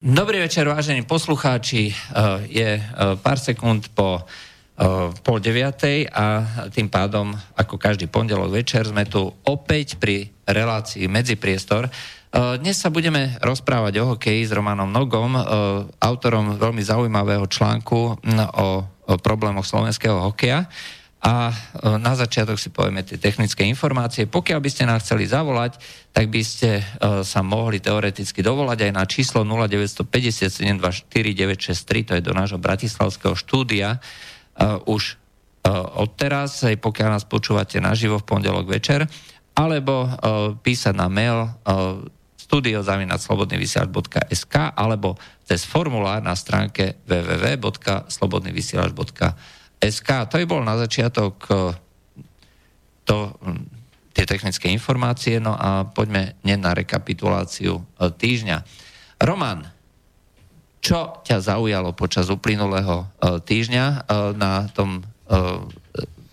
Dobrý večer, vážení poslucháči. Je pár sekúnd po pol deviatej a tým pádom, ako každý pondelok večer, sme tu opäť pri relácii Medzipriestor. Dnes sa budeme rozprávať o hokeji s Romanom Nogom, autorom veľmi zaujímavého článku o problémoch slovenského hokeja. A na začiatok si povieme tie technické informácie. Pokiaľ by ste nás chceli zavolať, tak by ste sa mohli teoreticky dovolať aj na číslo 0957249963, to je do nášho bratislavského štúdia uh, už uh, odteraz, aj pokiaľ nás počúvate naživo v pondelok večer, alebo písať na mail studiozavinaslobodnyvysielač.sk alebo cez formulár na stránke www.slobodnyvysielač.sk. To by bol na začiatok uh, to, tie technické informácie, no a poďme ne na rekapituláciu uh, týždňa. Roman, čo ťa zaujalo počas uplynulého uh, týždňa na tom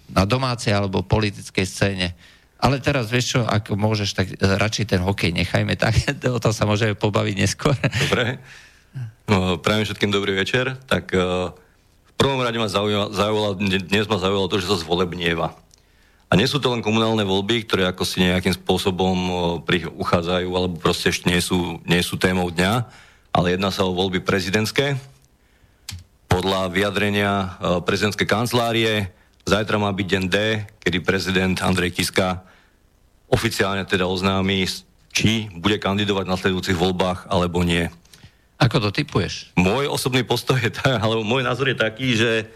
na domácej alebo politickej scéne? Ale teraz vieš čo, ak môžeš, tak radšej ten hokej nechajme tak, o tom sa môžeme pobaviť neskôr. Dobre. No, prajem všetkým dobrý večer. Tak uh, prvom rade ma zaujalo, dnes ma zaujalo to, že sa zvolebnieva. A nie sú to len komunálne voľby, ktoré ako si nejakým spôsobom uchádzajú, alebo proste ešte nie sú, nie sú témou dňa, ale jedná sa o voľby prezidentské. Podľa vyjadrenia prezidentskej kancelárie zajtra má byť deň D, kedy prezident Andrej Kiska oficiálne teda oznámi, či bude kandidovať v nasledujúcich voľbách alebo nie. Ako to typuješ? Môj osobný postoj je alebo môj názor je taký, že,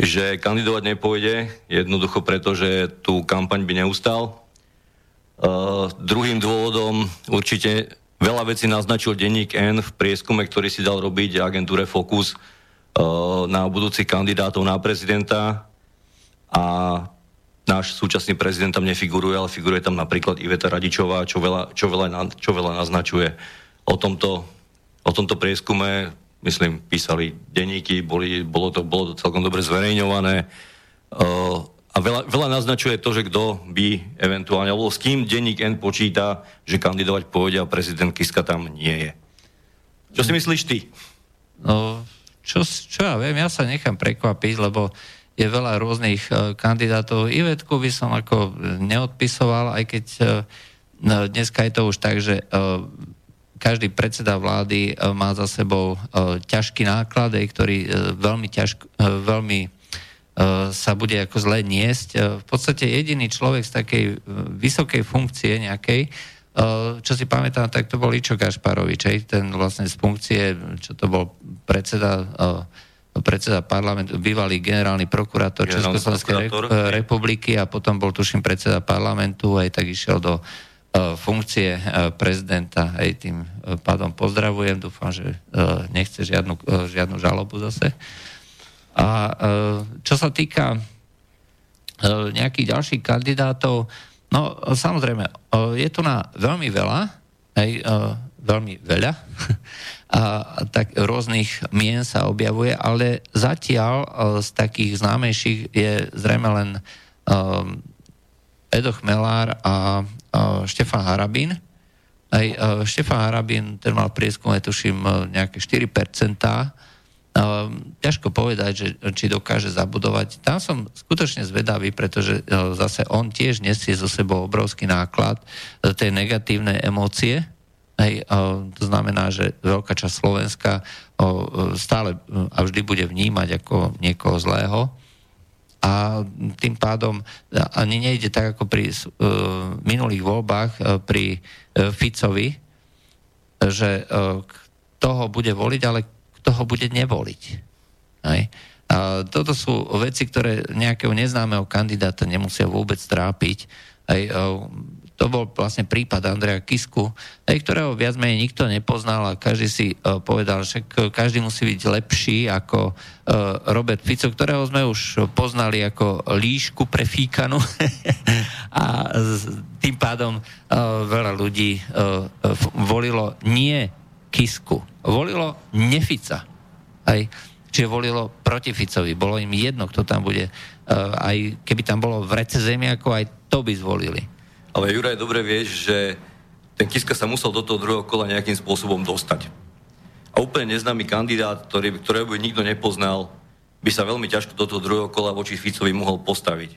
že kandidovať nepôjde, jednoducho preto, že tú kampaň by neustal. Uh, druhým dôvodom určite Veľa vecí naznačil denník N v prieskume, ktorý si dal robiť agentúre Focus uh, na budúcich kandidátov na prezidenta a náš súčasný prezident tam nefiguruje, ale figuruje tam napríklad Iveta Radičová, čo veľa, čo veľa, čo veľa naznačuje. O tomto, o tomto prieskume, myslím, písali denníky, boli, bolo, to, bolo to celkom dobre zverejňované. Uh, a veľa, veľa naznačuje to, že kto by eventuálne, alebo s kým denník N počíta, že kandidovať pôjde a prezident Kiska tam nie je. Čo si myslíš ty? No, čo, čo ja viem, ja sa nechám prekvapiť, lebo je veľa rôznych uh, kandidátov. Ivetku by som ako neodpisoval, aj keď uh, dneska je to už tak, že uh, každý predseda vlády uh, má za sebou uh, ťažký náklad, ktorý uh, veľmi, ťažko, uh, veľmi E, sa bude ako zle niesť. E, v podstate jediný človek z takej e, vysokej funkcie nejakej, čo si pamätám, tak to bol Ičo Gašparovič, aj ten vlastne z funkcie, čo to bol predseda predseda parlamentu, bývalý generálny prokurátor Československej republiky a potom bol tuším predseda parlamentu, aj tak išiel do funkcie prezidenta. Aj tým pádom pozdravujem, dúfam, že nechce žiadnu, žiadnu žalobu zase. A e, čo sa týka e, nejakých ďalších kandidátov, no samozrejme, e, je tu na veľmi veľa, aj veľmi veľa, a tak rôznych mien sa objavuje, ale zatiaľ z takých známejších je zrejme len Edo Chmelár a Štefan Harabín. Aj Štefan Harabín, ten mal prieskum, tuším, nejaké 4%, Ehm, ťažko povedať, že, či dokáže zabudovať. Tam som skutočne zvedavý, pretože e, zase on tiež nesie zo sebou obrovský náklad e, tej negatívne emócie. Hej, e, to znamená, že veľká časť Slovenska stále a vždy bude vnímať ako niekoho zlého. A tým pádom ani nejde tak ako pri uh, minulých voľbách uh, pri uh, Ficovi, že uh, toho bude voliť, ale toho bude nevoliť. Hej. A toto sú veci, ktoré nejakého neznámeho kandidáta nemusia vôbec trápiť. Hej, to bol vlastne prípad Andreja Kisku, ktorého viac menej nikto nepoznal a každý si uh, povedal, že každý musí byť lepší ako uh, Robert Fico, ktorého sme už poznali ako líšku prefíkanu a tým pádom uh, veľa ľudí volilo nie Kisku. Volilo nefica. Aj, čiže volilo proti Ficovi. Bolo im jedno, kto tam bude. Uh, aj keby tam bolo v rece zemiakov, aj to by zvolili. Ale Juraj, dobre vieš, že ten Kiska sa musel do toho druhého kola nejakým spôsobom dostať. a úplne neznámy kandidát, ktorý, ktorého by nikto nepoznal, by sa veľmi ťažko do toho druhého kola voči Ficovi mohol postaviť.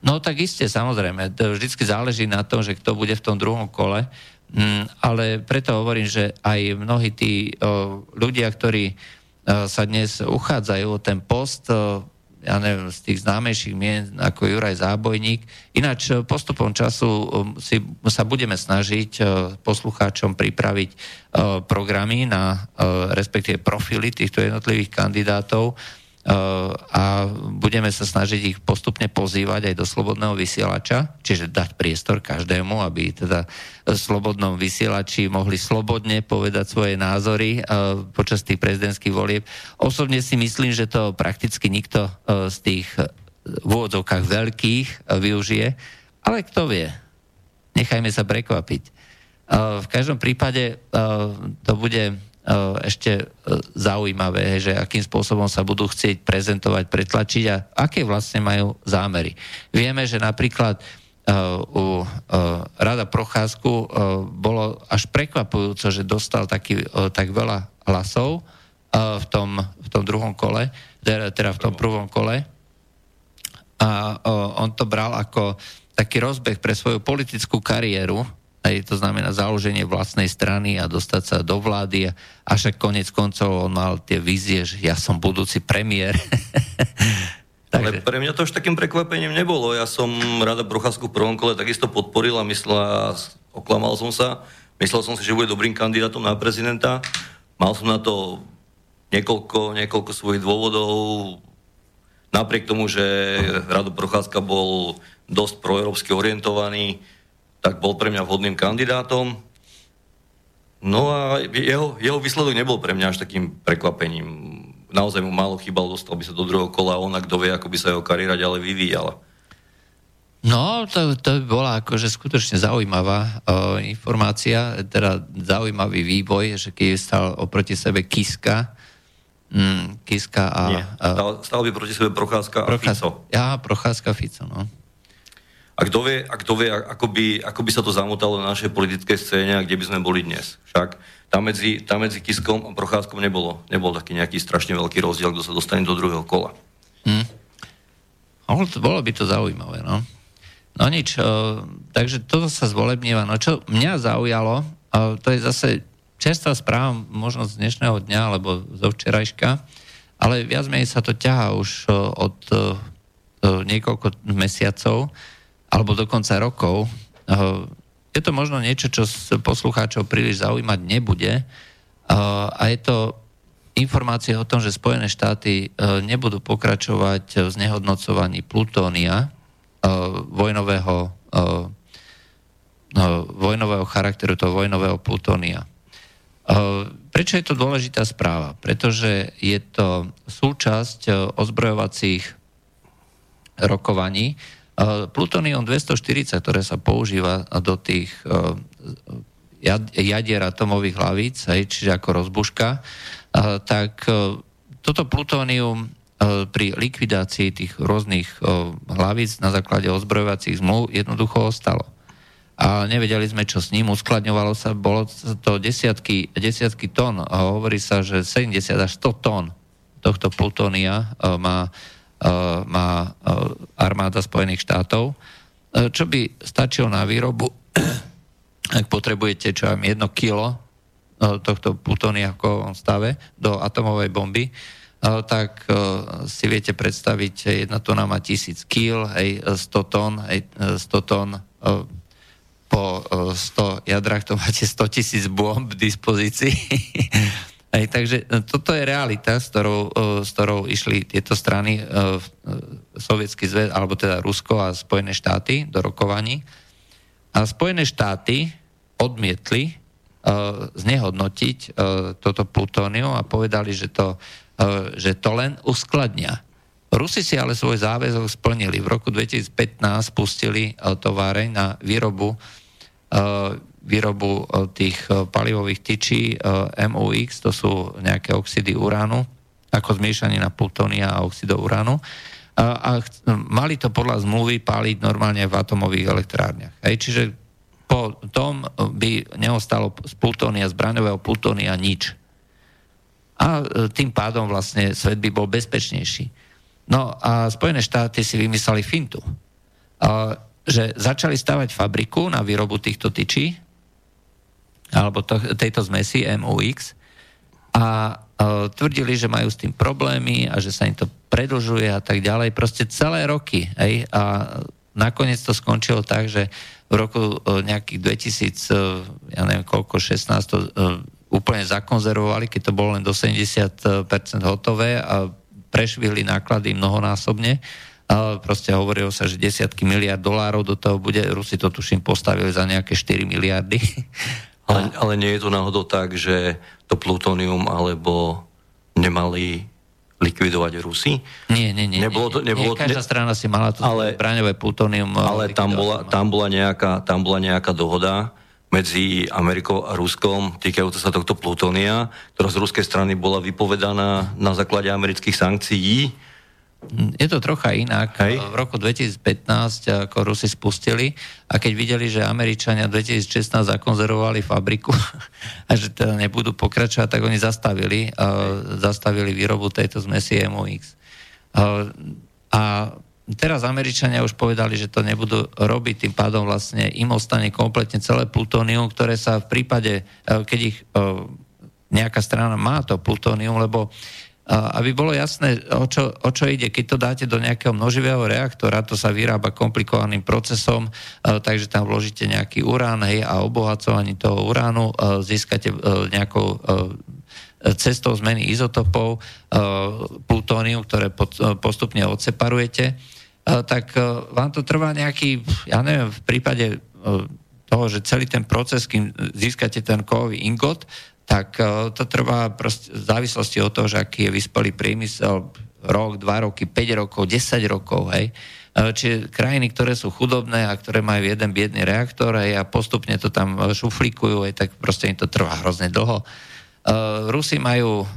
No tak iste, samozrejme. To vždycky záleží na tom, že kto bude v tom druhom kole. Mm, ale preto hovorím, že aj mnohí tí o, ľudia, ktorí o, sa dnes uchádzajú o ten post, o, ja neviem, z tých známejších mien ako Juraj Zábojník. Ináč e, postupom času e, si, sa budeme snažiť e, poslucháčom pripraviť programy na respektíve profily týchto jednotlivých kandidátov a budeme sa snažiť ich postupne pozývať aj do slobodného vysielača, čiže dať priestor každému, aby teda v slobodnom vysielači mohli slobodne povedať svoje názory počas tých prezidentských volieb. Osobne si myslím, že to prakticky nikto z tých v úvodzovkách veľkých využije, ale kto vie, nechajme sa prekvapiť. V každom prípade to bude ešte e, zaujímavé, že akým spôsobom sa budú chcieť prezentovať, pretlačiť a aké vlastne majú zámery. Vieme, že napríklad e, u Rada Procházku bolo až prekvapujúco, že dostal taký, tak veľa hlasov v tom, v tom druhom kole, teda, teda v tom prvom kole. A on to bral ako taký rozbeh pre svoju politickú kariéru, aj to znamená založenie vlastnej strany a dostať sa do vlády a však konec koncov on mal tie vízie, že ja som budúci premiér. Ale pre mňa to už takým prekvapením nebolo. Ja som Rada Procházku v prvom kole takisto podporil a myslel, oklamal som sa. Myslel som si, že bude dobrým kandidátom na prezidenta. Mal som na to niekoľko, niekoľko svojich dôvodov. Napriek tomu, že Rado Procházka bol dosť proeurópsky orientovaný, tak bol pre mňa vhodným kandidátom. No a jeho, jeho výsledok nebol pre mňa až takým prekvapením. Naozaj mu málo chýbal, dostal by sa do druhého kola, on kto vie, ako by sa jeho kariéra ďalej vyvíjala. No, to, to bola akože skutočne zaujímavá uh, informácia, teda zaujímavý vývoj, že keď stal oproti sebe Kiska, mm, Kiska a... Nie, stal, stal by proti sebe Procházka a Fico. Ja, Procházka Fico, no. A kto vie, a kto vie ako, by, ako by sa to zamotalo na našej politickej scéne a kde by sme boli dnes. Však tam medzi, tam medzi Kiskom a Procházkom nebolo, nebol taký nejaký strašne veľký rozdiel, kto sa dostane do druhého kola. Hmm. Bolo by to zaujímavé, no. No nič, uh, takže toto sa zvolebníva. No čo mňa zaujalo, uh, to je zase čerstvá správa, možno z dnešného dňa, alebo zo včerajška, ale viac menej sa to ťahá už uh, od uh, niekoľko mesiacov, alebo dokonca rokov. Je to možno niečo, čo poslucháčov príliš zaujímať nebude a je to informácia o tom, že Spojené štáty nebudú pokračovať v znehodnocovaní plutónia vojnového, vojnového charakteru, toho vojnového plutónia. Prečo je to dôležitá správa? Pretože je to súčasť ozbrojovacích rokovaní, Plutonium 240, ktoré sa používa do tých e, jadier atomových hlavíc, čiže ako rozbuška, tak e, toto plutónium pri likvidácii tých rôznych hlavíc na základe ozbrojovacích zmluv jednoducho ostalo. A nevedeli sme, čo s ním, uskladňovalo sa, bolo to desiatky, desiatky tón. Hovorí sa, že 70 až 100 tón tohto plutónia má Eh, má eh, armáda Spojených štátov, eh, čo by stačilo na výrobu, ak potrebujete čo aj jedno kilo tohto plutónia v stave do atomovej bomby, tak si viete predstaviť, jedna tona má tisíc kil, hej, 100 tón, hej, 100 tón po 100 jadrách to máte 100 tisíc bomb v dispozícii. Hej, takže e, toto je realita, s ktorou, e, s ktorou išli tieto strany, e, Sovietský zväz, alebo teda Rusko a Spojené štáty do rokovaní. A Spojené štáty odmietli znehodnotiť toto plutónium a povedali, že to, že to len uskladnia. Rusi si ale svoj záväzok splnili. V roku 2015 spustili továreň na výrobu výrobu e, tých e, palivových tyčí e, MUX, to sú nejaké oxidy uránu, ako zmiešanie na plutónia a oxidov uránu. A, a mali to podľa zmluvy páliť normálne v atomových elektrárniach. Hej, čiže po tom by neostalo z plutónia, zbraňového plutónia nič. a tým pádom vlastne svet by bol bezpečnejší. No a Spojené štáty si vymysleli fintu, že začali stavať fabriku na výrobu týchto tyčí, alebo to, tejto zmesi MUX a tvrdili, že majú s tým problémy a že sa im to predlžuje a tak ďalej. Proste celé roky. Hej? A nakoniec to skončilo tak, že v roku nejakých 2000, ja neviem koľko, 16 to úplne zakonzervovali, keď to bolo len do 70% hotové a prešvihli náklady mnohonásobne. A proste hovorilo sa, že desiatky miliard dolárov do toho bude, Rusi to tuším postavili za nejaké 4 miliardy. Ale, ale nie je to náhodou tak, že to plutónium alebo nemali likvidovať Rusy? Nie, nie, nie. Nebolo to, nebolo, nie každá strana si mala to ale, braňové plutónium. Ale tam bola, tam, bola nejaká, tam bola nejaká dohoda medzi Amerikou a Ruskom týkajúca sa tohto plutónia, ktorá z ruskej strany bola vypovedaná na základe amerických sankcií je to trocha inak. Hej. V roku 2015 ako Rusi spustili a keď videli, že Američania 2016 zakonzervovali fabriku a že teda nebudú pokračovať, tak oni zastavili, uh, zastavili výrobu tejto zmesi MOX. Uh, a teraz Američania už povedali, že to nebudú robiť, tým pádom vlastne im ostane kompletne celé plutónium, ktoré sa v prípade, uh, keď ich uh, nejaká strana má to plutónium, lebo aby bolo jasné, o čo, o čo ide. Keď to dáte do nejakého množivého reaktora, to sa vyrába komplikovaným procesom, takže tam vložíte nejaký urán hej, a obohacovaní toho uránu získate nejakou cestou zmeny izotopov plutóniu, ktoré postupne odseparujete, tak vám to trvá nejaký, ja neviem, v prípade toho, že celý ten proces, kým získate ten kovový ingot, tak e, to trvá proste v závislosti od toho, že aký je vyspelý priemysel, rok, dva roky, 5 rokov, 10 rokov, hej. E, čiže krajiny, ktoré sú chudobné a ktoré majú jeden biedný reaktor hej, a postupne to tam šuflikujú, hej, tak proste im to trvá hrozne dlho. Rusi majú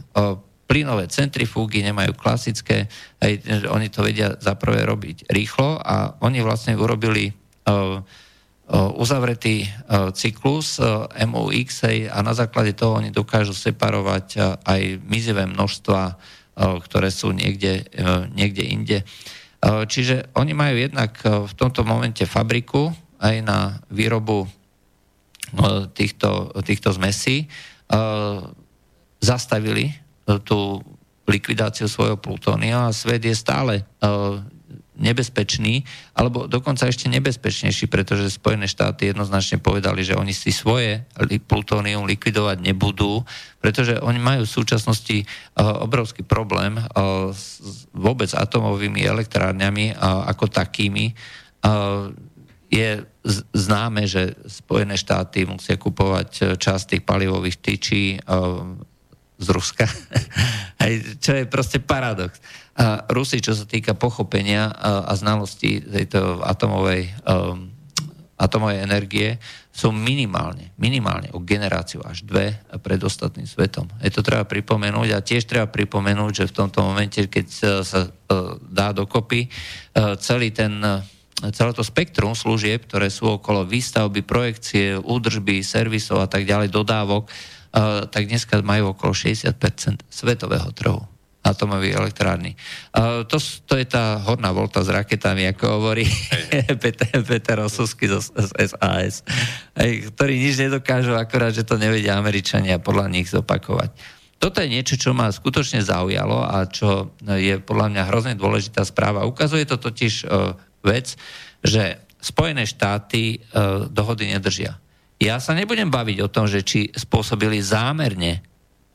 plynové centrifúgy, nemajú klasické, hej, oni to vedia zaprvé robiť rýchlo a oni vlastne urobili uh, uzavretý cyklus MOX a na základe toho oni dokážu separovať aj mizivé množstva, ktoré sú niekde, niekde inde. Čiže oni majú jednak v tomto momente fabriku aj na výrobu týchto, týchto zmesí. Zastavili tú likvidáciu svojho plutónia a svet je stále nebezpečný, alebo dokonca ešte nebezpečnejší, pretože Spojené štáty jednoznačne povedali, že oni si svoje plutónium likvidovať nebudú, pretože oni majú v súčasnosti uh, obrovský problém uh, s vôbec atomovými elektrárňami uh, ako takými. Je známe, že Spojené štáty musia kupovať časť tých palivových tyčí z Ruska, čo je proste paradox. Rusi, čo sa týka pochopenia a, znalosti tejto atomovej, um, atomovej energie, sú minimálne, minimálne o generáciu až dve pred ostatným svetom. Je to treba pripomenúť a tiež treba pripomenúť, že v tomto momente, keď sa uh, dá dokopy uh, celý ten uh, celé to spektrum služieb, ktoré sú okolo výstavby, projekcie, údržby, servisov a tak ďalej, dodávok, tak dneska majú okolo 60% svetového trhu atomových elektrárny. Uh, to, to je tá horná volta s raketami, ako hovorí Peter, Peter Osovský z, z SAS, ktorí nič nedokážu, akorát, že to nevedia Američania podľa nich zopakovať. Toto je niečo, čo ma skutočne zaujalo a čo je podľa mňa hrozne dôležitá správa. Ukazuje to totiž uh, vec, že Spojené štáty uh, dohody nedržia. Ja sa nebudem baviť o tom, že či spôsobili zámerne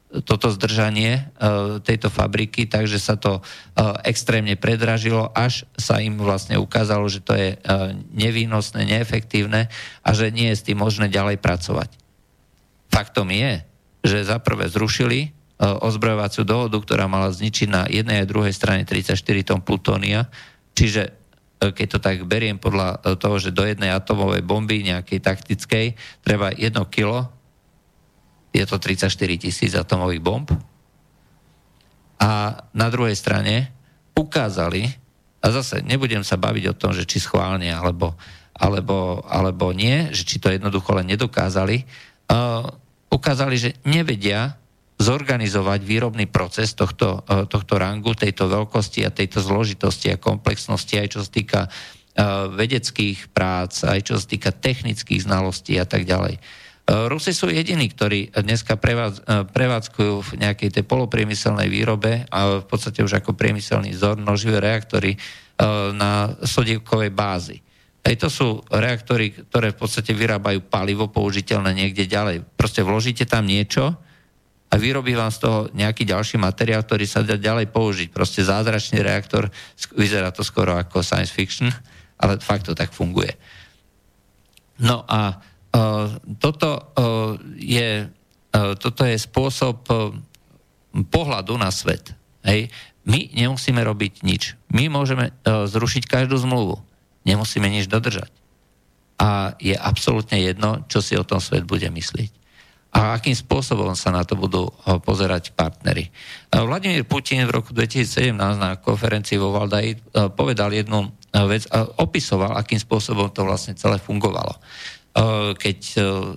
toto zdržanie e, tejto fabriky, takže sa to e, extrémne predražilo, až sa im vlastne ukázalo, že to je e, nevýnosné, neefektívne a že nie je s tým možné ďalej pracovať. Faktom je, že zaprvé zrušili ozbrojovaciu dohodu, ktorá mala zničiť na jednej a druhej strane 34 tón plutónia, čiže keď to tak beriem podľa toho, že do jednej atomovej bomby nejakej taktickej treba jedno kilo je to 34 tisíc atomových bomb. A na druhej strane ukázali, a zase nebudem sa baviť o tom, že či schválne alebo, alebo, alebo nie, že či to jednoducho len nedokázali, uh, ukázali, že nevedia zorganizovať výrobný proces tohto, tohto rangu, tejto veľkosti a tejto zložitosti a komplexnosti, aj čo sa týka vedeckých prác, aj čo sa týka technických znalostí a tak ďalej. Rusi sú jediní, ktorí dneska prevádzkujú v nejakej tej polopriemyselnej výrobe a v podstate už ako priemyselný vzor noživé reaktory na sodievkovej bázi. Aj to sú reaktory, ktoré v podstate vyrábajú palivo použiteľné niekde ďalej. Proste vložíte tam niečo a vyrobí vám z toho nejaký ďalší materiál, ktorý sa dá ďalej použiť. Proste zázračný reaktor, vyzerá to skoro ako science fiction, ale fakt to tak funguje. No a toto, je, toto je spôsob pohľadu na svet. Hej. My nemusíme robiť nič. My môžeme zrušiť každú zmluvu nemusíme nič dodržať. A je absolútne jedno, čo si o tom svet bude myslieť. A akým spôsobom sa na to budú pozerať partnery. Vladimír Putin v roku 2017 na konferencii vo Valdaji povedal jednu vec a opisoval, akým spôsobom to vlastne celé fungovalo. Keď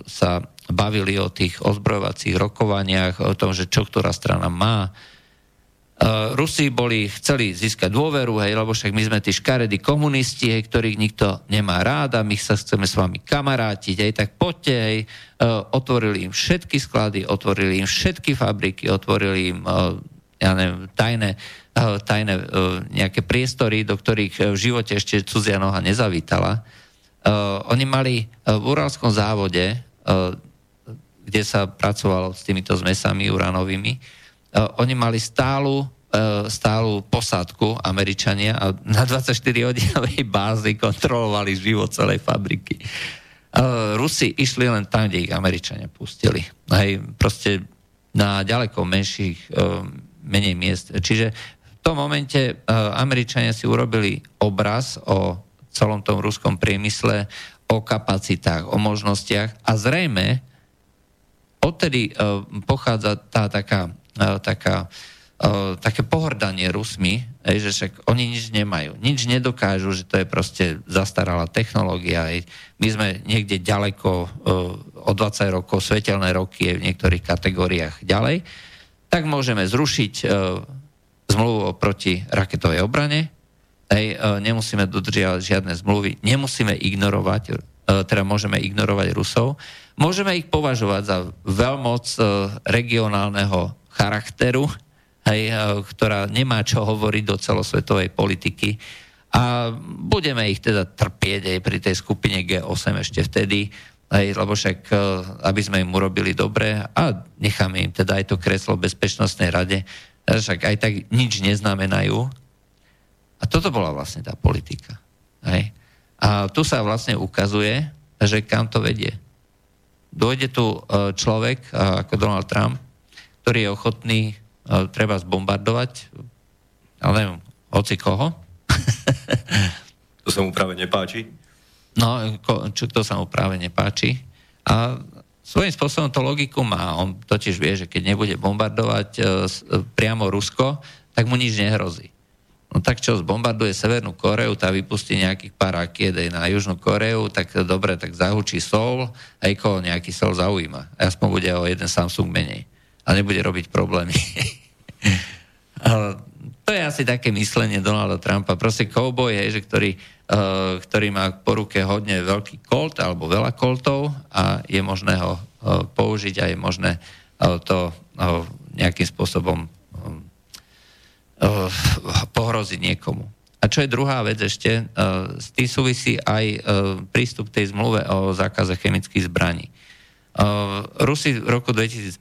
sa bavili o tých ozbrojovacích rokovaniach, o tom, že čo ktorá strana má, Rusi boli, chceli získať dôveru, hej, lebo však my sme tí škaredí komunisti, hej, ktorých nikto nemá rád a my sa chceme s vami kamarátiť, hej, tak poďte, hej, otvorili im všetky sklady, otvorili im všetky fabriky, otvorili im, ja neviem, tajné, tajné nejaké priestory, do ktorých v živote ešte cudzia noha nezavítala. Uh, oni mali uh, v Uralskom závode, uh, kde sa pracovalo s týmito zmesami uránovými, Eh, oni mali stálu, eh, stálu posádku Američania a na 24-hodinovej bázi kontrolovali život celej fabriky. Eh, Rusi išli len tam, kde ich Američania pustili. Hej, proste na ďaleko menších, menej miest. Čiže v tom momente Američania si urobili obraz o celom tom ruskom priemysle, o kapacitách, o možnostiach. A zrejme odtedy pochádza tá taká taká, také pohrdanie Rusmi, že však oni nič nemajú, nič nedokážu, že to je proste zastaralá technológia. My sme niekde ďaleko, o 20 rokov, svetelné roky je v niektorých kategóriách ďalej, tak môžeme zrušiť zmluvu proti raketovej obrane, Hej, nemusíme dodržiavať žiadne zmluvy, nemusíme ignorovať, teda môžeme ignorovať Rusov, môžeme ich považovať za veľmoc regionálneho charakteru, hej, e, ktorá nemá čo hovoriť do celosvetovej politiky. A budeme ich teda trpieť aj pri tej skupine G8 ešte vtedy, hej, lebo však, e, aby sme im urobili dobre a necháme im teda aj to kreslo v Bezpečnostnej rade, však aj tak nič neznamenajú. A toto bola vlastne tá politika. Hej. A tu sa vlastne ukazuje, že kam to vedie. Dojde tu e, človek ako Donald Trump, ktorý je ochotný uh, treba zbombardovať, ale neviem, hoci koho. to sa mu práve nepáči? No, čo, to sa mu práve nepáči. A svojím spôsobom to logiku má. On totiž vie, že keď nebude bombardovať priamo Rusko, tak mu nič nehrozí. No tak čo, zbombarduje Severnú Koreu, tá vypustí nejakých pár rakiet aj na Južnú Koreu, tak dobre, tak zahučí Sol, aj koho nejaký Sol zaujíma. Aspoň bude o jeden Samsung menej a nebude robiť problémy. to je asi také myslenie Donalda Trumpa. Proste cowboy, hej, že ktorý, uh, ktorý má po ruke hodne veľký kolt alebo veľa koltov a je možné ho uh, použiť a je možné uh, to uh, nejakým spôsobom pohroziť niekomu. A čo je druhá vec ešte, uh, s tým súvisí aj uh, prístup tej zmluve o zákaze chemických zbraní. Rusi v roku 2000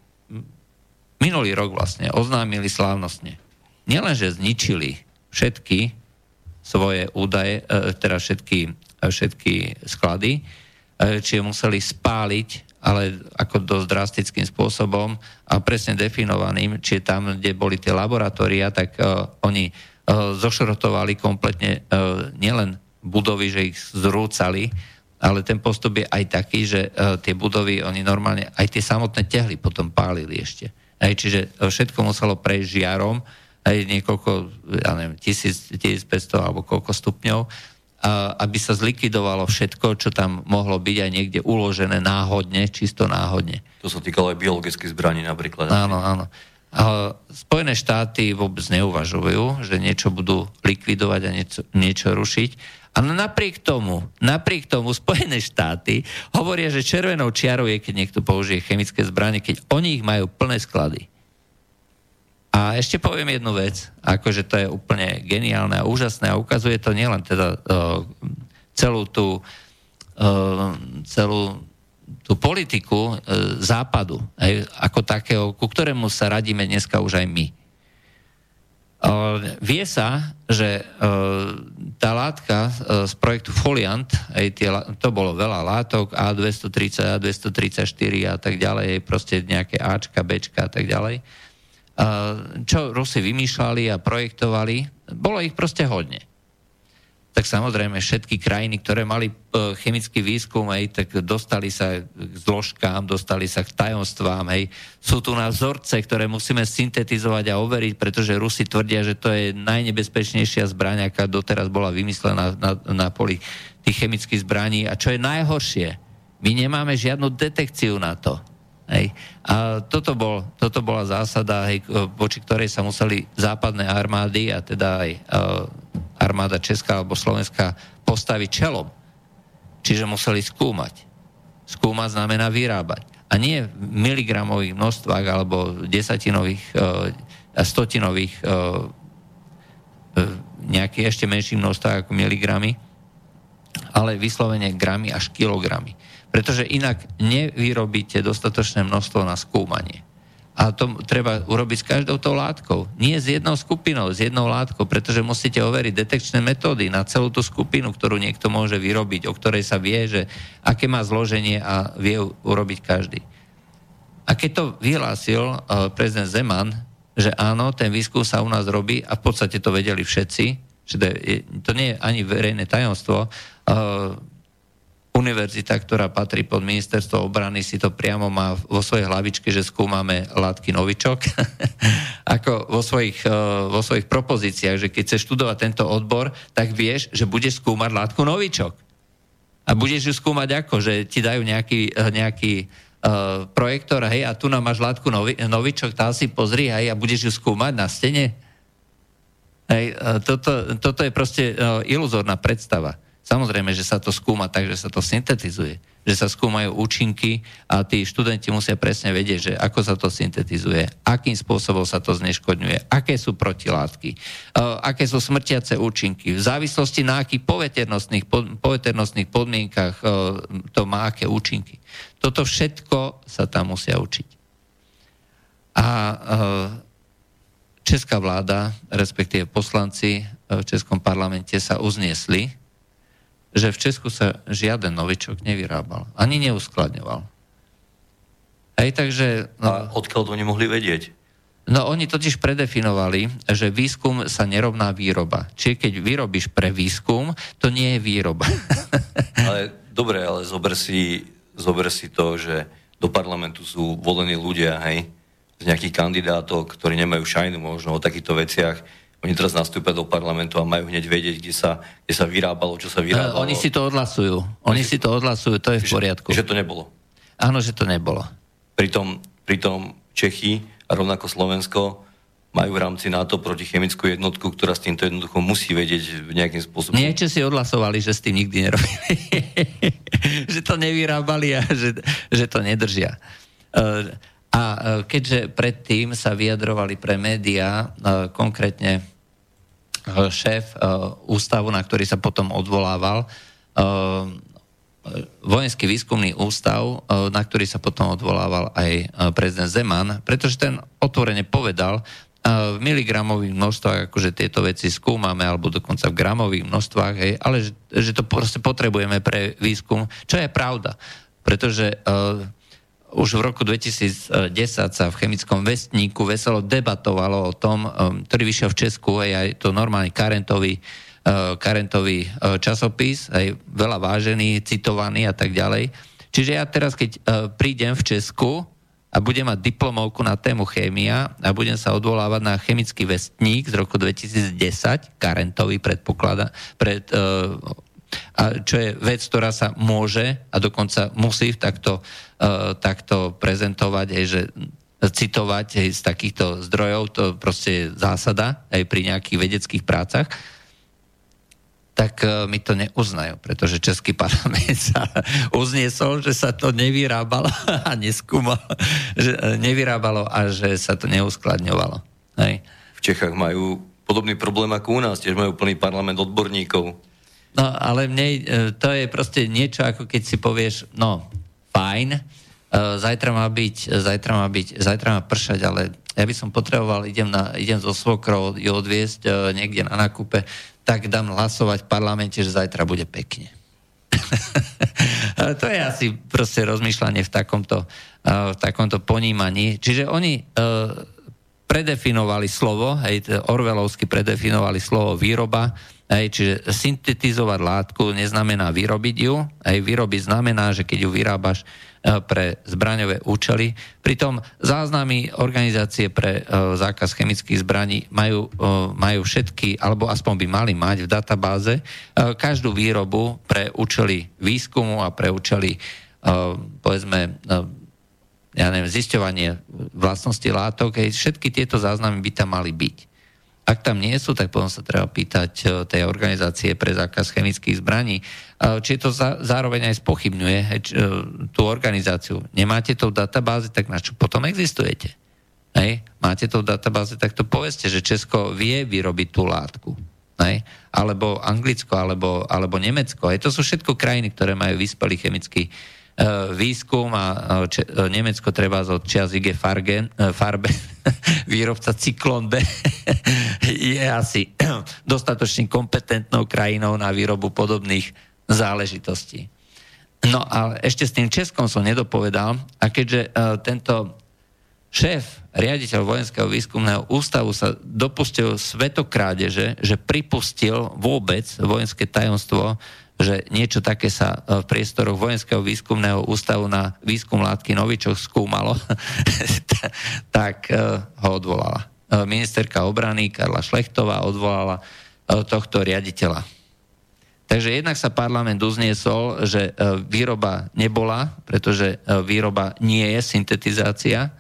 minulý rok vlastne oznámili slávnostne. Nielenže zničili všetky svoje údaje, teda všetky, všetky sklady, e, či je museli spáliť, ale ako dosť drastickým spôsobom a presne definovaným, či tam, kde boli tie laboratória, tak oni zošrotovali kompletne nielen budovy, že ich zrúcali, ale ten postup je aj taký, že tie budovy, oni normálne, aj tie samotné tehly potom pálili ešte. Hej, čiže všetko muselo prejsť žiarom, aj niekoľko, ja neviem, 1000, 1500 alebo koľko stupňov aby sa zlikvidovalo všetko, čo tam mohlo byť aj niekde uložené náhodne, čisto náhodne. To sa týkalo aj biologických zbraní napríklad. Áno, áno. Spojené štáty vôbec neuvažujú, že niečo budú likvidovať a niečo, niečo rušiť. A napriek tomu, napriek tomu Spojené štáty hovoria, že červenou čiarou je, keď niekto použije chemické zbranie, keď oni ich majú plné sklady. A ešte poviem jednu vec, akože to je úplne geniálne a úžasné a ukazuje to nielen teda uh, celú tú uh, celú tú politiku uh, západu, aj, ako takého, ku ktorému sa radíme dneska už aj my. Vie sa, že tá látka z projektu Foliant, aj tie, to bolo veľa látok, A230, A234 a tak ďalej, proste nejaké Ačka, Bčka a tak ďalej, čo Rusi vymýšľali a projektovali, bolo ich proste hodne. Tak samozrejme všetky krajiny, ktoré mali e, chemický výskum, hej, tak dostali sa k zložkám, dostali sa k tajomstvám. Hej. Sú tu na vzorce, ktoré musíme syntetizovať a overiť, pretože Rusi tvrdia, že to je najnebezpečnejšia zbraň, aká doteraz bola vymyslená na, na poli tých chemických zbraní. A čo je najhoršie, my nemáme žiadnu detekciu na to. Hej. A toto, bol, toto bola zásada, hej, voči ktorej sa museli západné armády a teda aj uh, armáda Česká alebo Slovenská postaviť čelom. Čiže museli skúmať. Skúmať znamená vyrábať. A nie v miligramových množstvách alebo desatinových uh, a stotinových uh, nejakých ešte menších množstvách ako miligramy, ale vyslovene gramy až kilogramy pretože inak nevyrobíte dostatočné množstvo na skúmanie. A to treba urobiť s každou tou látkou. Nie s jednou skupinou, s jednou látkou, pretože musíte overiť detekčné metódy na celú tú skupinu, ktorú niekto môže vyrobiť, o ktorej sa vie, že aké má zloženie a vie urobiť každý. A keď to vyhlásil uh, prezident Zeman, že áno, ten výskum sa u nás robí a v podstate to vedeli všetci, že to, je, to nie je ani verejné tajomstvo, uh, univerzita, ktorá patrí pod ministerstvo obrany, si to priamo má vo svojej hlavičke, že skúmame látky novičok, ako vo svojich, eh, vo svojich propozíciách, že keď chceš študovať tento odbor, tak vieš, že budeš skúmať látku novičok. A budeš ju skúmať ako, že ti dajú nejaký, eh, nejaký uh, projektor, hej, a tu nám máš látku novi, novičok, tá si pozri, hej, a budeš ju skúmať na stene. Hej, toto, toto je proste uh, iluzórna predstava. Samozrejme, že sa to skúma tak, že sa to syntetizuje, že sa skúmajú účinky a tí študenti musia presne vedieť, že ako sa to syntetizuje, akým spôsobom sa to zneškodňuje, aké sú protilátky, uh, aké sú smrtiace účinky, v závislosti na akých poveternostných, poveternostných podmienkach uh, to má aké účinky. Toto všetko sa tam musia učiť. A uh, česká vláda, respektíve poslanci v Českom parlamente sa uzniesli, že v Česku sa žiaden novičok nevyrábal. Ani neuskladňoval. Hej, takže... No, A odkiaľ to nemohli vedieť? No oni totiž predefinovali, že výskum sa nerovná výroba. Čiže keď vyrobíš pre výskum, to nie je výroba. ale dobre, ale zober si, zober si to, že do parlamentu sú volení ľudia, hej, z nejakých kandidátov, ktorí nemajú šajnu možno o takýchto veciach oni teraz nastúpia do parlamentu a majú hneď vedieť, kde sa, kde sa vyrábalo, čo sa vyrábalo. Uh, oni si to odhlasujú. Oni si to odhlasujú, to je v poriadku. Že, že to nebolo. Áno, že to nebolo. Pritom, pritom Čechy a rovnako Slovensko majú v rámci NATO protichemickú jednotku, ktorá s týmto jednoducho musí vedieť nejakým spôsobom. Nie, si odhlasovali, že s tým nikdy nerobili. že to nevyrábali a že, že to nedržia. Uh, a uh, keďže predtým sa vyjadrovali pre médiá, uh, konkrétne Eh, šéf ústavu, na ktorý sa potom odvolával, vojenský výskumný ústav, na ktorý sa potom odvolával aj prezident Zeman, pretože ten otvorene povedal, v miligramových množstvách, akože tieto veci skúmame, alebo dokonca v gramových množstvách, hej, ale že, že to proste potrebujeme pre výskum, čo je pravda. Pretože uh, už v roku 2010 sa v chemickom vestníku veselo debatovalo o tom, um, ktorý vyšiel v Česku, aj, aj to normálny karentový, uh, karentový uh, časopis, aj veľa vážený, citovaný a tak ďalej. Čiže ja teraz, keď uh, prídem v Česku a budem mať diplomovku na tému chémia a budem sa odvolávať na chemický vestník z roku 2010, karentový predpoklada, pred, A čo je vec, ktorá sa môže a dokonca musí takto, uh, takto prezentovať, aj, že citovať aj z takýchto zdrojov, to proste je zásada aj pri nejakých vedeckých prácach, tak e, mi to neuznajú, pretože Český parlament sa uzniesol, že sa to nevyrábalo a neskúmalo, že e, nevyrábalo a že sa to neuskladňovalo. Hej. V Čechách majú podobný problém ako u nás, tiež majú plný parlament odborníkov. No, ale mne, e, to je proste niečo, ako keď si povieš, no, fajn, zajtra má byť, zajtra má byť, zajtra má pršať, ale ja by som potreboval, idem, na, idem zo svokrou ju odviesť niekde na nákupe, tak dám hlasovať v parlamente, že zajtra bude pekne. to je asi proste rozmýšľanie v takomto, v takomto ponímaní. Čiže oni predefinovali slovo, hej, Orvelovsky predefinovali slovo výroba, hej, čiže syntetizovať látku neznamená vyrobiť ju, hej, vyrobiť znamená, že keď ju vyrábaš, E, pre zbraňové účely. Pritom záznamy organizácie pre e, zákaz chemických zbraní majú, e, majú všetky, alebo aspoň by mali mať v databáze každú výrobu pre účely výskumu a pre účely povedzme ja neviem, zisťovanie vlastnosti látok, všetky tieto záznamy by tam mali byť. Ak tam nie sú, tak potom sa treba pýtať e, tej organizácie pre zákaz chemických zbraní, e, či to zároveň aj spochybňuje e, tú organizáciu. Nemáte to v databáze, tak na čo potom existujete? Hej? Máte to v databáze, tak to povedzte, že Česko vie vyrobiť tú látku. Hej? Alebo Anglicko, alebo, alebo Nemecko. Hej? To sú všetko krajiny, ktoré majú vyspelý chemický E, výskum a e, e, Nemecko treba od čias IG Fargen, Farbe, výrobca Cyklon B, je asi dostatočne kompetentnou krajinou na výrobu podobných záležitostí. No a ešte s tým Českom som nedopovedal a keďže tento šéf, riaditeľ Vojenského výskumného ústavu sa dopustil svetokrádeže, že pripustil vôbec vojenské tajomstvo že niečo také sa e, v priestoroch Vojenského výskumného ústavu na výskum látky Novičoch skúmalo, tak e, ho odvolala. E, ministerka obrany Karla Šlechtová odvolala tohto riaditeľa. Takže jednak sa parlament uzniesol, že výroba nebola, pretože výroba nie je syntetizácia,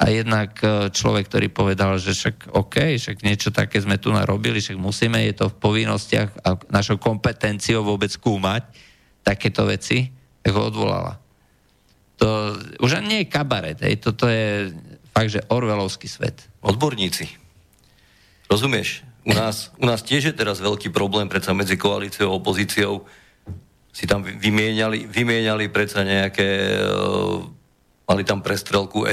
a jednak e, človek, ktorý povedal, že však OK, však niečo také sme tu narobili, však musíme, je to v povinnostiach a našou kompetenciou vôbec skúmať takéto veci, tak ho odvolala. To už nie je kabaret, hej, toto je fakt, že orvelovský svet. Odborníci. Rozumieš? U nás, u nás tiež je teraz veľký problém predsa medzi koalíciou a opozíciou. Si tam vymieniali, vymieniali predsa nejaké uh, mali tam prestrelku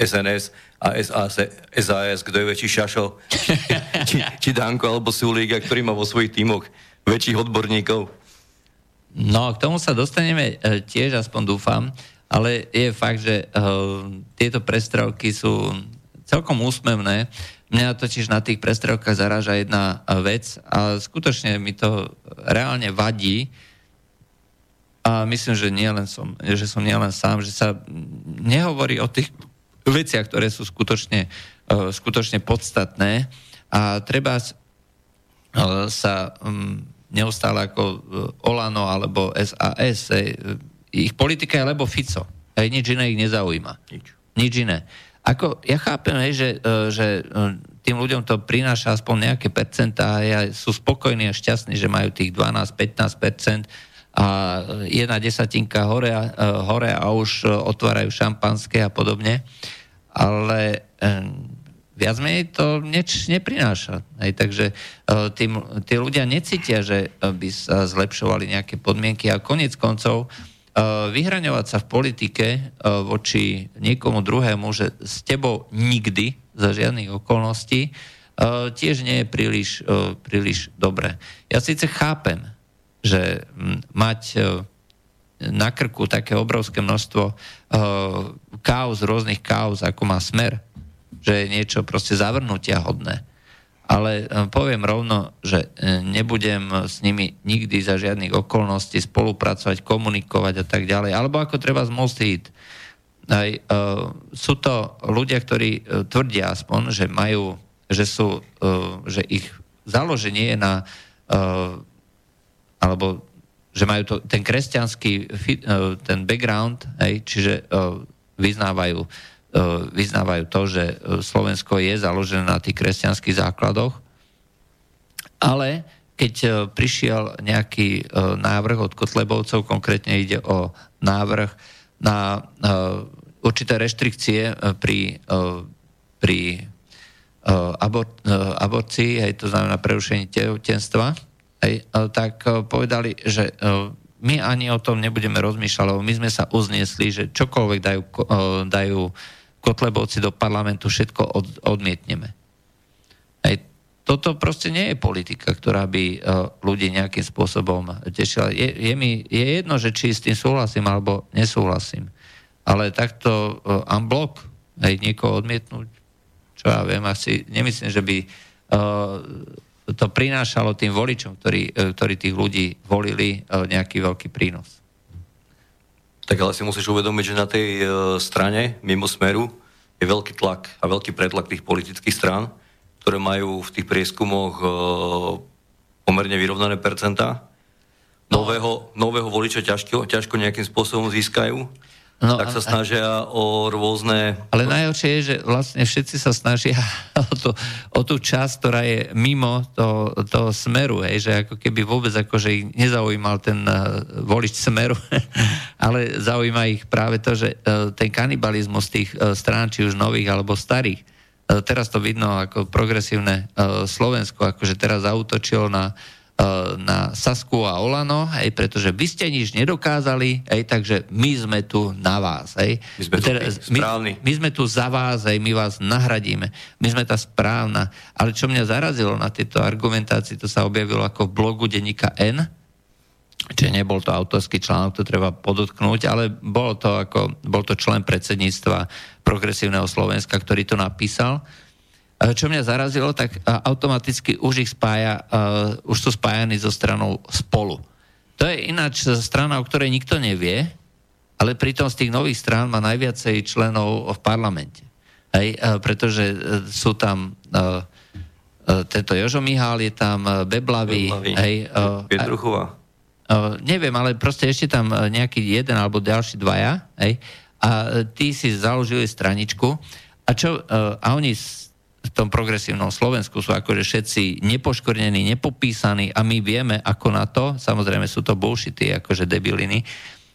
SNS e, a SAS, kto je väčší šašo, či, či Danko alebo Sulík, ktorý má vo svojich tímoch väčších odborníkov. No, k tomu sa dostaneme e, tiež, aspoň dúfam, ale je fakt, že uh, tieto prestrelky sú celkom úsmevné. Mňa totiž na tých prestrelkách zaráža jedna vec a skutočne mi to reálne vadí, a myslím, že, nie len som, že som nielen sám, že sa nehovorí o tých veciach, ktoré sú skutočne, uh, skutočne podstatné a treba uh, sa um, neustále ako uh, Olano alebo SAS, ich politika je lebo Fico. Aj nič iné ich nezaujíma. Nič. Nič iné. Ako, ja chápem, hej, že, že tým ľuďom to prináša aspoň nejaké percentá a sú spokojní a šťastní, že majú tých 12-15%, a jedna desatinka hore, a, e, hore a už otvárajú šampanské a podobne. Ale e, viac menej to nič neprináša. Hej, takže e, tým, tí ľudia necítia, že by sa zlepšovali nejaké podmienky a konec koncov vyhraňovať sa v politike voči niekomu druhému, že s tebou nikdy za žiadnych okolností tiež nie je príliš, príliš dobré. Ja síce chápem, že mať e, na krku také obrovské množstvo uh, kauz, rôznych kauz, ako má smer, že je niečo proste zavrnutia hodné. Ale uh, poviem rovno, že nebudem s nimi nikdy za žiadnych okolností spolupracovať, komunikovať a tak ďalej. Alebo ako treba z Most Heat. Aj, uh, sú to ľudia, ktorí uh, tvrdia aspoň, že majú, že sú, uh, že ich založenie je na uh, alebo že majú to, ten kresťanský ten background, hej, čiže vyznávajú, vyznávajú to, že Slovensko je založené na tých kresťanských základoch, ale keď prišiel nejaký návrh od Kotlebovcov, konkrétne ide o návrh na určité reštrikcie pri, pri abor, aborcii, hej, to znamená prerušenie tehotenstva, tak povedali, že my ani o tom nebudeme rozmýšľať, lebo my sme sa uzniesli, že čokoľvek dajú, dajú Kotlebovci do parlamentu, všetko od, odmietneme. Hej, toto proste nie je politika, ktorá by ľudí nejakým spôsobom tešila. Je, je mi je jedno, že či s tým súhlasím alebo nesúhlasím. Ale takto unblock, hej, niekoho odmietnúť, čo ja viem, asi nemyslím, že by uh, to prinášalo tým voličom, ktorí, uh, ktorí tých ľudí volili, uh, nejaký veľký prínos. Tak ale si musíš uvedomiť, že na tej uh, strane, mimo smeru, je veľký tlak a veľký pretlak tých politických strán, ktoré majú v tých prieskumoch pomerne vyrovnané percentá. No. Nového, nového voliča ťažko, ťažko nejakým spôsobom získajú. No, tak sa snažia o rôzne... Ale najhoršie je, že vlastne všetci sa snažia o, to, o tú časť, ktorá je mimo toho, toho smeru, hej, že ako keby vôbec akože ich nezaujímal ten uh, volič smeru, ale zaujíma ich práve to, že uh, ten kanibalizmus tých uh, strán, či už nových alebo starých, uh, teraz to vidno ako progresívne uh, Slovensko, akože teraz zautočilo na uh, na Sasku a Olano, hej, pretože vy ste nič nedokázali, hej, takže my sme tu na vás. Hej. My sme tu my, my sme tu za vás, hej, my vás nahradíme. My sme tá správna. Ale čo mňa zarazilo na tejto argumentácii, to sa objavilo ako v blogu denníka N, čiže nebol to autorský článok, to treba podotknúť, ale bol to, ako, bol to člen predsedníctva Progresívneho Slovenska, ktorý to napísal čo mňa zarazilo, tak automaticky už ich spája, už sú spájani so stranou spolu. To je ináč strana, o ktorej nikto nevie, ale pritom z tých nových strán má najviacej členov v parlamente. Hej, pretože uh, sú tam uh, uh, tento Jožo Mihál, je tam Beblavý, Beblavý. hej, Pietruchová. Neviem, ale proste ešte tam nejaký jeden alebo ďalší dvaja, hej, a tí si založili straničku a čo, a oni v tom progresívnom Slovensku sú akože všetci nepoškornení, nepopísaní a my vieme ako na to, samozrejme sú to bullshity, akože debiliny,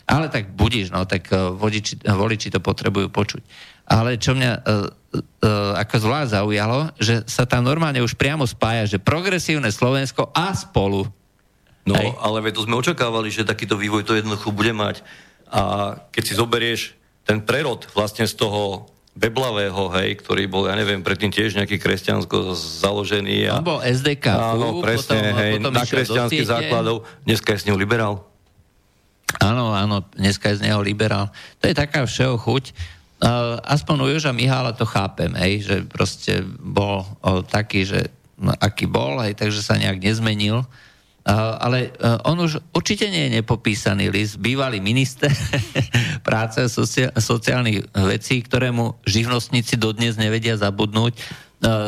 ale tak budíš, no, tak uh, vodiči, voliči to potrebujú počuť. Ale čo mňa uh, uh, ako zvlášť zaujalo, že sa tam normálne už priamo spája, že progresívne Slovensko a spolu. No, Hej. ale to sme očakávali, že takýto vývoj to jednoducho bude mať. A keď si zoberieš ten prerod vlastne z toho Beblavého, hej, ktorý bol, ja neviem, predtým tiež nejaký kresťansko založený. A, On bol SDK. Áno, presne, potom, hej, potom na kresťanských základov. Dneska je z neho liberál. Áno, áno, dneska je z neho liberál. To je taká všeho chuť. Aspoň u Joža Mihála to chápem, hej, že proste bol uh, taký, že no, aký bol, hej, takže sa nejak nezmenil ale e, on už určite nie je nepopísaný list, bývalý minister práce a sociálnych vecí, ktorému živnostníci dodnes nevedia zabudnúť e,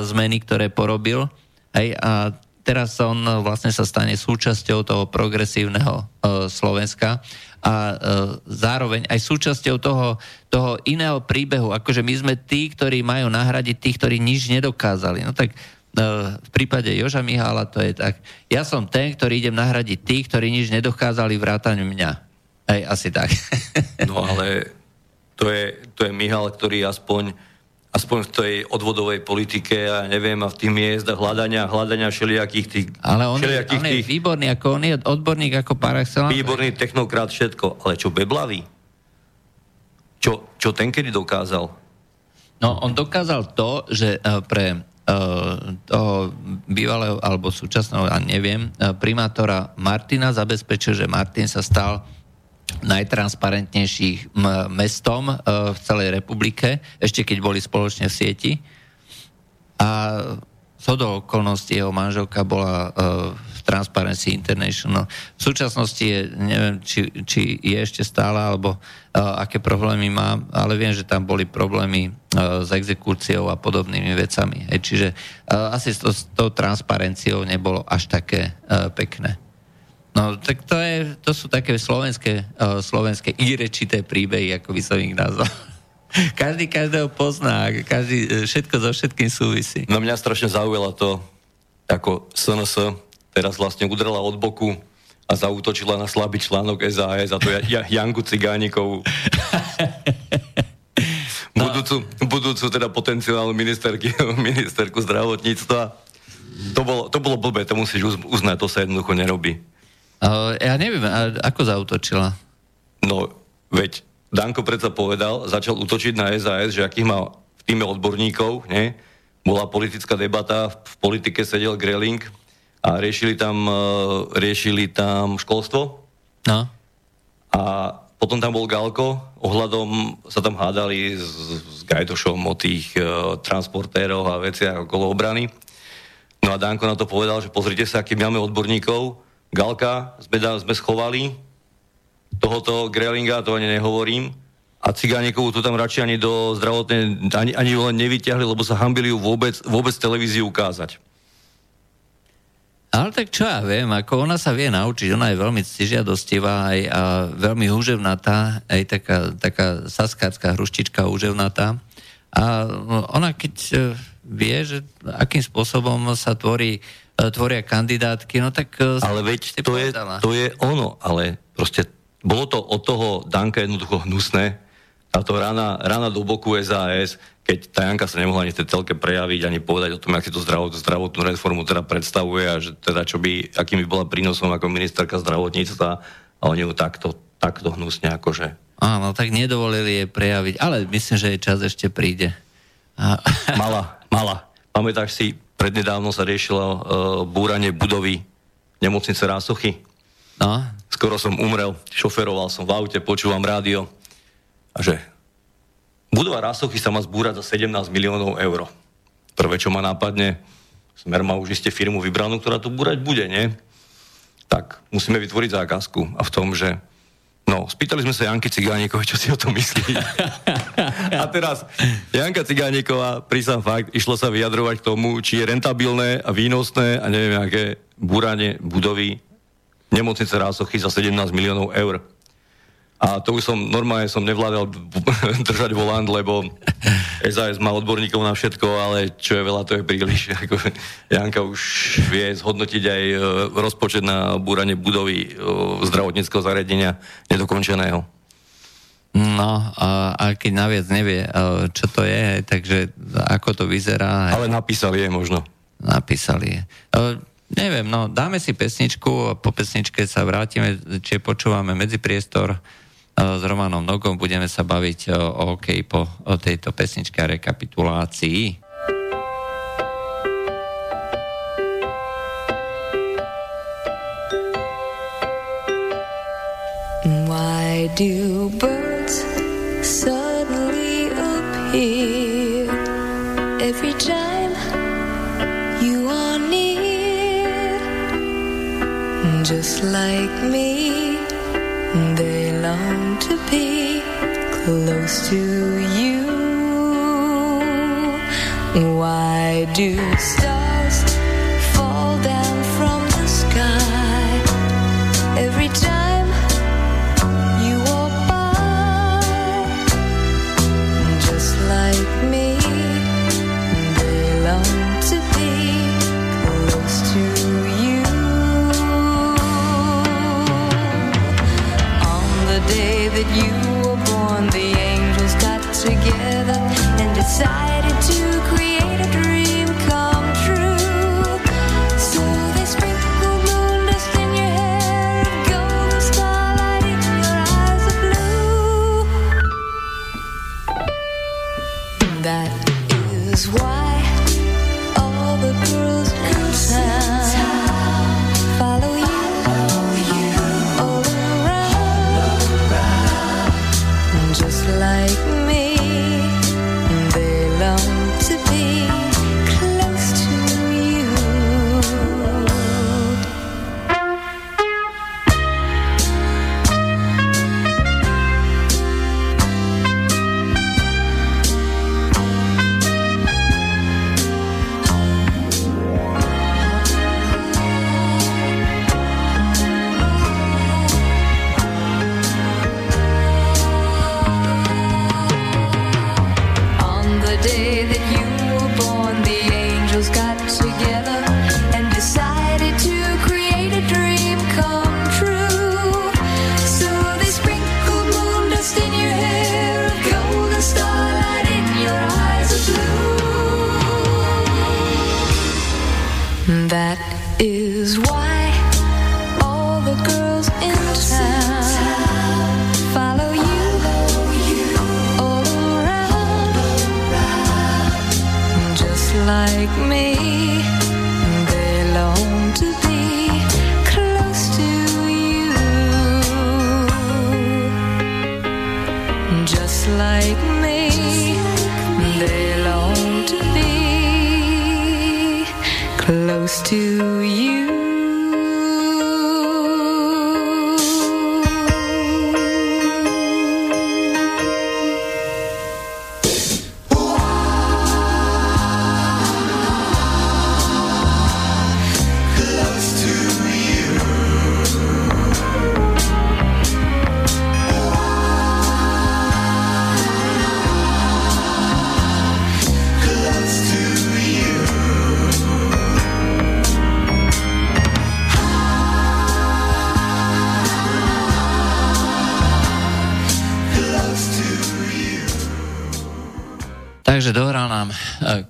zmeny, ktoré porobil. Hej, a teraz on vlastne sa stane súčasťou toho progresívneho Slovenska a zároveň aj súčasťou toho, toho iného príbehu, akože my sme tí, ktorí majú nahradiť tých, ktorí nič nedokázali. No tak v prípade Joža Mihála to je tak, ja som ten, ktorý idem nahradiť tých, ktorí nič nedokázali vrátať mňa. Hej, asi tak. No ale to je, to je Mihal, ktorý aspoň aspoň v tej odvodovej politike a neviem, a v tých miezdach hľadania, hľadania všelijakých tých... Ale on, je, on je tých, výborný, ako on je odborník ako par. Výborný technokrát, všetko. Ale čo Beblavý? Čo, čo ten kedy dokázal? No, on dokázal to, že eh, pre toho bývalého alebo súčasného, ja neviem, eh, primátora Martina zabezpečil, že Martin sa stal najtransparentnejším mestom eh, v celej republike, ešte keď boli spoločne v sieti. A do okolností jeho manželka bola v Transparency International. V súčasnosti je, neviem, či, či je ešte stále, alebo uh, aké problémy má, ale viem, že tam boli problémy uh, s exekúciou a podobnými vecami. Hej, čiže uh, asi s, to, s tou transparenciou nebolo až také uh, pekné. No, tak to, je, to sú také slovenské, uh, slovenské irečité príbehy, ako by som ich nazval. každý každého pozná, každý, všetko so všetkým súvisí. No mňa strašne zaujalo to, ako SNS teraz vlastne udrela od boku a zautočila na slabý článok SAS a to je Janku Cigánikovú. No. Budúcu, budúcu teda potenciálnu ministerky, ministerku zdravotníctva. To bolo, to bolo blbé, to musíš uznať, to sa jednoducho nerobí. Uh, ja neviem, ako zautočila? No, veď Danko predsa povedal, začal útočiť na SAS, že akých má v týme odborníkov, ne? bola politická debata, v politike sedel Greling, a riešili tam, e, riešili tam školstvo. No. A potom tam bol Galko, ohľadom sa tam hádali s, s Gajdošom o tých uh, transportéroch a veciach okolo obrany. No a Danko na to povedal, že pozrite sa, aký máme odborníkov. Galka sme, sme schovali, tohoto Grelinga, to ani nehovorím, a Cigánikovú tu tam radšej ani do zdravotnej, ani, ani ju len nevyťahli, lebo sa hambili ju vôbec, vôbec televíziu ukázať. Ale tak čo ja viem, ako ona sa vie naučiť, ona je veľmi ctižiadostivá aj a veľmi húževnatá, aj taká, taká saskárska hruštička húževnatá. A ona keď e, vie, že akým spôsobom sa tvorí, e, tvoria kandidátky, no tak... E, ale veď to je, to je ono, ale proste bolo to od toho Danka jednoducho hnusné, táto rana, rana do boku SAS, keď tá Janka sa nemohla ani v tej telke prejaviť, ani povedať o tom, aký to zdravot, zdravotnú reformu teda predstavuje a že teda čo by, akým by bola prínosom ako ministerka zdravotníctva a oni ju takto, takto hnusne akože. Áno, tak nedovolili jej prejaviť, ale myslím, že jej čas ešte príde. A... Mala, mala. Pamätáš si, prednedávno sa riešilo uh, búranie budovy nemocnice Rásochy. No. Skoro som umrel, šoferoval som v aute, počúvam rádio a že Budova Rásochy sa má zbúrať za 17 miliónov eur. Prvé, čo ma nápadne, Smer má už iste firmu vybranú, ktorá tu búrať bude, nie? Tak musíme vytvoriť zákazku a v tom, že No, spýtali sme sa Janky Cigánikovej, čo si o tom myslí. a teraz Janka Cigániková, prísam fakt, išlo sa vyjadrovať k tomu, či je rentabilné a výnosné a neviem, aké búranie budovy nemocnice Rásochy za 17 miliónov eur. A to už som, normálne som nevládal držať volant, lebo SAS má odborníkov na všetko, ale čo je veľa, to je príliš. Janka už vie zhodnotiť aj e, rozpočet na búranie budovy e, zdravotníckého zariadenia nedokončeného. No, a, keď naviac nevie, e, čo to je, takže ako to vyzerá. Ale napísali je možno. Napísali je. Neviem, no dáme si pesničku a po pesničke sa vrátime, či počúvame medzipriestor s Romanom Nogom budeme sa baviť o OK po tejto pesničke a rekapitulácii. Why do birds suddenly appear every time you are near? Just like me, they be close to you. Why do stars that you were born, the angels got together and decided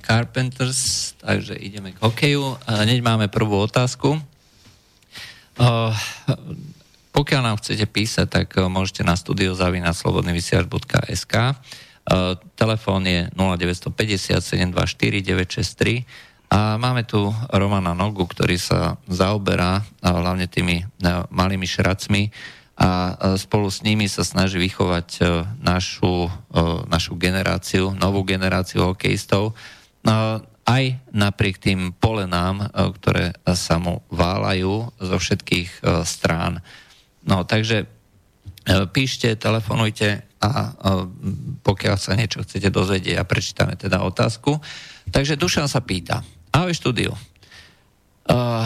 Carpenters, takže ideme k hokeju. Hneď máme prvú otázku. Pokiaľ nám chcete písať, tak môžete na studiozavinaslobodnyvysiač.sk Telefón je 0950 724 963 a máme tu Romana Nogu, ktorý sa zaoberá hlavne tými malými šracmi a spolu s nimi sa snaží vychovať našu, našu generáciu, novú generáciu hokejistov, aj napriek tým polenám, e, ktoré sa mu válajú zo všetkých e, strán. No, takže e, píšte, telefonujte a pokiaľ sa niečo chcete dozvedieť a prečítame teda otázku. Takže Dušan sa pýta. Ahoj štúdiu. Uh,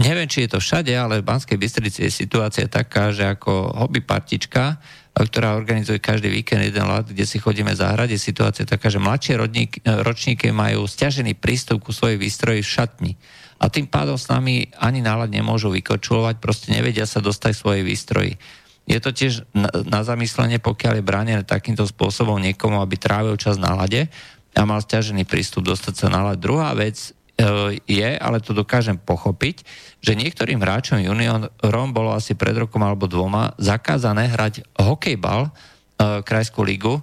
neviem, či je to všade, ale v Banskej Bystrici je situácia taká, že ako hobby partička ktorá organizuje každý víkend jeden let, kde si chodíme zahrať, je situácia taká, že mladšie rodník, ročníky majú stiažený prístup ku svojej výstroji v šatni. A tým pádom s nami ani nálad nemôžu vykočulovať, proste nevedia sa dostať svojej výstroji. Je to tiež na, na zamyslenie, pokiaľ je bránené takýmto spôsobom niekomu, aby trávil čas na lade a mal stiažený prístup dostať sa na lade. Druhá vec e, je, ale to dokážem pochopiť, že niektorým hráčom juniorom bolo asi pred rokom alebo dvoma zakázané hrať hokejbal, e, krajskú ligu. E,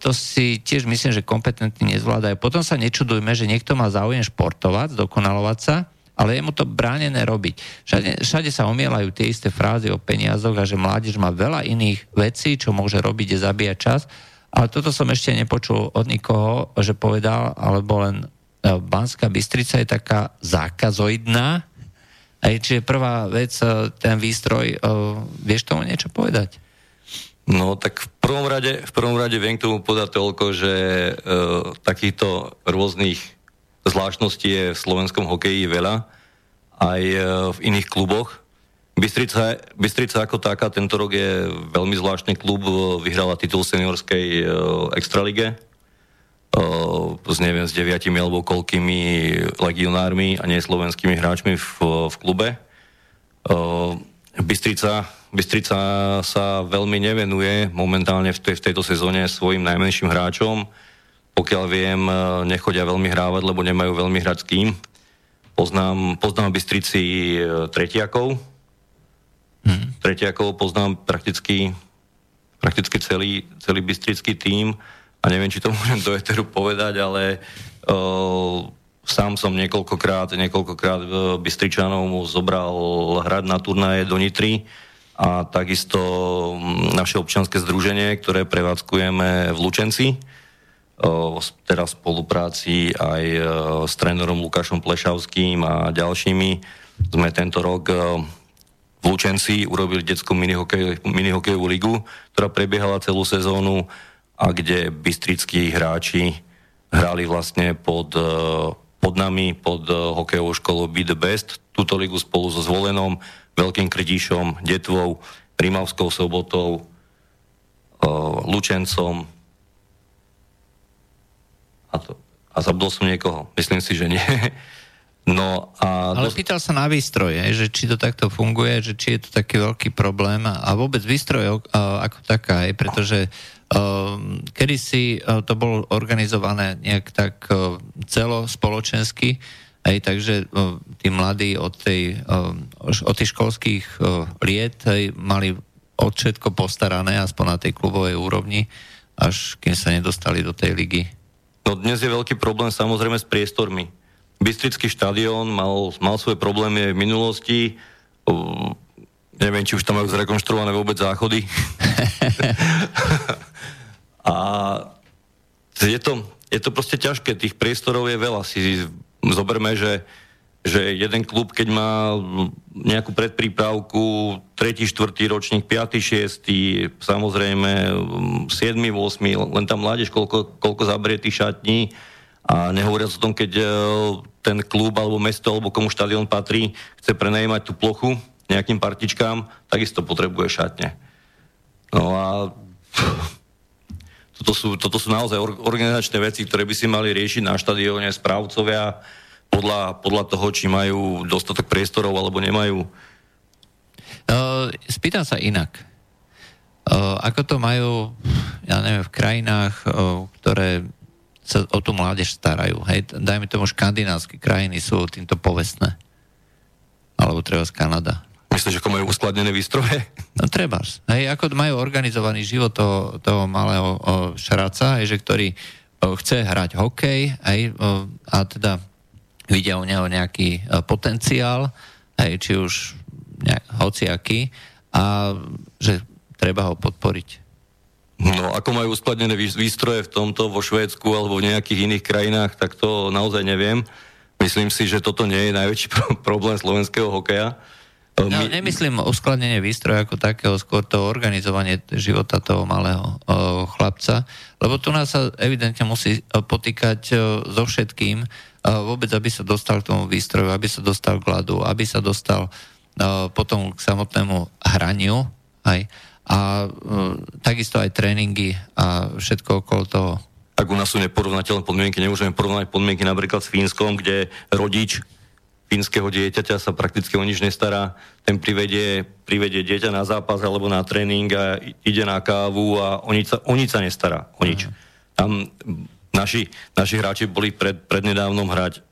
to si tiež myslím, že kompetentní nezvládajú. Potom sa nečudujme, že niekto má záujem športovať, dokonalovať sa, ale je mu to bránené robiť. Všade, všade sa omielajú tie isté frázy o peniazoch a že mládež má veľa iných vecí, čo môže robiť, je zabíjať čas. Ale toto som ešte nepočul od nikoho, že povedal, alebo len e, Banská Bystrica je taká zákazoidná, aj čiže prvá vec, e, ten výstroj, e, vieš tomu niečo povedať? No tak v prvom rade, v prvom rade viem k tomu povedať toľko, že e, takýchto rôznych zvláštností je v slovenskom hokeji veľa, aj e, v iných kluboch. Bystrica, Bystrica ako taká tento rok je veľmi zvláštny klub, vyhrala titul seniorskej e, extralige s neviem, s deviatimi alebo koľkými legionármi a nie slovenskými hráčmi v, v klube. Bystrica, Bystrica sa veľmi nevenuje momentálne v, tej, v tejto sezóne svojim najmenším hráčom. Pokiaľ viem, nechodia veľmi hrávať, lebo nemajú veľmi hrať s kým. Poznám, poznám Bystrici tretiakov. Hmm. Tretiakov poznám prakticky, prakticky celý, celý bystrický tím a neviem, či to môžem do Eteru povedať, ale uh, sám som niekoľkokrát, niekoľkokrát uh, Bystričanov mu zobral hrať na turnaje do Nitry a takisto naše občianske združenie, ktoré prevádzkujeme v Lučenci, uh, teraz v spolupráci aj uh, s trénerom Lukášom Plešavským a ďalšími. Sme tento rok v Lučenci urobili detskú minihokej, minihokejovú ligu, ktorá prebiehala celú sezónu a kde bystrickí hráči hrali vlastne pod, e, pod nami, pod e, hokejovou školou Be the Best, túto ligu spolu so Zvolenom, Veľkým Krdišom, Detvou, Rimavskou sobotou, e, Lučencom a, to, a zabudol som niekoho. Myslím si, že nie. No a Ale dos- pýtal sa na výstroj, že či to takto funguje, že či je to taký veľký problém a vôbec výstroj ako taká, pretože uh, kedysi uh, to bolo organizované nejak tak uh, celospoločensky, aj, takže uh, tí mladí od, tej, od tých školských liet aj, mali od všetko postarané, aspoň na tej klubovej úrovni, až kým sa nedostali do tej ligy. No dnes je veľký problém samozrejme s priestormi Bystrický štadión mal, mal svoje problémy aj v minulosti. Neviem, či už tam majú zrekonštruované vôbec záchody. a je to, je to proste ťažké, tých priestorov je veľa. Si zoberme, že, že jeden klub, keď má nejakú predprípravku, 3., 4. ročník, 5., 6., samozrejme 7., 8., len tam mládež, koľko, koľko zabrie tých šatní, a nehovoriac o tom, keď e, ten klub alebo mesto alebo komu štadión patrí, chce prenajímať tú plochu nejakým partičkám, takisto potrebuje šatne. No a toto sú, toto sú naozaj organizačné veci, ktoré by si mali riešiť na štadióne správcovia podľa, podľa toho, či majú dostatok priestorov alebo nemajú. Uh, spýtam sa inak. Uh, ako to majú, ja neviem, v krajinách, uh, ktoré sa o tú mládež starajú. Hej, dajme tomu, škandinávske krajiny sú týmto povestné. Alebo treba z Kanada. Myslíš, ako majú uskladnené výstroje? No treba. Hej, ako majú organizovaný život toho, toho malého o, šraca, hej, že ktorý o, chce hrať hokej hej, o, a teda vidia u neho nejaký o, potenciál, hej, či už ne, hociaký, a že treba ho podporiť. No, ako majú uskladnené výstroje v tomto vo Švédsku alebo v nejakých iných krajinách, tak to naozaj neviem. Myslím si, že toto nie je najväčší problém slovenského hokeja. No, My... nemyslím uskladnenie výstroja ako takého, skôr to organizovanie života toho malého o, chlapca, lebo tu nás sa evidentne musí potýkať o, so všetkým, o, vôbec aby sa dostal k tomu výstroju, aby sa dostal k ľadu, aby sa dostal o, potom k samotnému hraniu, aj, a uh, takisto aj tréningy a všetko okolo toho. Ak u nás sú neporovnateľné podmienky, nemôžeme porovnať podmienky napríklad s Fínskom, kde rodič fínskeho dieťaťa sa prakticky o nič nestará, ten privedie, privedie dieťa na zápas alebo na tréning a ide na kávu a o nič sa, o nič sa nestará, o nič. Mm. Tam naši, naši hráči boli pred, prednedávnom hrať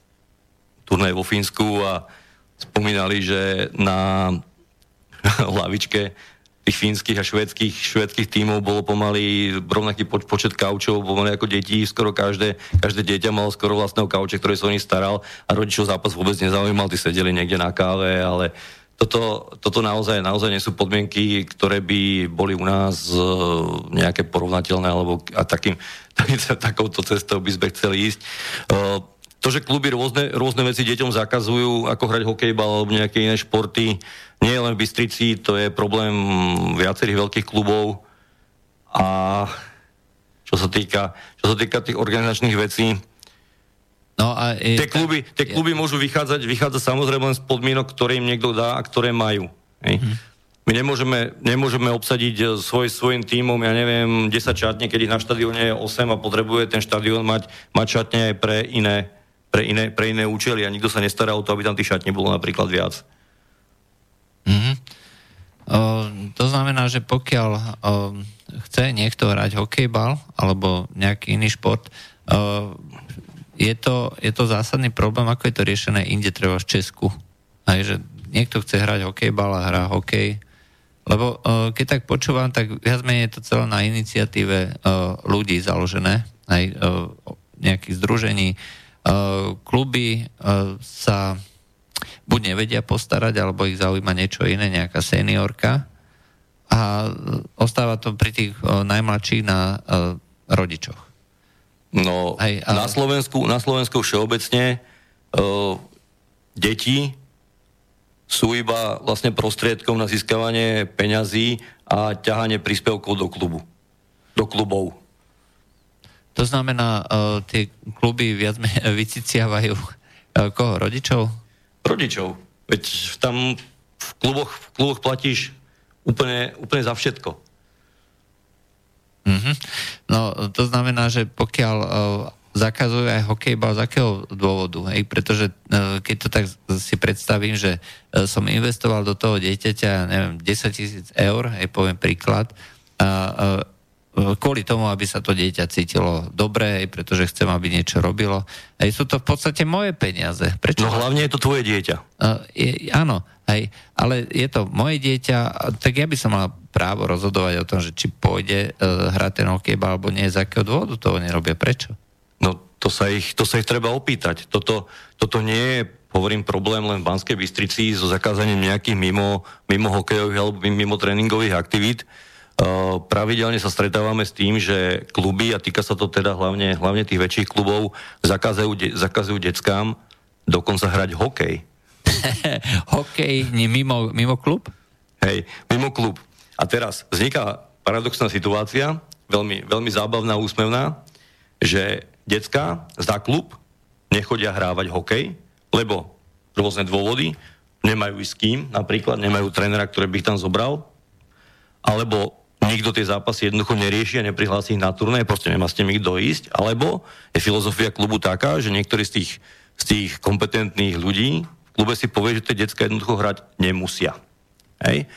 turnaj vo Fínsku a spomínali, že na lavičke tých fínskych a švedských, švedských tímov bolo pomaly rovnaký poč- počet kaučov, pomaly ako detí, skoro každé, každé dieťa malo skoro vlastného kauče, ktorý sa o nich staral a rodičov zápas vôbec nezaujímal, tí sedeli niekde na káve, ale toto, toto naozaj, naozaj nie sú podmienky, ktoré by boli u nás uh, nejaké porovnateľné, alebo a takým, takým, takouto cestou by sme chceli ísť. Uh, to, že kluby rôzne, rôzne veci deťom zakazujú, ako hrať hokejbal alebo nejaké iné športy, nie len v Bystrici, to je problém viacerých veľkých klubov a čo sa týka, čo sa týka tých organizačných vecí, No a je, tie kluby, tie kluby môžu vychádzať, vychádzať samozrejme len z podmienok, ktoré im niekto dá a ktoré majú. Hej. Hmm. My nemôžeme, nemôžeme obsadiť eh, svoj, svojim tímom, ja neviem, 10 šatne, keď ich na štadióne je 8 a potrebuje ten štadión mať, mať šatne aj pre iné, pre, iné, pre iné účely a nikto sa nestará o to, aby tam tých šatní bolo napríklad viac. Mm-hmm. O, to znamená, že pokiaľ o, chce niekto hrať hokejbal alebo nejaký iný šport, o, je, to, je to zásadný problém, ako je to riešené inde, treba v Česku. Aj, že niekto chce hrať hokejbal a hrá hokej, lebo o, keď tak počúvam, tak viac menej je to celé na iniciatíve o, ľudí založené, aj o, nejakých združení. O, kluby o, sa buď nevedia postarať, alebo ich zaujíma niečo iné, nejaká seniorka a ostáva to pri tých najmladších na rodičoch. No, Hej, ale... na, Slovensku, na Slovensku všeobecne o, deti sú iba vlastne prostriedkom na získavanie peňazí a ťahanie príspevkov do klubu. Do klubov. To znamená, uh, tie kluby viac vyciciavajú uh, koho? Rodičov? Rodičov. Veď tam v kluboch, v kluboch platíš úplne, úplne za všetko. Mm-hmm. No, to znamená, že pokiaľ uh, zakazujú aj hokejbal z akého dôvodu? Hej? Pretože uh, keď to tak si predstavím, že uh, som investoval do toho dieťaťa, neviem, 10 tisíc eur, hej, poviem príklad, uh, uh, kvôli tomu, aby sa to dieťa cítilo dobre, pretože chcem, aby niečo robilo. Aj sú to v podstate moje peniaze. Prečo? No hlavne je to tvoje dieťa. Uh, je, áno, hej, ale je to moje dieťa, tak ja by som mal právo rozhodovať o tom, že či pôjde uh, hrať ten hokejbal alebo nie, z akého dôvodu toho nerobia, prečo? No to sa ich, to sa ich treba opýtať. Toto, toto nie je hovorím, problém len v Banskej Bystrici so zakázaním nejakých mimo, mimo hokejových alebo mimo tréningových aktivít. Uh, pravidelne sa stretávame s tým, že kluby, a týka sa to teda hlavne, hlavne tých väčších klubov, zakazujú, de, zakazujú deckám dokonca hrať hokej. hokej mimo, mimo klub? Hej, mimo klub. A teraz vzniká paradoxná situácia, veľmi, veľmi zábavná, úsmevná, že decka za klub nechodia hrávať hokej, lebo rôzne dôvody, nemajú s kým, napríklad nemajú trénera, ktorý by ich tam zobral, alebo nikto tie zápasy jednoducho nerieši a neprihlási ich na turné, proste nemá s tými kto ísť, alebo je filozofia klubu taká, že niektorí z tých, z tých kompetentných ľudí v klube si povie, že tie detská jednoducho hrať nemusia. Hej?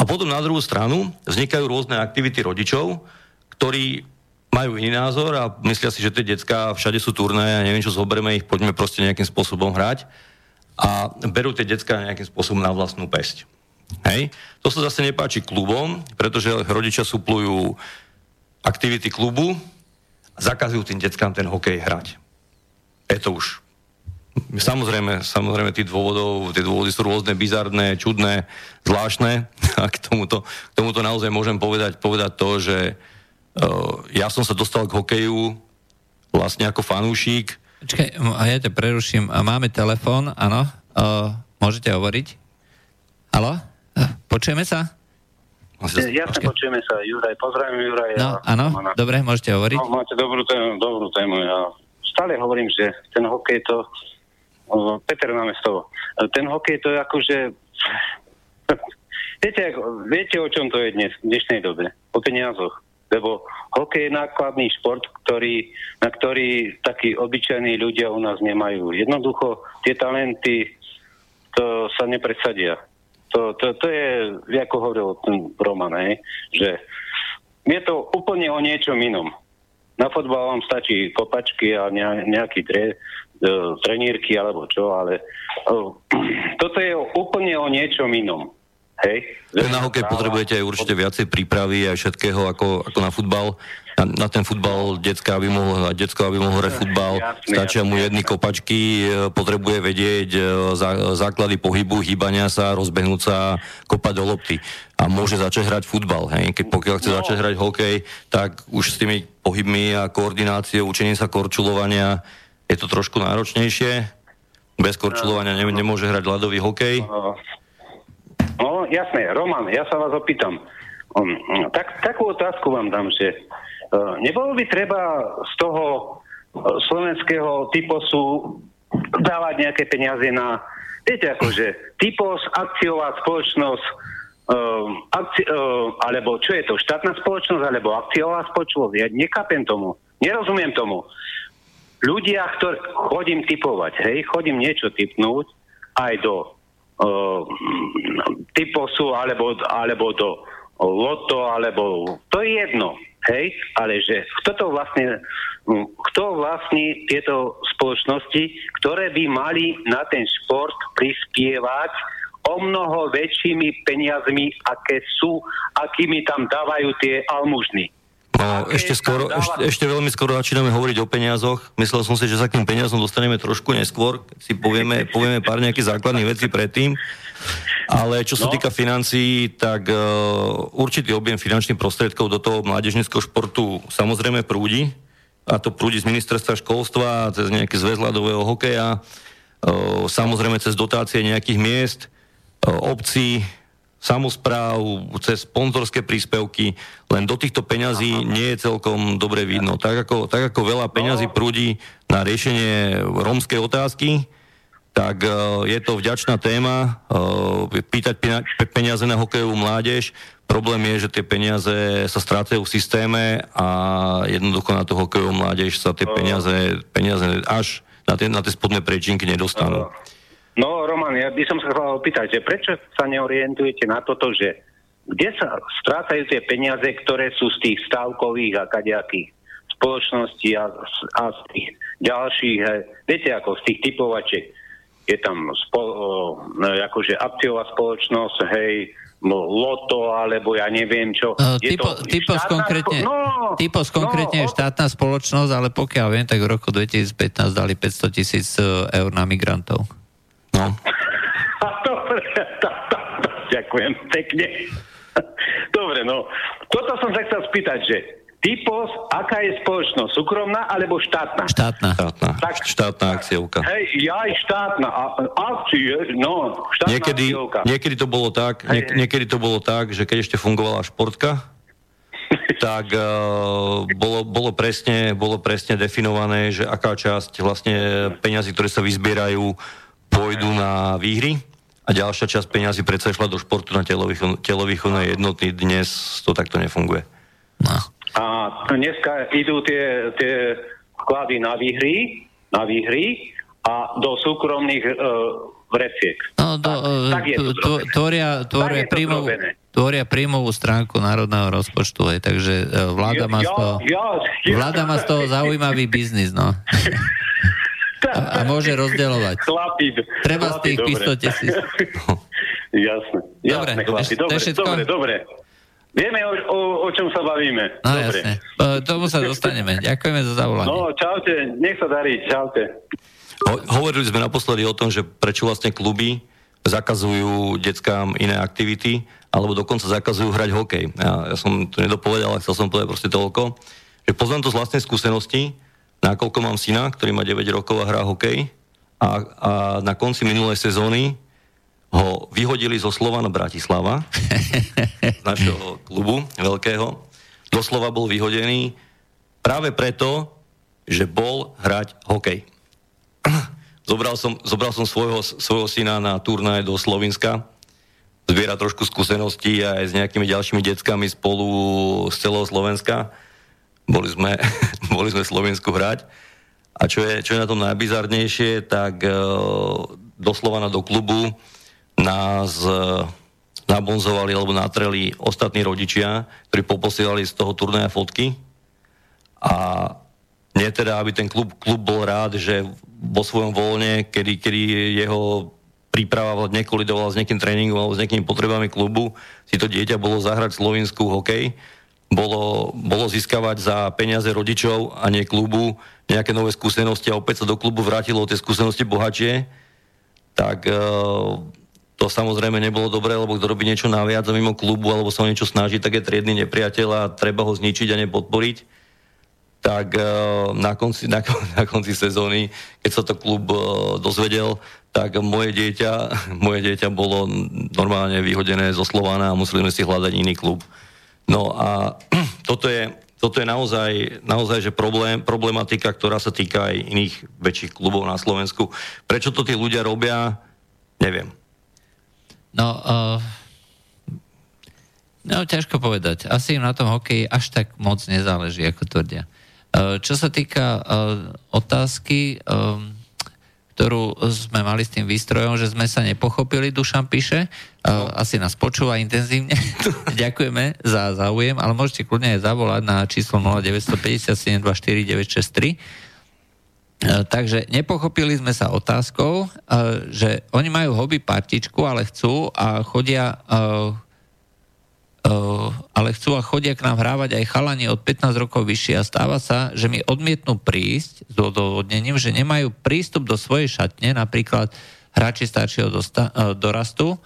A potom na druhú stranu vznikajú rôzne aktivity rodičov, ktorí majú iný názor a myslia si, že tie detská všade sú turné a neviem čo, zoberieme ich, poďme proste nejakým spôsobom hrať a berú tie detská nejakým spôsobom na vlastnú pesť. Hej? To sa zase nepáči klubom, pretože rodičia suplujú aktivity klubu a zakazujú tým deckám ten hokej hrať. Je to už Samozrejme, samozrejme tých dôvodov, tie dôvody sú rôzne, bizarné, čudné, zvláštne. A k tomuto, k tomuto naozaj môžem povedať, povedať to, že uh, ja som sa dostal k hokeju vlastne ako fanúšik. Počkaj, a ja ťa preruším. Máme telefón, áno. Uh, môžete hovoriť? Halo? Počujeme sa? Ja sa počujeme sa, Juraj, pozdravím Juraj. No, áno, dobre, môžete hovoriť. No, máte dobrú tému, dobrú tému. Ja stále hovorím, že ten hokej to... Peter máme z toho. Ten hokej to je akože... Viete, viete, o čom to je dnes, v dnešnej dobe? O peniazoch. Lebo hokej je nákladný šport, ktorý, na ktorý takí obyčajní ľudia u nás nemajú. Jednoducho, tie talenty, to sa nepresadia to, to, to je, ako hovoril ten Roman, hej, že je to úplne o niečom inom. Na fotbal vám stačí kopačky a nejaký tre, uh, trenírky alebo čo, ale uh, toto je úplne o niečom inom. Hej? Na hokej potrebujete aj určite viacej prípravy a všetkého ako, ako na futbal na, na ten futbal detská, aby mohol hrať, detsko, aby mohol hrať futbal, stačia mu jedny kopačky, e, potrebuje vedieť e, zá, základy pohybu, hýbania sa, rozbehnúť sa, kopať do lopty a môže začať hrať futbal. Hej. Keď pokiaľ chce no. začať hrať hokej, tak už s tými pohybmi a koordináciou, učením sa korčulovania je to trošku náročnejšie. Bez korčulovania ne, nemôže hrať ľadový hokej. No, jasné. Roman, ja sa vás opýtam. Um, tak, takú otázku vám dám, že Eh, nebolo by treba z toho eh, slovenského typosu dávať nejaké peniaze na, viete akože, typos, akciová spoločnosť, uh, akci- uh, alebo čo je to, štátna spoločnosť, alebo akciová spoločnosť, ja nekapem tomu, nerozumiem tomu. Ľudia, ktorí, chodím typovať, hej, chodím niečo typnúť aj do uh, typosu, alebo, alebo do loto, alebo to je jedno Hej, ale že kto to vlastne, hm, kto vlastní tieto spoločnosti, ktoré by mali na ten šport prispievať o mnoho väčšími peniazmi, aké sú, akými tam dávajú tie almužny. No, ešte, skoro, dáva... ešte, ešte veľmi skoro začíname hovoriť o peniazoch. Myslel som si, že sa k tým peniazom dostaneme trošku neskôr, keď si povieme, povieme pár nejakých základných vecí predtým. Ale čo sa no. týka financií, tak uh, určitý objem finančných prostriedkov do toho mládežnického športu samozrejme prúdi. A to prúdi z ministerstva školstva, cez nejaký zväz ľadového hokeja, uh, samozrejme cez dotácie nejakých miest, uh, obcí, samozpráv, cez sponzorské príspevky, len do týchto peňazí nie je celkom dobre vidno. Tak ako, tak ako veľa peňazí no. prúdi na riešenie rómskej otázky, tak je to vďačná téma. Pýtať peniaze na hokejovú mládež. Problém je, že tie peniaze sa strácajú v systéme a jednoducho na tú hokejovú mládež sa tie peniaze, peniaze až na tie, na tie spodné prečinky nedostanú. No, Roman, ja by som sa chcel opýtať, že prečo sa neorientujete na toto, že kde sa strácajú tie peniaze, ktoré sú z tých stavkových a kadejakých spoločností a, a z tých ďalších, viete, ako z tých typovačiek, je tam spo, no, akože akciová spoločnosť, hej, loto, alebo ja neviem čo. Uh, typo, typos konkrétne, no, typos konkrétne no, je štátna spoločnosť, ale pokiaľ viem, tak v roku 2015 dali 500 tisíc e, eur na migrantov. No. Dobre, ďakujem pekne. Dobre, no. Toto som sa chcel spýtať, že Typos, aká je spoločnosť? Súkromná alebo štátna? Štátna. Štátna, tak, štátna akciovka. Hej, ja aj štátna. A, akcie, no, štátna niekedy, akciovka. niekedy to bolo tak, hej, nie, niekedy to bolo tak, že keď ešte fungovala športka, tak uh, bolo, bolo, presne, bolo presne definované, že aká časť vlastne peňazí, ktoré sa vyzbierajú, pôjdu na výhry a ďalšia časť peňazí predsa išla do športu na telovýchovné jednotný. Dnes to takto nefunguje. No. A dneska idú tie, tie vklady na výhry, na výhry a do súkromných uh, vreciek. No, do, tak, tak je to tvoria, tvoria, príjmov, tvoria príjmovú stránku národného rozpočtu, aj, takže e, vláda má, z toho, vláda má z toho zaujímavý biznis, no. A, a môže rozdeľovať. Chlapi, Treba chlapi, z tých 500 tisíc. Jasné, dobre, chlapi, dobre, dobre, dobre. Vieme, o, o, o čom sa bavíme. No dobre. jasne, o, tomu sa dostaneme. Ďakujeme za zavolanie. No, čaute, nech sa darí, čaute. Ho, hovorili sme naposledy o tom, že prečo vlastne kluby zakazujú deckám iné aktivity, alebo dokonca zakazujú hrať hokej. Ja, ja som to nedopovedal, ale chcel som povedať proste toľko, že poznám to z vlastnej skúsenosti, nakoľko mám syna, ktorý má 9 rokov a hrá hokej a, a na konci minulej sezóny ho vyhodili zo Slovana Bratislava, z našeho klubu veľkého. Doslova bol vyhodený práve preto, že bol hrať hokej. Zobral som, zobral som svojho, svojho syna na turnaj do Slovenska, zbiera trošku skúseností aj s nejakými ďalšími deckami spolu z celého Slovenska. Boli sme, boli sme v Slovensku hrať. A čo je, čo je na tom najbizarnejšie, tak uh, doslova na do klubu nás e, nabonzovali alebo natreli ostatní rodičia, ktorí poposielali z toho turnaja fotky a nie teda, aby ten klub, klub bol rád, že vo svojom voľne, kedy, kedy jeho príprava nekolidovala s nejakým tréningom alebo s nejakými potrebami klubu, si to dieťa bolo zahrať slovinskú hokej, bolo, bolo získavať za peniaze rodičov a nie klubu nejaké nové skúsenosti a opäť sa do klubu vrátilo tie skúsenosti bohatšie, tak uh, to samozrejme nebolo dobré, lebo kto robí niečo naviac a mimo klubu alebo sa o niečo snaží, tak je triedny nepriateľ a treba ho zničiť a nepodporiť. Tak uh, na konci, na, na konci sezóny, keď sa to klub uh, dozvedel, tak moje dieťa, moje dieťa bolo normálne vyhodené zo Slovana a museli sme si hľadať iný klub. No a toto je, toto je naozaj, naozaj že problém, problematika, ktorá sa týka aj iných väčších klubov na Slovensku. Prečo to tí ľudia robia, neviem. No, uh, no, ťažko povedať. Asi im na tom hokeji až tak moc nezáleží, ako tvrdia. Uh, čo sa týka uh, otázky, um, ktorú sme mali s tým výstrojom, že sme sa nepochopili, Dušan píše, uh, asi nás počúva intenzívne. Ďakujeme za záujem, ale môžete kľudne aj zavolať na číslo 0957 24963 E, takže nepochopili sme sa otázkou, e, že oni majú hobby partičku, ale chcú a chodia e, ale chcú a chodia k nám hrávať aj chalani od 15 rokov vyššie a stáva sa, že mi odmietnú prísť s odôvodnením, že nemajú prístup do svojej šatne, napríklad hráči staršieho dosta, dorastu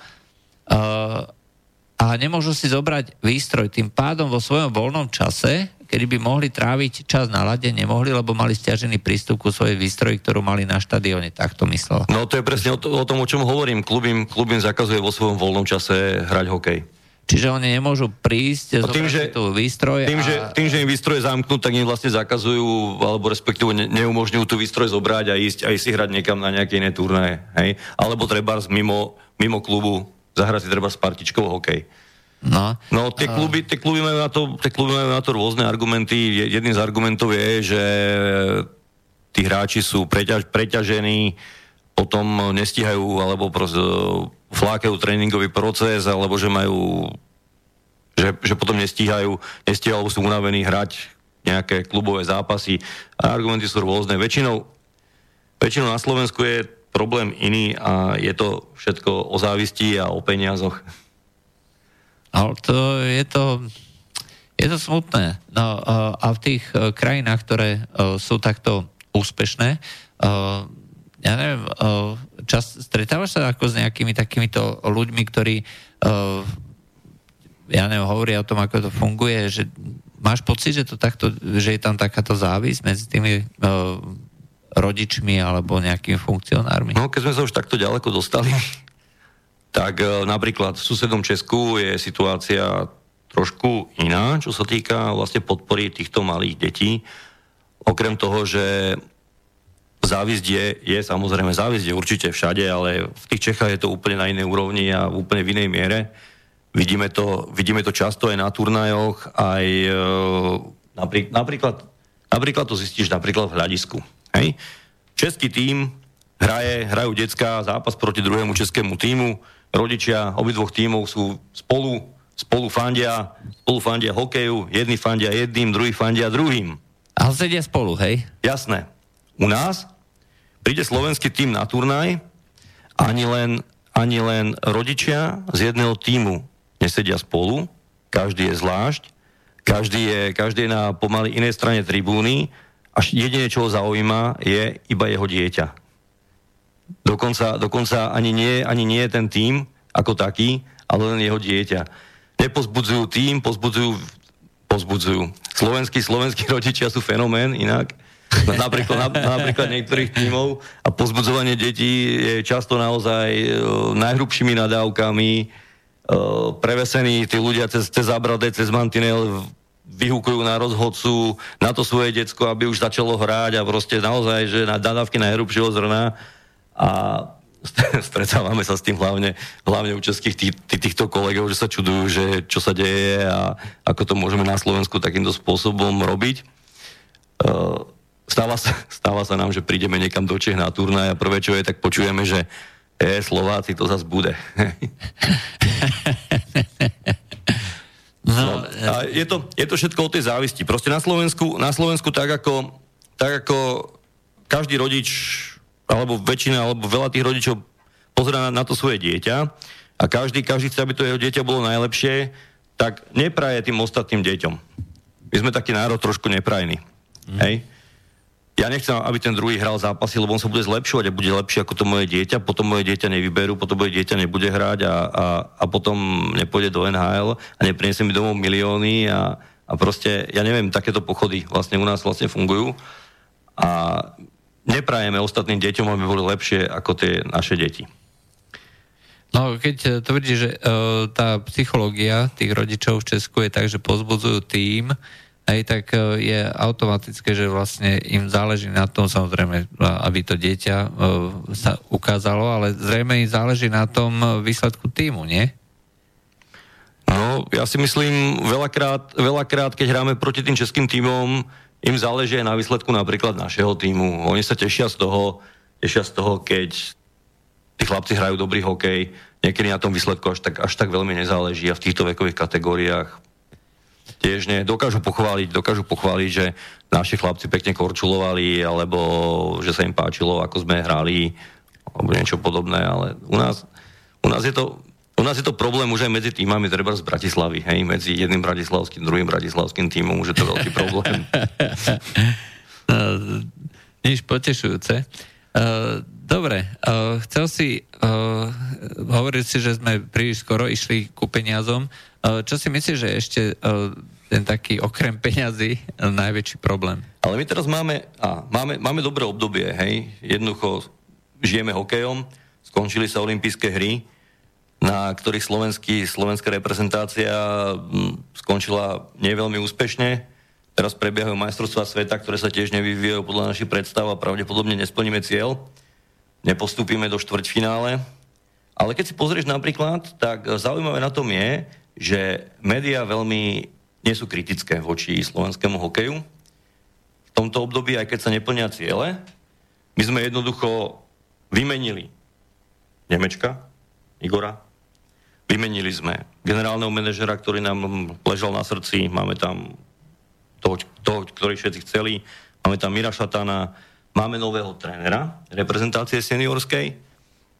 a nemôžu si zobrať výstroj. Tým pádom vo svojom voľnom čase kedy by mohli tráviť čas na lade, nemohli, lebo mali stiažený prístup ku svojej výstroji, ktorú mali na štadióne. Tak to myslel. No to je presne o, to, o tom, o čom hovorím. Klub im, klub im zakazuje vo svojom voľnom čase hrať hokej. Čiže oni nemôžu prísť, no tým, že, tú výstroj tým, a... že, tým, že im výstroj zamknú, tak im vlastne zakazujú, alebo respektíve ne, neumožňujú tú výstroj zobrať a ísť aj si hrať niekam na nejaké iné turné. Hej? Alebo treba mimo, mimo klubu zahrať si treba s partičkou hokej. No, no tie, kluby, tie, kluby majú na to, tie kluby majú na to rôzne argumenty. Jedným z argumentov je, že tí hráči sú preťaž, preťažení, potom nestíhajú, alebo proste flákajú tréningový proces, alebo že majú že, že potom nestíhajú, nestíhajú, alebo sú unavení hrať nejaké klubové zápasy. A argumenty sú rôzne. Väčšinou, väčšinou na Slovensku je problém iný a je to všetko o závisti a o peniazoch. Ale to je to, je to smutné. No, a v tých e, krajinách, ktoré e, sú takto úspešné, ja neviem, čas, stretávaš sa ako s nejakými takýmito ľuďmi, ktorí ja neviem, hovoria o tom, ako to funguje, že máš pocit, že to takto, že je tam takáto závisť medzi tými rodičmi alebo nejakými funkcionármi? No, keď sme sa už takto ďaleko dostali, tak e, napríklad v susednom Česku je situácia trošku iná, čo sa týka vlastne podpory týchto malých detí. Okrem toho, že závisť je, je samozrejme závisť je určite všade, ale v tých Čechách je to úplne na inej úrovni a úplne v inej miere. Vidíme to, vidíme to často aj na turnajoch, aj e, napríklad, napríklad, to zistíš napríklad v hľadisku. Hej? Český tím hraje, hrajú decka zápas proti druhému českému týmu, rodičia obidvoch tímov sú spolu, spolu fandia, spolu fandia hokeju, jedni fandia jedným, druhý fandia druhým. Ale sedia spolu, hej? Jasné. U nás príde slovenský tým na turnaj, ani len, ani len rodičia z jedného týmu nesedia spolu, každý je zvlášť, každý je, každý je na pomaly inej strane tribúny a jediné, čo ho zaujíma, je iba jeho dieťa. Dokonca, dokonca ani, nie, ani nie ten tým ako taký, ale len jeho dieťa. Nepozbudzujú tým, pozbudzujú, pozbudzujú. Slovenskí, slovenskí rodičia sú fenomén inak, napríklad, na, napríklad niektorých tímov a pozbudzovanie detí je často naozaj e, najhrubšími nadávkami, e, prevesení tí ľudia cez, cez zábrade, cez mantinel vyhúkujú na rozhodcu, na to svoje decko, aby už začalo hrať a proste naozaj, že na nadávky najhrubšieho zrna a stretávame sa s tým hlavne, hlavne u českých tý, tý, týchto kolegov, že sa čudujú, že čo sa deje a ako to môžeme na Slovensku takýmto spôsobom robiť. Uh, stáva, sa, stáva sa nám, že prídeme niekam do Čech na turnaj a prvé, čo je, tak počujeme, že je, Slováci, to zase bude. no, a je, to, je to všetko o tej závisti. Proste na Slovensku, na Slovensku tak ako, tak ako každý rodič alebo väčšina, alebo veľa tých rodičov pozera na, na to svoje dieťa a každý, každý chce, aby to jeho dieťa bolo najlepšie, tak nepraje tým ostatným deťom. My sme taký národ trošku neprajný. Mm. Hej? Ja nechcem, aby ten druhý hral zápasy, lebo on sa bude zlepšovať a bude lepšie ako to moje dieťa, potom moje dieťa nevyberú, potom moje dieťa nebude hrať a, a, a potom nepôjde do NHL a nepriniesie mi domov milióny a, a proste, ja neviem, takéto pochody vlastne u nás vlastne fungujú a neprajeme ostatným deťom, aby boli lepšie ako tie naše deti. No, keď eh, to vidíš, že uh, tá psychológia tých rodičov v Česku je tak, že pozbudzujú tým, aj tak uh, je automatické, že vlastne im záleží na tom, samozrejme, aby to dieťa uh, sa ukázalo, ale zrejme im záleží na tom výsledku týmu, nie? No, ja si myslím, veľakrát, veľakrát keď hráme proti tým českým týmom, im záleží na výsledku napríklad našeho týmu. Oni sa tešia z toho, tešia z toho, keď tí chlapci hrajú dobrý hokej, niekedy na tom výsledku až tak, až tak veľmi nezáleží a v týchto vekových kategóriách tiež nie. Dokážu pochváliť, dokážu pochváliť, že naši chlapci pekne korčulovali, alebo že sa im páčilo, ako sme hrali, alebo niečo podobné, ale u nás, u nás je to u nás je to problém už aj medzi týmami, treba z Bratislavy, hej, medzi jedným bratislavským, druhým bratislavským týmom, už je to veľký problém. no, nič potešujúce. Uh, dobre, uh, chcel si, uh, hovoriť si, že sme príliš skoro išli ku peniazom. Uh, čo si myslíš, že ešte uh, ten taký okrem peňazí uh, najväčší problém? Ale my teraz máme, a, máme, máme dobré obdobie, hej, jednoducho žijeme hokejom, skončili sa olympijské hry, na ktorých slovenský, slovenská reprezentácia mm, skončila neveľmi úspešne. Teraz prebiehajú majstrovstvá sveta, ktoré sa tiež nevyvíjajú podľa našich predstav a pravdepodobne nesplníme cieľ. Nepostúpime do štvrťfinále. Ale keď si pozrieš napríklad, tak zaujímavé na tom je, že médiá veľmi nie sú kritické voči slovenskému hokeju. V tomto období, aj keď sa neplnia ciele, my sme jednoducho vymenili Nemečka, Igora, vymenili sme generálneho manažera, ktorý nám ležal na srdci, máme tam toho, toho ktorý všetci chceli, máme tam Mira Šatana, máme nového trénera reprezentácie seniorskej,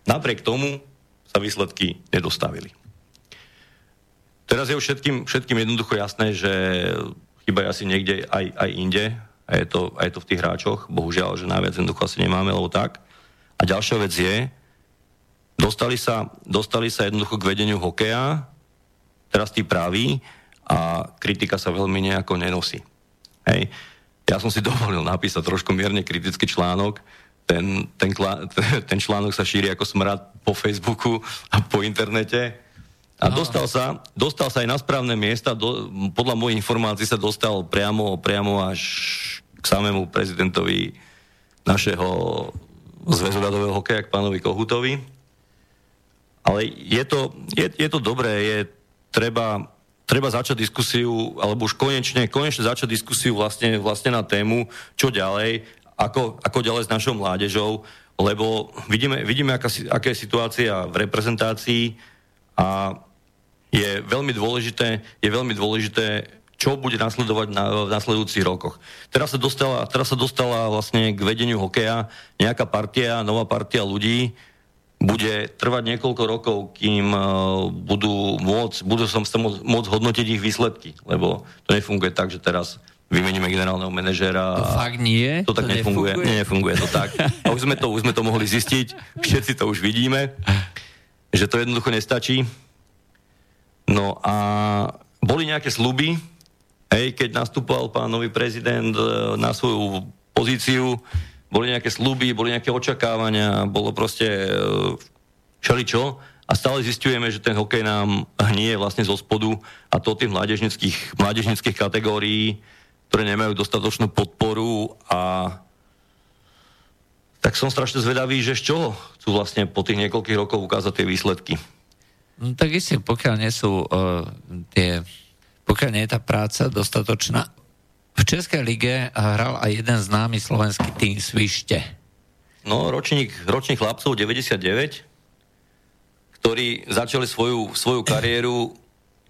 napriek tomu sa výsledky nedostavili. Teraz je už všetkým, všetkým jednoducho jasné, že chyba je asi niekde aj, aj inde, a je, to, a je to v tých hráčoch, bohužiaľ, že najviac jednoducho asi nemáme, lebo tak. A ďalšia vec je, dostali sa, dostali sa jednoducho k vedeniu hokeja, teraz tí praví, a kritika sa veľmi nejako nenosí. Hej. Ja som si dovolil napísať trošku mierne kritický článok, ten, ten, ten článok sa šíri ako smrad po Facebooku a po internete. A dostal sa, dostal sa aj na správne miesta, do, podľa mojich informácií sa dostal priamo, priamo až k samému prezidentovi našeho zväzu ľadového hokeja, k pánovi Kohutovi. Ale je to, je, je to dobré, je treba, treba začať diskusiu, alebo už konečne, konečne začať diskusiu vlastne, vlastne na tému, čo ďalej, ako, ako ďalej s našou mládežou, lebo vidíme, vidíme aká, aká je situácia v reprezentácii a je veľmi dôležité, je veľmi dôležité čo bude nasledovať na, v nasledujúcich rokoch. Teraz sa, dostala, teraz sa dostala vlastne k vedeniu hokeja nejaká partia, nová partia ľudí, bude trvať niekoľko rokov, kým uh, budú môcť, budú som sa môcť, môcť hodnotiť ich výsledky, lebo to nefunguje tak, že teraz vymeníme generálneho manažéra. To fakt nie? To tak to nefunguje. nefunguje. Nie, nefunguje to tak. A už sme to, už sme to mohli zistiť, všetci to už vidíme, že to jednoducho nestačí. No a boli nejaké sluby, Hej, keď nastupoval pán nový prezident e, na svoju pozíciu, boli nejaké sluby, boli nejaké očakávania, bolo proste e, všeličo a stále zistujeme, že ten hokej nám hnie vlastne zo spodu a to tých mládežnických, mládežnických kategórií, ktoré nemajú dostatočnú podporu a tak som strašne zvedavý, že z čoho chcú vlastne po tých niekoľkých rokoch ukázať tie výsledky. No, tak isté, pokiaľ nie sú uh, tie pokiaľ nie je tá práca dostatočná. V Českej lige hral aj jeden známy slovenský tým Svište. No, ročník, ročník chlapcov 99, ktorí začali svoju, svoju kariéru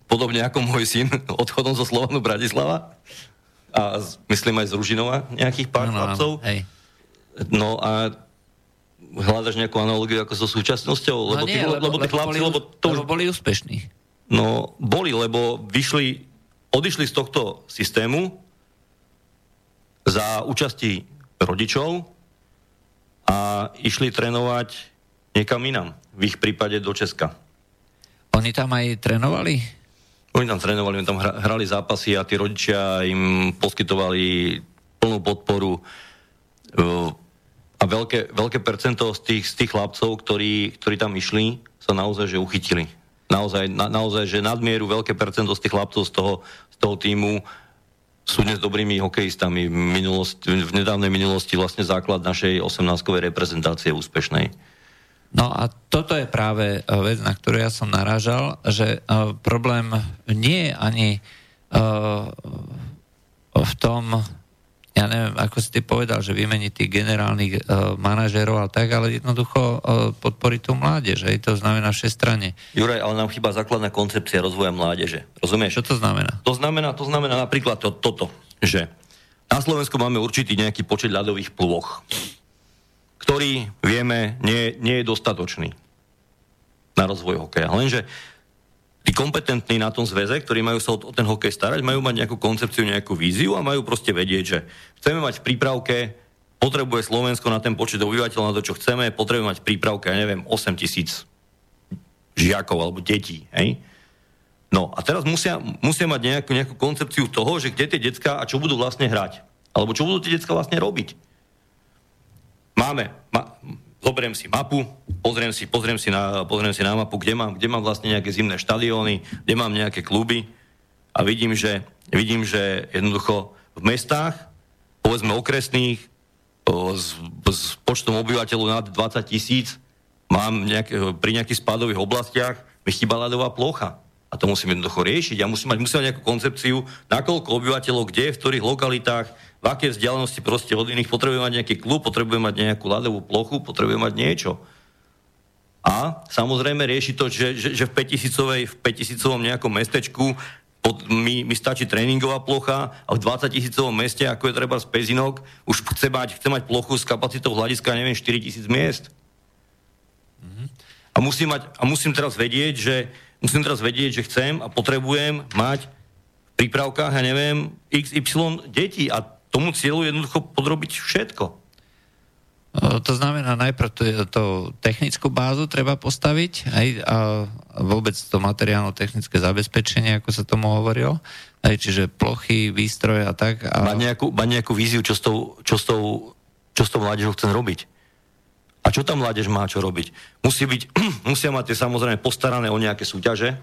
podobne ako môj syn odchodom zo Slovanu Bratislava a z, myslím aj z Ružinova nejakých pár no, chlapcov. No, hej. no a hľadaš nejakú analogiu ako so súčasnosťou? No lebo, nie, tí, lebo, lebo, lebo, chlapci, lebo, to lebo boli úspešní. No, boli, lebo vyšli, odišli z tohto systému za účasti rodičov a išli trénovať niekam inam, v ich prípade do Česka. Oni tam aj trénovali? Oni tam trénovali, oni tam hrali zápasy a tí rodičia im poskytovali plnú podporu a veľké, veľké percento z tých, z tých chlapcov, ktorí, ktorí tam išli, sa naozaj že uchytili naozaj, na, naozaj, že nadmieru veľké percento z tých chlapcov z toho, z toho týmu sú dnes dobrými hokejistami. V, minulosti, v nedávnej minulosti vlastne základ našej 18-kovej reprezentácie úspešnej. No a toto je práve eh, vec, na ktorú ja som narážal, že uh, problém nie je ani uh, v tom, ja neviem, ako si ty povedal, že vymeniť tých generálnych uh, manažérov a tak, ale jednoducho uh, podporiť tú mládež, hej, to znamená strane. Juraj, ale nám chýba základná koncepcia rozvoja mládeže. Rozumieš? Čo to znamená? To znamená, to znamená napríklad to, toto, že na Slovensku máme určitý nejaký počet ľadových plôch, ktorý, vieme, nie, nie je dostatočný na rozvoj hokeja. Lenže tí kompetentní na tom zväze, ktorí majú sa o ten hokej starať, majú mať nejakú koncepciu, nejakú víziu a majú proste vedieť, že chceme mať v prípravke, potrebuje Slovensko na ten počet obyvateľov, na to, čo chceme, potrebuje mať v prípravke, ja neviem, 8 tisíc žiakov alebo detí, hej? No a teraz musia, musia mať nejakú, nejakú koncepciu toho, že kde tie decka a čo budú vlastne hrať. Alebo čo budú tie decka vlastne robiť. Máme, zoberiem si mapu, pozriem si, pozriem si, na, pozriem si na mapu, kde mám, kde mám vlastne nejaké zimné štadióny, kde mám nejaké kluby a vidím, že, vidím, že jednoducho v mestách, povedzme okresných, s, s počtom obyvateľov nad 20 tisíc, mám nejaké, pri nejakých spádových oblastiach, mi chýba ľadová plocha. A to musím jednoducho riešiť. Ja musím mať, musím mať nejakú koncepciu, nakoľko obyvateľov, kde, v ktorých lokalitách, v aké vzdialenosti proste od iných potrebujem mať nejaký klub, potrebujem mať nejakú ľadovú plochu, potrebujem mať niečo. A samozrejme rieši to, že, že, že v 5000 v 5000 nejakom mestečku pod, mi, mi stačí tréningová plocha a v 20 tisícovom meste, ako je treba z Pezinok, už chce mať, chce mať plochu s kapacitou hľadiska, neviem, 4 tisíc miest. Mm-hmm. A musím, mať, a musím teraz vedieť, že musím teraz vedieť, že chcem a potrebujem mať v prípravkách, ja neviem, XY detí a tomu cieľu jednoducho podrobiť všetko. To znamená, najprv to, to technickú bázu treba postaviť aj, a vôbec to materiálno-technické zabezpečenie, ako sa tomu hovorilo, aj, čiže plochy, výstroje a tak. A... Má, nejakú, má nejakú víziu, čo s tou, čo s tou, čo s tou mládežou chcem robiť. A čo tam mládež má čo robiť? Musí byť, musia mať tie samozrejme postarané o nejaké súťaže,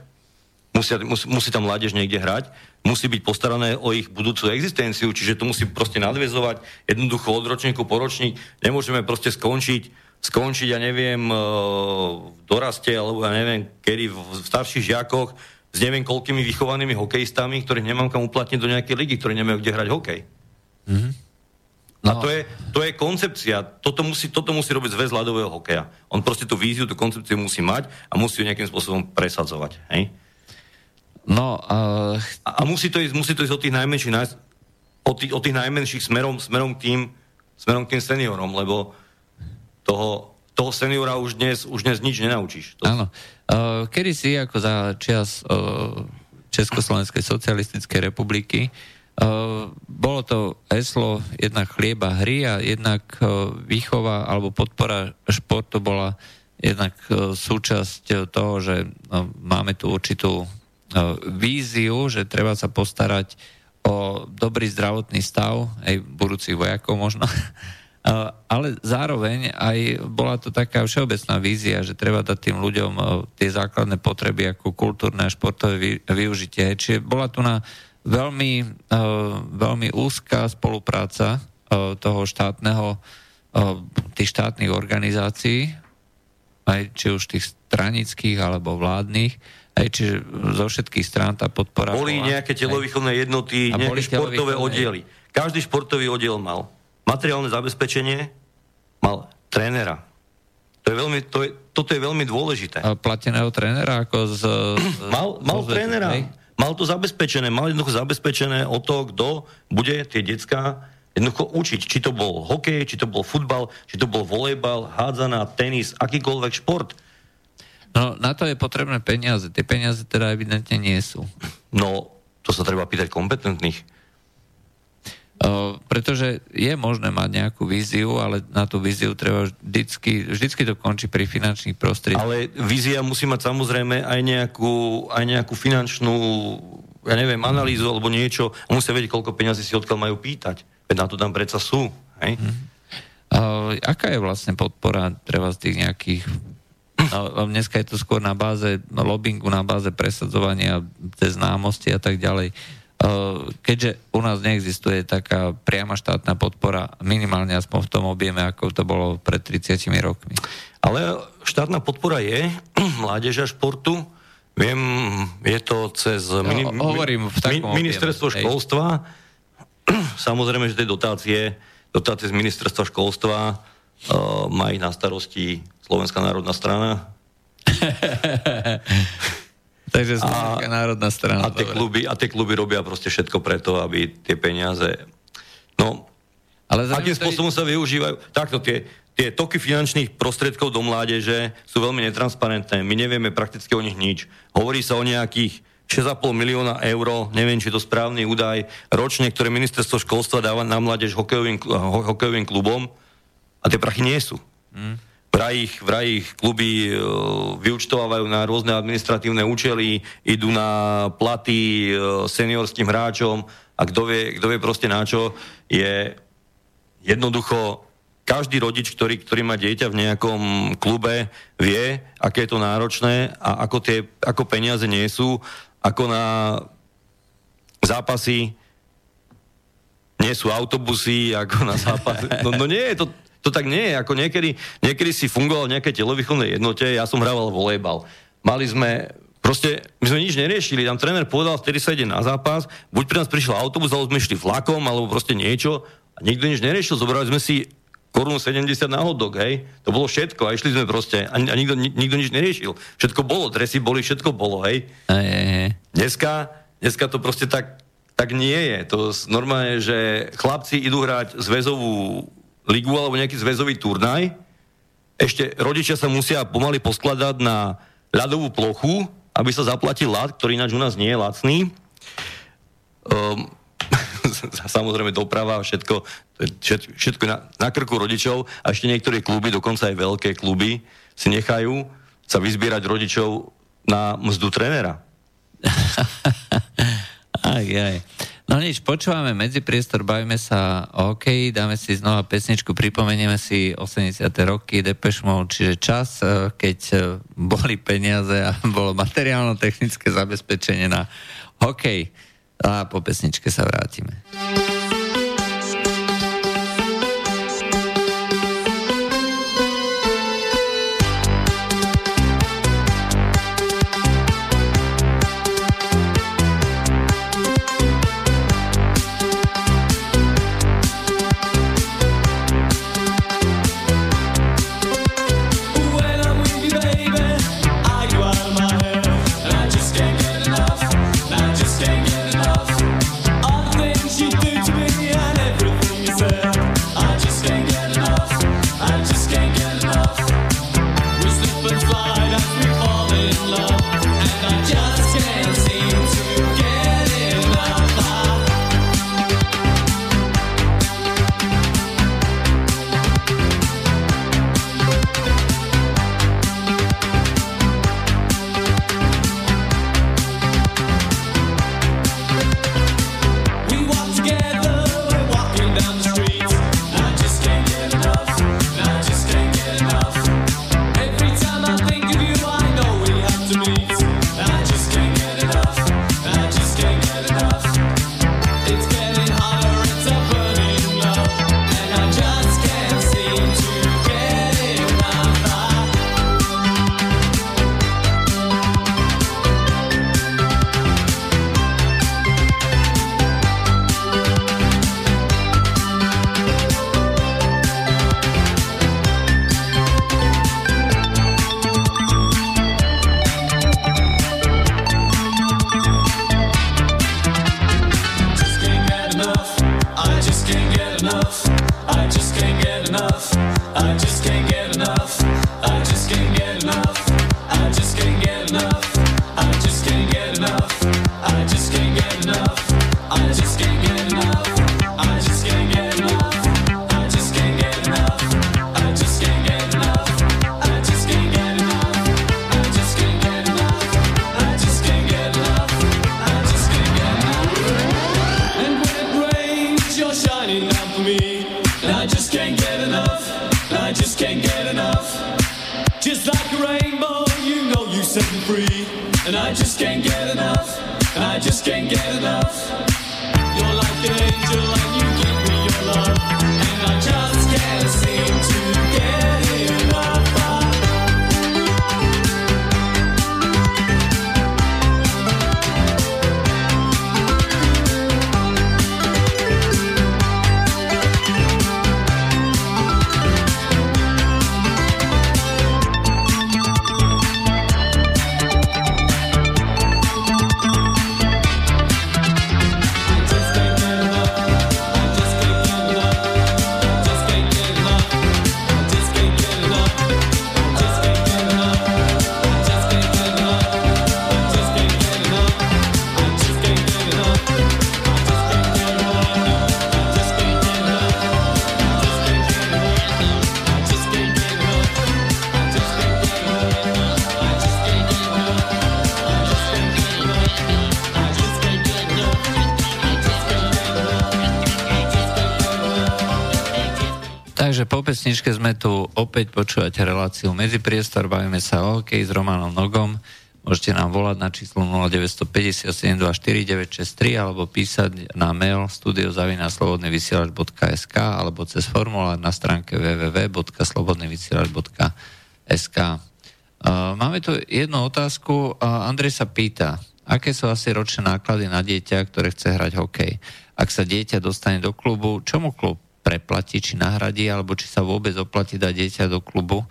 musia, musí, musí tam mládež niekde hrať, musí byť postarané o ich budúcu existenciu, čiže to musí proste nadvezovať jednoducho od ročníku po ročník. Nemôžeme proste skončiť, skončiť, ja neviem, e, v doraste, alebo ja neviem, kedy v starších žiakoch s neviem koľkými vychovanými hokejistami, ktorých nemám kam uplatniť do nejakej ligy, ktorí nemajú kde hrať hokej. Mm-hmm. No. A to je, to je koncepcia. Toto musí, toto musí robiť zväz ľadového hokeja. On proste tú víziu, tú koncepciu musí mať a musí ju nejakým spôsobom presadzovať. Hej? No, uh... a, musí, to ísť, musí to ísť od tých najmenších, od tých, od tých najmenších smerom, smerom, k tým, smerom k tým seniorom, lebo toho, toho seniora už dnes, už dnes nič nenaučíš. To... Áno. Uh, kedy si ako za čas uh, Československej socialistickej republiky Uh, bolo to heslo jednak chlieba hry a jednak uh, výchova alebo podpora športu bola jednak uh, súčasť toho, že uh, máme tu určitú víziu, že treba sa postarať o dobrý zdravotný stav, aj budúcich vojakov možno, uh, ale zároveň aj bola to taká všeobecná vízia, že treba dať tým ľuďom uh, tie základné potreby ako kultúrne a športové vy, využitie. Čiže bola tu na veľmi, veľmi úzká spolupráca toho štátneho, tých štátnych organizácií, aj či už tých stranických alebo vládnych, aj čiže zo všetkých strán tá podpora... Boli bola, nejaké telovýchovné jednoty, nejaké športové oddiely. Každý športový oddiel mal materiálne zabezpečenie, mal trénera. To je veľmi, to je, toto je veľmi dôležité. A plateného trénera ako z... mal mal trénera. Hej? mal to zabezpečené, mal jednoducho zabezpečené o to, kto bude tie decka jednoducho učiť. Či to bol hokej, či to bol futbal, či to bol volejbal, hádzaná, tenis, akýkoľvek šport. No, na to je potrebné peniaze. Tie peniaze teda evidentne nie sú. No, to sa treba pýtať kompetentných. Uh, pretože je možné mať nejakú víziu, ale na tú víziu treba vždycky, vždycky to končí pri finančných prostriedkoch. Ale vízia musí mať samozrejme aj nejakú, aj nejakú finančnú, ja neviem, analýzu alebo niečo. Musia vedieť, koľko peniazí si odkiaľ majú pýtať. Veď na to tam predsa sú. Hej? Uh, aká je vlastne podpora treba z tých nejakých No, dneska je to skôr na báze lobbingu, na báze presadzovania cez známosti a tak ďalej. Eh, keďže u nás neexistuje taká priama štátna podpora, minimálne aspoň v tom objeme, ako to bolo pred 30 rokmi. Ale štátna podpora je mládeža športu, Viem, je to cez no, mini, hovorím v takom ministerstvo objeme, školstva. Samozrejme, že tie dotácie, dotácie z ministerstva školstva uh, má ich na starosti Slovenská národná strana. Takže Slovenská národná strana. A tie, kluby, a tie kluby robia proste všetko preto, aby tie peniaze... No, ale akým spôsobom sa využívajú... Takto, tie, tie toky finančných prostriedkov do mládeže sú veľmi netransparentné. My nevieme prakticky o nich nič. Hovorí sa o nejakých 6,5 milióna eur, neviem, či je to správny údaj, ročne, ktoré ministerstvo školstva dáva na mládež hokejovým, hokejovým klubom a tie prachy nie sú. Hmm vraj ich, vraj ich kluby e, vyučtovávajú na rôzne administratívne účely, idú na platy e, seniorským hráčom a kto vie, kto vie proste na čo, je jednoducho každý rodič, ktorý, ktorý má dieťa v nejakom klube, vie, aké je to náročné a ako, tie, ako peniaze nie sú, ako na zápasy nie sú autobusy, ako na zápasy. No, no nie, to, to tak nie je. Ako niekedy, niekedy si fungoval v nejakej telovýchovnej jednote, ja som hrával volejbal. Mali sme Proste my sme nič neriešili, tam tréner povedal, vtedy sa ide na zápas, buď pri nás prišiel autobus, alebo sme išli vlakom, alebo proste niečo a nikto nič neriešil, zobrali sme si korunu 70 na hotdog, hej. To bolo všetko a išli sme proste a, a nikto, nikto nič neriešil. Všetko bolo, dresy boli, všetko bolo, hej. Aj, aj, aj. Dneska, dneska to proste tak, tak nie je. To normálne, že chlapci idú hrať zväzovú ligu alebo nejaký zväzový turnaj, ešte rodičia sa musia pomaly poskladať na ľadovú plochu, aby sa zaplatil lat, ktorý ináč u nás nie je lacný. Um, samozrejme doprava, všetko, všetko na, na krku rodičov a ešte niektoré kluby, dokonca aj veľké kluby, si nechajú sa vyzbierať rodičov na mzdu trénera. aj, aj. No nič, počúvame medzipriestor, bavíme sa OK, dáme si znova pesničku, pripomenieme si 80. roky Depeche Mode, čiže čas, e, keď e, boli peniaze a bolo materiálno-technické zabezpečenie na hokej. A po pesničke sa vrátime. Pesničke sme tu opäť počúvať reláciu Medzipriestor, bavíme sa o hokej s Romanom Nogom. Môžete nám volať na číslo 0957249963 alebo písať na mail studiozaviнаslobodnyvysielač.sk alebo cez formulár na stránke www.slobodnyvysielač.sk Máme tu jednu otázku. Andrej sa pýta, aké sú asi ročné náklady na dieťa, ktoré chce hrať hokej? Ak sa dieťa dostane do klubu, čomu klub preplatí, či nahradí, alebo či sa vôbec oplatí dať dieťa do klubu?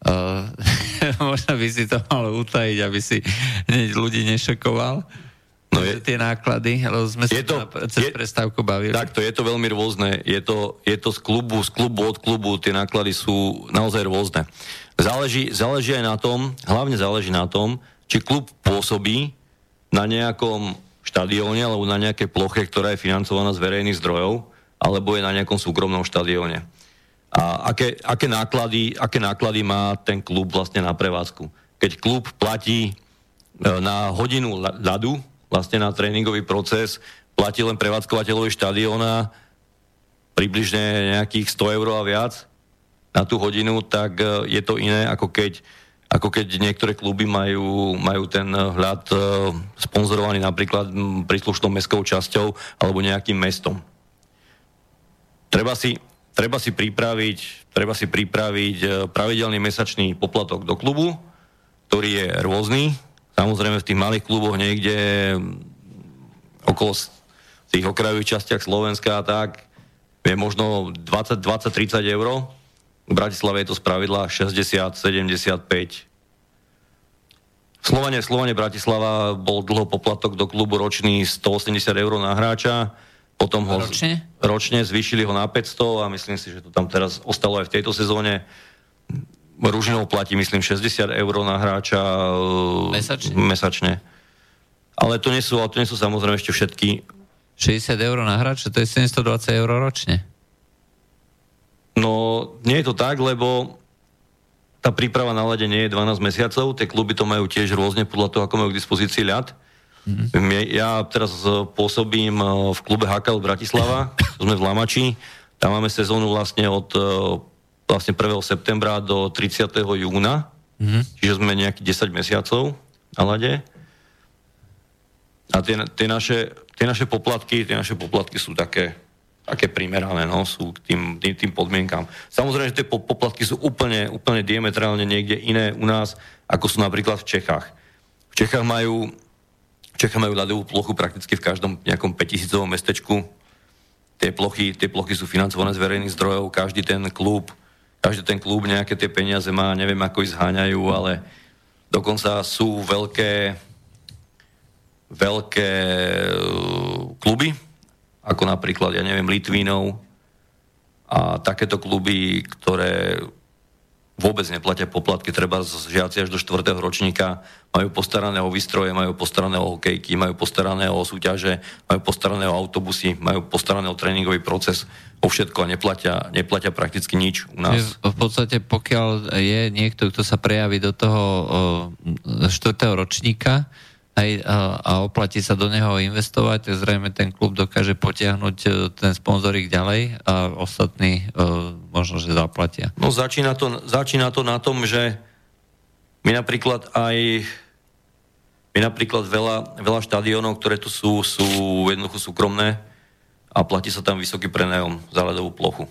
Uh, možno by si to mal utajiť, aby si ľudí nešokoval. No je, tie náklady, lebo sme sa to, na, cez je, prestávku bavili. Takto, je to veľmi rôzne. Je to, je to z klubu, z klubu od klubu, tie náklady sú naozaj rôzne. Záleží, záleží aj na tom, hlavne záleží na tom, či klub pôsobí na nejakom štadióne alebo na nejakej ploche, ktorá je financovaná z verejných zdrojov, alebo je na nejakom súkromnom štadióne a aké, aké, náklady, aké náklady má ten klub vlastne na prevádzku. Keď klub platí e, na hodinu ľadu, vlastne na tréningový proces, platí len prevádzkovateľovi štadióna približne nejakých 100 eur a viac na tú hodinu, tak e, je to iné, ako keď, ako keď niektoré kluby majú, majú ten hľad e, sponzorovaný napríklad príslušnou mestskou časťou alebo nejakým mestom. Treba si, treba si pripraviť, treba si pripraviť e, pravidelný mesačný poplatok do klubu, ktorý je rôzny. Samozrejme v tých malých kluboch niekde okolo tých okrajových častiach Slovenska tak je možno 20, 20 30 eur. V Bratislave je to spravidla 60, 75. V Slovane, v Slovane Bratislava bol dlho poplatok do klubu ročný 180 eur na hráča potom ho ročne? ročne zvýšili ho na 500 a myslím si, že to tam teraz ostalo aj v tejto sezóne. Ružinov platí, myslím, 60 eur na hráča e, mesačne. mesačne. Ale to nie sú, ale to nie sú samozrejme ešte všetky. 60 eur na hráča, to je 720 eur ročne. No, nie je to tak, lebo tá príprava na lade nie je 12 mesiacov, tie kluby to majú tiež rôzne podľa toho, ako majú k dispozícii ľad. Mm-hmm. Ja teraz e, pôsobím e, v klube HKL Bratislava, sme v Lamači, tam máme sezónu vlastne od e, vlastne 1. septembra do 30. júna, mm-hmm. čiže sme nejakých 10 mesiacov na lade. A tie, tie, naše, tie naše poplatky, tie naše poplatky sú také, také primerané, no, sú k tým, tým, tým podmienkám. Samozrejme, že tie poplatky sú úplne, úplne diametrálne niekde iné u nás, ako sú napríklad v Čechách. V Čechách majú Čechá majú ľadovú plochu prakticky v každom nejakom 5000 mestečku. Tie plochy, tie plochy sú financované z verejných zdrojov, každý ten klub, každý ten klub nejaké tie peniaze má, neviem ako ich zháňajú, ale dokonca sú veľké veľké uh, kluby, ako napríklad, ja neviem, Litvínov a takéto kluby, ktoré vôbec neplatia poplatky, treba žiaci až do 4. ročníka, majú postarané o výstroje, majú postarané o hokejky, majú postarané o súťaže, majú postarané o autobusy, majú postarané o tréningový proces, o všetko a neplatia, neplatia prakticky nič u nás. V podstate pokiaľ je niekto, kto sa prejaví do toho 4. ročníka, aj, a, a oplatí sa do neho investovať, tak zrejme ten klub dokáže potiahnuť e, ten sponzorik ďalej a ostatní uh, možno, že zaplatia. No začína to, začína to na tom, že my napríklad aj my napríklad veľa, veľa štadiónov, ktoré tu sú, sú jednoducho súkromné a platí sa tam vysoký prenajom za ľadovú plochu.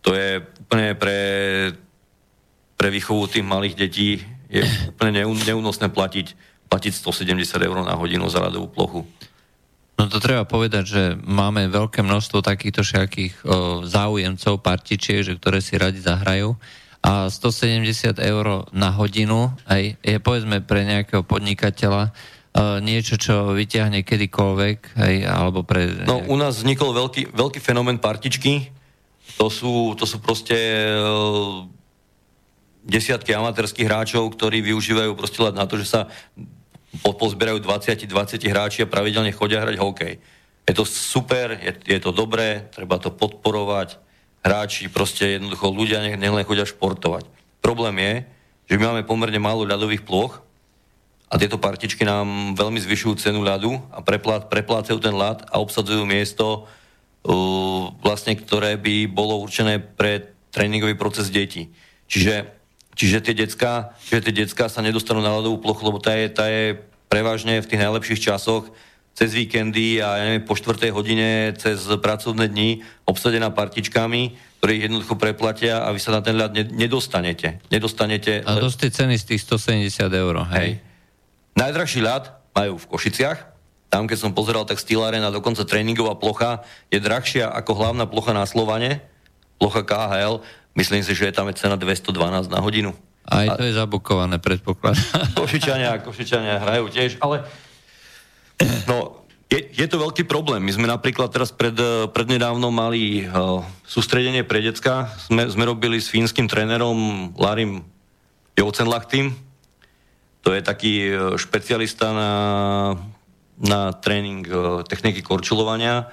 To je úplne pre, pre výchovu tých malých detí je úplne neúnosné platiť platiť 170 eur na hodinu za radovú plochu. No to treba povedať, že máme veľké množstvo takýchto všakých o, záujemcov, partičiek, že ktoré si radi zahrajú a 170 eur na hodinu aj je povedzme pre nejakého podnikateľa niečo, čo vyťahne kedykoľvek, aj, alebo pre... No u nás vznikol veľký, veľký fenomén partičky, to sú, to sú proste desiatky amatérských hráčov, ktorí využívajú proste len na to, že sa pozbierajú 20-20 hráči a pravidelne chodia hrať hokej. Je to super, je, je to dobré, treba to podporovať. Hráči, proste jednoducho ľudia nech, chodia športovať. Problém je, že my máme pomerne málo ľadových ploch a tieto partičky nám veľmi zvyšujú cenu ľadu a preplát, preplácajú ten ľad a obsadzujú miesto, uh, vlastne, ktoré by bolo určené pre tréningový proces detí. Čiže, čiže tie decka, čiže tie decka sa nedostanú na ľadovú plochu, lebo tá je, tá je prevažne v tých najlepších časoch cez víkendy a ja neviem, po 4. hodine cez pracovné dni obsadená partičkami, ktorí jednoducho preplatia a vy sa na ten ľad nedostanete. nedostanete a dosť tie ceny z tých 170 eur, hej? hej. Najdrahší ľad majú v Košiciach, tam, keď som pozeral, tak Steel Arena, dokonca tréningová plocha je drahšia ako hlavná plocha na Slovane, plocha KHL. Myslím si, že je tam cena 212 na hodinu. Aj to je zabukované, predpoklad. Košičania, Košičania hrajú tiež, ale no, je, je to veľký problém. My sme napríklad teraz pred, prednedávno mali uh, sústredenie pre decka. Sme, sme robili s fínskym trénerom Larim Joucenlachtým. To je taký uh, špecialista na na tréning e, techniky korčulovania,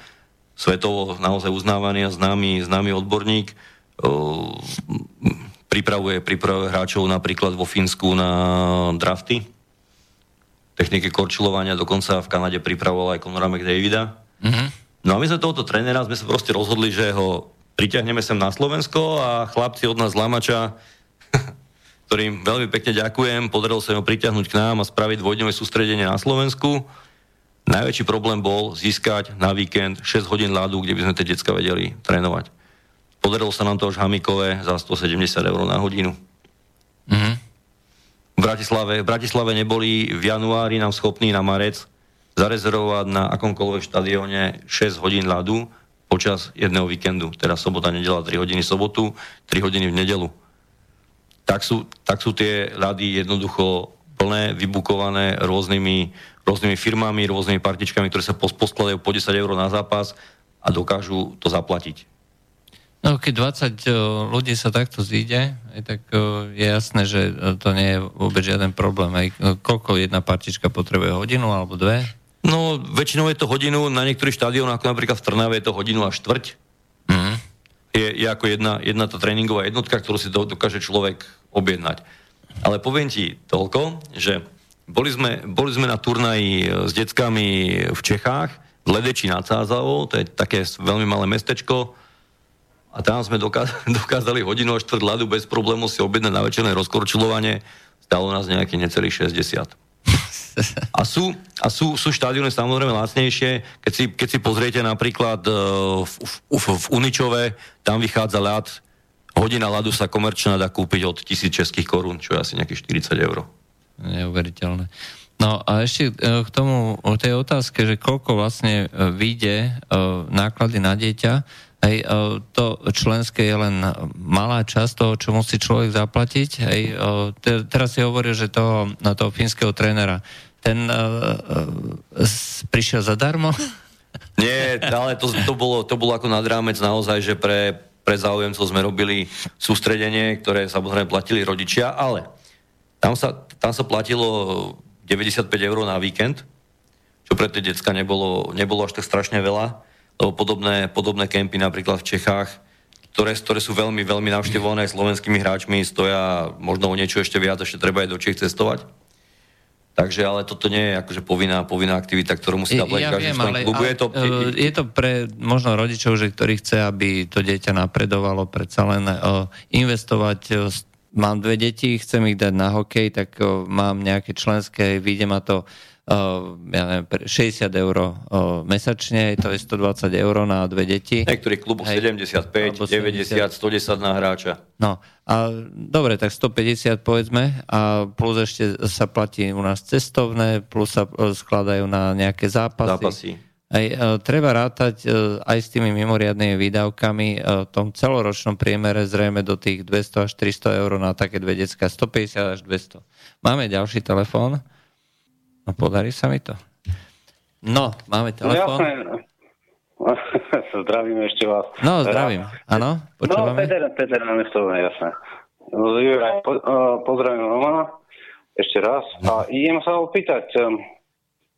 svetovo naozaj uznávaný a známy, známy odborník. E, pripravuje, pripravuje hráčov napríklad vo Fínsku na drafty, techniky korčulovania, dokonca v Kanade pripravoval aj Conora McDavida. Mm-hmm. No a my sme tohoto trénera sme sa proste rozhodli, že ho priťahneme sem na Slovensko a chlapci od nás Lamača, ktorým veľmi pekne ďakujem, podarilo sa ho priťahnuť k nám a spraviť dvojdňové sústredenie na Slovensku. Najväčší problém bol získať na víkend 6 hodín ľadu, kde by sme tie decka vedeli trénovať. Podarilo sa nám to až Hamikové za 170 eur na hodinu. Mm-hmm. V, Bratislave, v Bratislave neboli v januári nám schopní na marec zarezervovať na akomkoľvek štadióne 6 hodín ľadu počas jedného víkendu. Teda sobota, nedela 3 hodiny sobotu, 3 hodiny v nedelu. Tak sú, tak sú tie ľady jednoducho plné, vybukované rôznymi rôznymi firmami, rôznymi partičkami, ktoré sa poskladajú po 10 eur na zápas a dokážu to zaplatiť. No, keď 20 e, ľudí sa takto zíde, tak e, je jasné, že e, to nie je vôbec žiaden problém. Aj koľko jedna partička potrebuje? Hodinu alebo dve? No, väčšinou je to hodinu, na niektorých štadiónoch, ako napríklad v Trnave, je to hodinu a štvrť. Mm-hmm. Je, je ako jedna, jedna tá tréningová jednotka, ktorú si do, dokáže človek objednať. Ale poviem ti toľko, že boli sme, boli sme na turnaji s deckami v Čechách, v Ledeči nad Cázavou, to je také veľmi malé mestečko, a tam sme dokázali, hodinu a štvrt ľadu bez problémov si objednať na večerné rozkorčilovanie. Stalo nás nejaký necelých 60. A sú, a sú, sú štádiony samozrejme lacnejšie. Keď si, keď si pozriete napríklad e, v, v, v Uničove, tam vychádza ľad, hodina ľadu sa komerčná dá kúpiť od 1000 českých korún, čo je asi nejakých 40 eur neuveriteľné. No a ešte e, k tomu, o tej otázke, že koľko vlastne e, vyjde náklady na dieťa, hej, to členské je len malá časť toho, čo musí človek zaplatiť. Hej, teraz si hovorí, že toho, na toho fínskeho trénera, ten prišiel zadarmo? Nie, ale to, to, bolo, to bolo ako nad rámec naozaj, že pre, pre záujemcov sme robili sústredenie, ktoré samozrejme platili rodičia, ale tam sa, tam sa platilo 95 eur na víkend, čo pre tie decka nebolo, nebolo až tak strašne veľa, lebo podobné, podobné kempy napríklad v Čechách, ktoré, ktoré sú veľmi, veľmi navštevované slovenskými hráčmi, stoja možno o niečo ešte viac, ešte treba aj do Čech cestovať. Takže ale toto nie je akože povinná, povinná aktivita, ktorú musí zaplatiť ja každý viem, ale, klubu. Je, to... je to pre možno rodičov, že ktorí chce, aby to dieťa napredovalo, predsa len uh, investovať uh, mám dve deti, chcem ich dať na hokej, tak o, mám nejaké členské, vyjde ma to Uh, ja neviem, 60 eur uh, mesačne, to je 120 eur na dve deti. Niektorý klub 75, 90, 110 na hráča. No, a dobre, tak 150 povedzme a plus ešte sa platí u nás cestovné, plus sa skladajú na nejaké zápasy. zápasy. Aj, e, treba rátať e, aj s tými mimoriadnými výdavkami e, v tom celoročnom priemere zrejme do tých 200 až 300 eur na také dve decka, 150 až 200. Máme ďalší telefón. No podarí sa mi to. No, máme telefón. No, zdravím ešte vás. No, zdravím. Áno, počúvame. No, Peter, Peter na mesto, jasné. Po, pozdravím Romana ešte raz. A idem sa opýtať,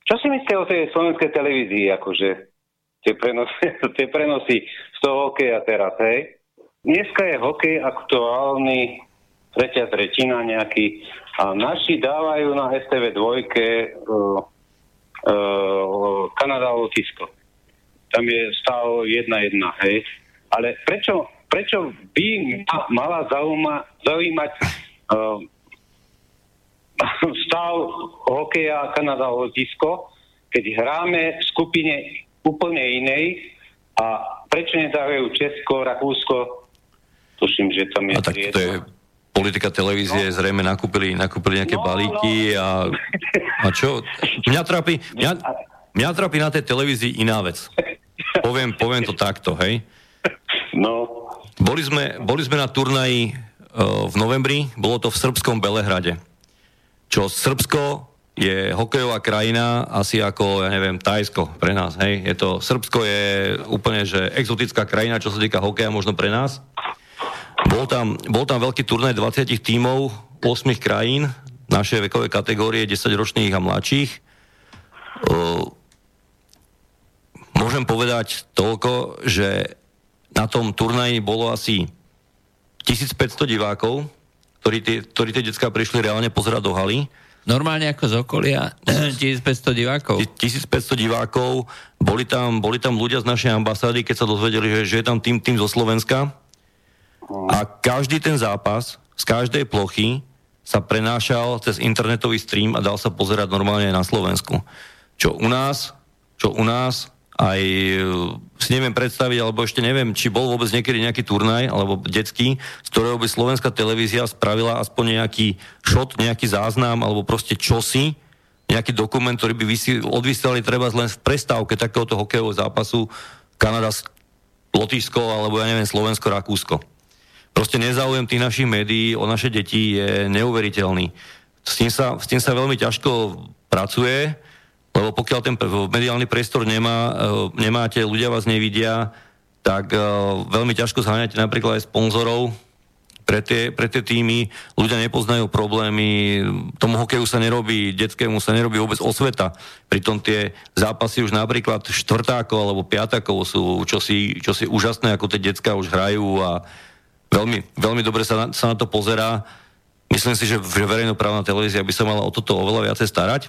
čo si myslíte o tej slovenskej televízii, akože tie prenosy, tie prenosy z toho hokeja teraz, hej? Dneska je hokej aktuálny, tretia tretina nejaký, a naši dávajú na STV dvojke uh, uh, Kanada Lotisko. Tam je stále jedna jedna, hej? Ale prečo prečo by ma, mala zauma, zaujímať uh, stav hokeja Kanada Lozisko, keď hráme v skupine úplne inej a prečo nedávajú Česko, Rakúsko, tuším, že tam je... A tak to je politika televízie, no. zrejme nakúpili, nakúpili nejaké no, balíky no. a, a čo? Mňa trápi, mňa, mňa trápi na tej televízii iná vec. Poviem, poviem to takto, hej? No. Boli sme, boli sme na turnaji uh, v novembri, bolo to v srbskom Belehrade. Čo Srbsko je hokejová krajina asi ako, ja neviem, Tajsko pre nás, hej. Je to, Srbsko je úplne, že exotická krajina, čo sa týka hokeja, možno pre nás. Bol tam, bol tam veľký turnaj 20 tímov, 8 krajín, naše vekové kategórie 10 ročných a mladších. Uh, môžem povedať toľko, že na tom turnaji bolo asi 1500 divákov, ktorí tie, ktorí tie detská prišli reálne pozerať do haly Normálne ako z okolia 1500 divákov. 1500 divákov, boli tam, boli tam ľudia z našej ambasády, keď sa dozvedeli, že, že je tam tým, tým zo Slovenska. A každý ten zápas z každej plochy sa prenášal cez internetový stream a dal sa pozerať normálne aj na Slovensku. Čo u nás, čo u nás aj e, si neviem predstaviť, alebo ešte neviem, či bol vôbec niekedy nejaký turnaj, alebo detský, z ktorého by slovenská televízia spravila aspoň nejaký shot, nejaký záznam, alebo proste čosi, nejaký dokument, ktorý by vysi, odvysielali treba len v prestávke takéhoto hokejového zápasu Kanada, Lotyšsko, alebo ja neviem, Slovensko, Rakúsko. Proste nezáujem tých našich médií o naše deti je neuveriteľný. S tým sa, s tým sa veľmi ťažko pracuje, lebo pokiaľ ten mediálny priestor nemá, e, nemáte, ľudia vás nevidia, tak e, veľmi ťažko zháňate napríklad aj sponzorov pre tie, pre tie týmy. Ľudia nepoznajú problémy, tomu hokeju sa nerobí, detskému sa nerobí vôbec osveta. Pritom tie zápasy už napríklad štvrtákov alebo piatakov sú čosi, čosi úžasné, ako tie detská už hrajú a veľmi, veľmi dobre sa na, sa na to pozerá. Myslím si, že, že verejnoprávna televízia by sa mala o toto oveľa viacej starať.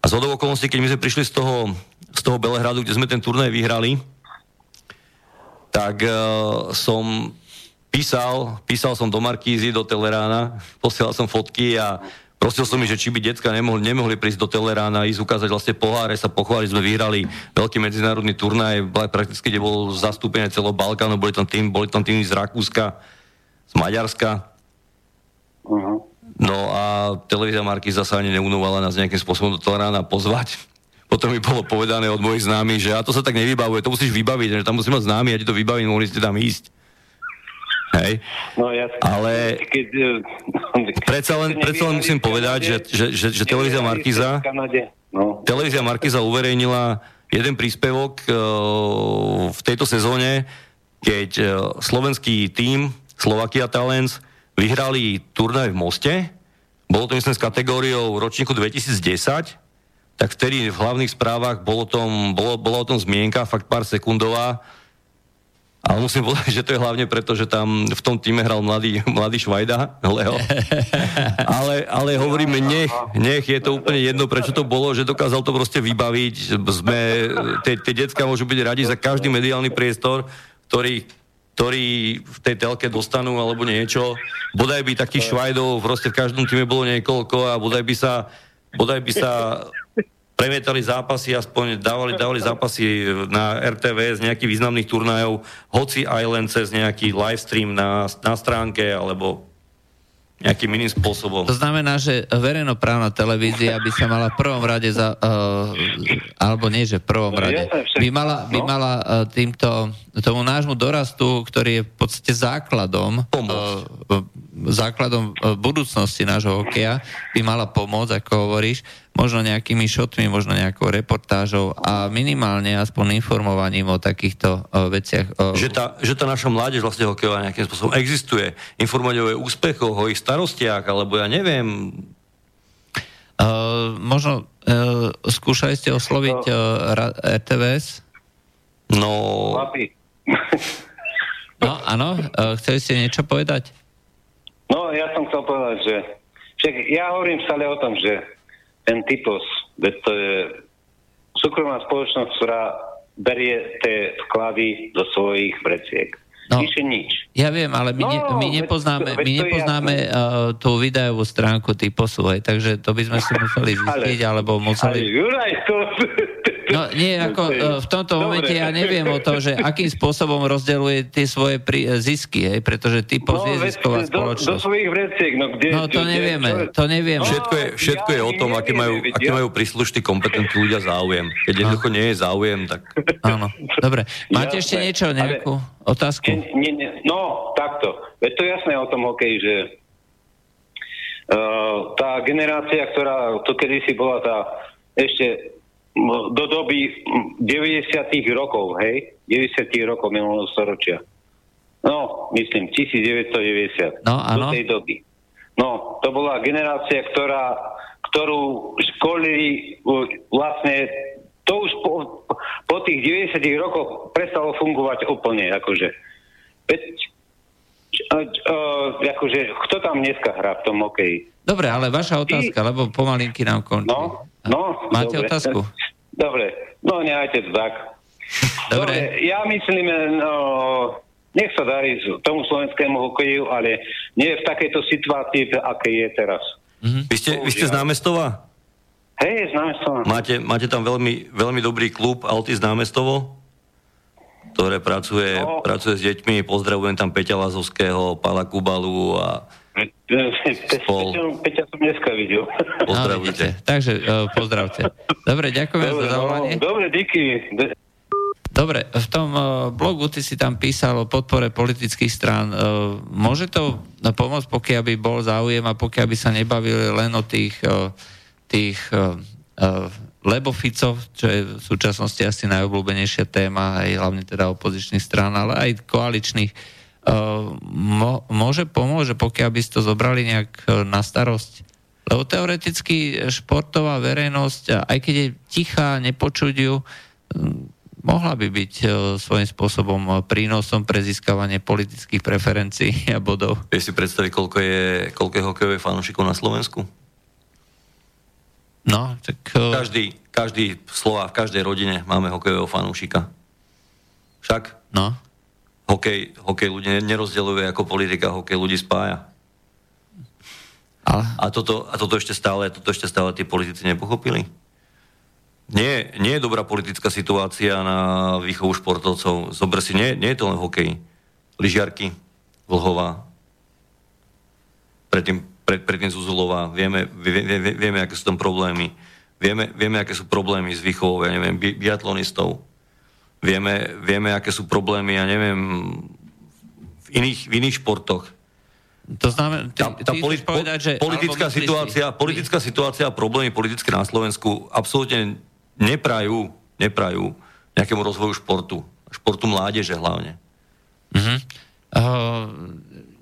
A z hodou okolností, keď my sme prišli z toho, z toho Belehradu, kde sme ten turnaj vyhrali, tak uh, som písal, písal som do Markízy, do Telerána, posielal som fotky a prosil som mi, že či by decka nemohli, nemohli prísť do Telerána, ísť ukázať vlastne poháre, sa pochváliť, sme vyhrali veľký medzinárodný turnaj, prakticky, kde bol zastúpené celého Balkánu, boli tam tým, boli tam tým z Rakúska, z Maďarska. Uh-huh. No a televízia Markiza sa ani neunovala nás nejakým spôsobom do toho rána pozvať. Potom mi bolo povedané od mojich známych, že a to sa tak nevybavuje, to musíš vybaviť, že tam musím mať známy, ja ti to vybavím, mohli ste tam ísť. Hej. No, ja Ale keď, eh, predsa, len, predsa len musím povedať, že, že, že, že televízia Markiza no. televízia Markiza uverejnila jeden príspevok uh, v tejto sezóne, keď uh, slovenský tím Slovakia Talents vyhrali turnaj v Moste, bolo to myslím s kategóriou ročníku 2010, tak vtedy v hlavných správach bolo, tom, bolo, bolo o tom zmienka, fakt pár sekundová, ale musím povedať, že to je hlavne preto, že tam v tom týme hral mladý, mladý Švajda, Leo. Ale, ale hovoríme, nech, nech, je to úplne jedno, prečo to bolo, že dokázal to proste vybaviť. Sme, tie, tie decka môžu byť radi za každý mediálny priestor, ktorý ktorí v tej telke dostanú alebo niečo. Bodaj by takých švajdov proste v každom týme bolo niekoľko a bodaj by sa, bodaj by sa premietali zápasy, aspoň dávali, dávali zápasy na RTV z nejakých významných turnajov, hoci aj len cez nejaký livestream na, na stránke alebo nejakým iným spôsobom. To znamená, že verejnoprávna televízia by sa mala v prvom rade za, uh, alebo nie, že v prvom no, rade, by mala, by no. mala uh, týmto, tomu nášmu dorastu, ktorý je v podstate základom, uh, základom uh, budúcnosti nášho hokeja, by mala pomôcť, ako hovoríš, možno nejakými šotmi, možno nejakou reportážou a minimálne aspoň informovaním o takýchto o, veciach. O... Že, tá, že tá naša mládež vlastne hokejová nejakým spôsobom existuje. Informovať o jej úspechoch, o ich starostiach, alebo ja neviem. Uh, možno uh, skúšali ste osloviť uh, RTVS? No... no, áno. Uh, chceli ste niečo povedať? No, ja som chcel povedať, že však ja hovorím stále o tom, že ten typos, to je súkromná spoločnosť, ktorá berie tie vklady do svojich vreciek. No, Píše nič. Ja viem, ale my, no, ne, my nepoznáme, my nepoznáme uh, tú videovú stránku typosu, hej, takže to by sme si museli zistiť, ale, alebo museli... Ale Juraj, to, No nie, ako e, v tomto Dobre. momente ja neviem o tom, že akým spôsobom rozdeluje tie svoje pri, zisky, hej, pretože typo no, je zisková spoločnosť. Do, do svojich vreciek, no kde... No to nevieme, to nevieme. Všetko je, všetko je o tom, aké majú, aké majú príslušní kompetentní ľudia záujem. Keď no. jednoducho nie je záujem, tak... Áno, dobre. Máte ešte niečo, nejakú otázku? Nie, nie, no, takto. Veď to jasné o tom hokeji, že uh, tá generácia, ktorá to kedysi bola tá ešte do doby 90. rokov, hej? 90. rokov minulého storočia. No, myslím, 1990. No, áno. Do tej doby. No, to bola generácia, ktorá, ktorú školili vlastne to už po, po tých 90 rokoch prestalo fungovať úplne, akože. Veď, uh, uh, akože, kto tam dneska hrá v tom hokeji? Dobre, ale vaša otázka, Ty... lebo pomalinky nám končí. No, no. Máte dobre. otázku? Dobre, no nehajte to tak. Dobre. dobre ja myslím, no, nech sa darí tomu slovenskému hokeju, ale nie v takejto situácii, aké je teraz. Mm-hmm. Vy, ste, vy ste z námestova? Hej, z námestova. Máte, máte tam veľmi, veľmi dobrý klub Altis námestovo? Ktoré pracuje, no. pracuje s deťmi. Pozdravujem tam Peťa Lazovského, Pala Kubalu a Peťa som dneska videl. Pozdravujte. No, Takže uh, pozdravte. Dobre, ďakujem Dobre, za no, zavolanie. No, dobre, díky. Dobre, v tom uh, blogu ty si tam písal o podpore politických strán. Uh, môže to pomôcť, pokiaľ by bol záujem a pokiaľ by sa nebavili len o tých, uh, tých uh, uh, lebo Fico, čo je v súčasnosti asi najobľúbenejšia téma, aj hlavne teda opozičných strán, ale aj koaličných, uh, môže pomôcť, pokiaľ by ste to zobrali nejak uh, na starosť? Lebo teoreticky športová verejnosť, aj keď je tichá, nepočuť ju, mohla by byť svojím spôsobom prínosom pre získavanie politických preferencií a bodov. Vieš si predstaviť, koľko je, koľko je hokejových fanúšikov na Slovensku? No, tak... Uh... Každý, každý slova, v každej rodine máme hokejového fanúšika. Však? No. Hokej, hokej ľudí nerozdeluje ako politika, hokej ľudí spája. Ale... A, toto, a toto, ešte stále, toto ešte stále tí politici nepochopili? Nie, nie je dobrá politická situácia na výchovu športovcov. Zober si, nie, nie je to len hokej. Lyžiarky, Vlhová, predtým pred, predtým Zuzulová, vieme, vie, vie, vieme, aké sú tam problémy. Vieme, vieme, aké sú problémy s výchovou, ja neviem, bi, biatlonistov. Vieme, vieme, aké sú problémy, ja neviem, v iných, v iných športoch. To znamená, ty, tá, tá ty poli- povedať, že... Politická situácia, si... politická situácia a problémy politické na Slovensku absolútne neprajú, neprajú nejakému rozvoju športu. Športu mládeže hlavne. Uh-huh. Uh,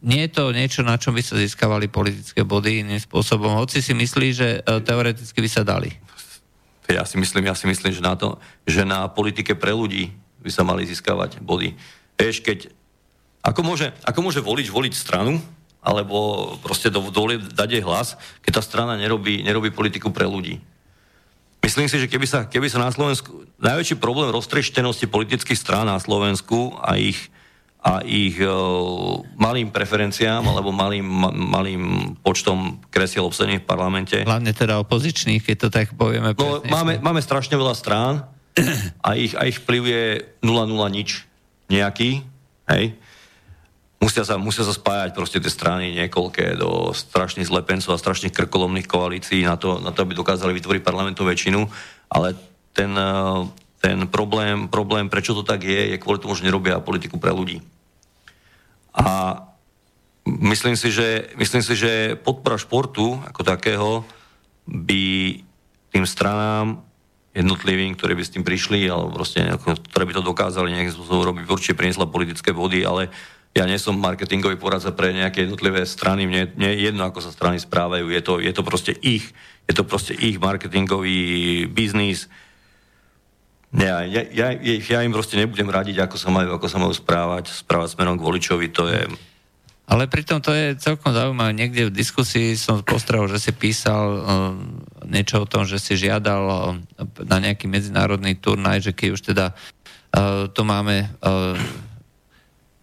nie je to niečo, na čom by sa získavali politické body iným spôsobom, hoci si myslí, že e, teoreticky by sa dali. Ja si myslím, ja si myslím, že na to, že na politike pre ľudí by sa mali získavať body. Vieš, keď, ako môže, ako môže voliť, voliť stranu, alebo proste do, dovoliť dať jej hlas, keď tá strana nerobí, nerobí politiku pre ľudí. Myslím si, že keby sa, keby sa na Slovensku... Najväčší problém roztreštenosti politických strán na Slovensku a ich a ich uh, malým preferenciám alebo malým, ma, malým počtom kresiel obsadených v parlamente. Hlavne teda opozičných, keď to tak povieme. No, máme, máme strašne veľa strán a ich, a ich vplyv je 0,0 nič nejaký, hej. Musia sa, musia sa spájať proste tie strany niekoľké do strašných zlepencov a strašných krkolomných koalícií na to, na to, aby dokázali vytvoriť parlamentnú väčšinu, ale ten, uh, ten problém, problém, prečo to tak je, je kvôli tomu, že nerobia politiku pre ľudí. A myslím si, že, myslím si, že podpora športu ako takého by tým stranám jednotlivým, ktorí by s tým prišli, alebo proste ktoré by to dokázali nejakým spôsobom robiť, určite priniesla politické body, ale ja nie som marketingový poradca pre nejaké jednotlivé strany, mne je jedno, ako sa strany správajú, je to, je to proste ich, je to proste ich marketingový biznis, ja, ja, ja, ja im proste nebudem radiť, ako sa majú, ako sa majú správať, správať smerom k voličovi, to je... Ale pritom to je celkom zaujímavé. Niekde v diskusii som postrel, že si písal uh, niečo o tom, že si žiadal uh, na nejaký medzinárodný turnaj, že keď už teda uh, tu máme uh,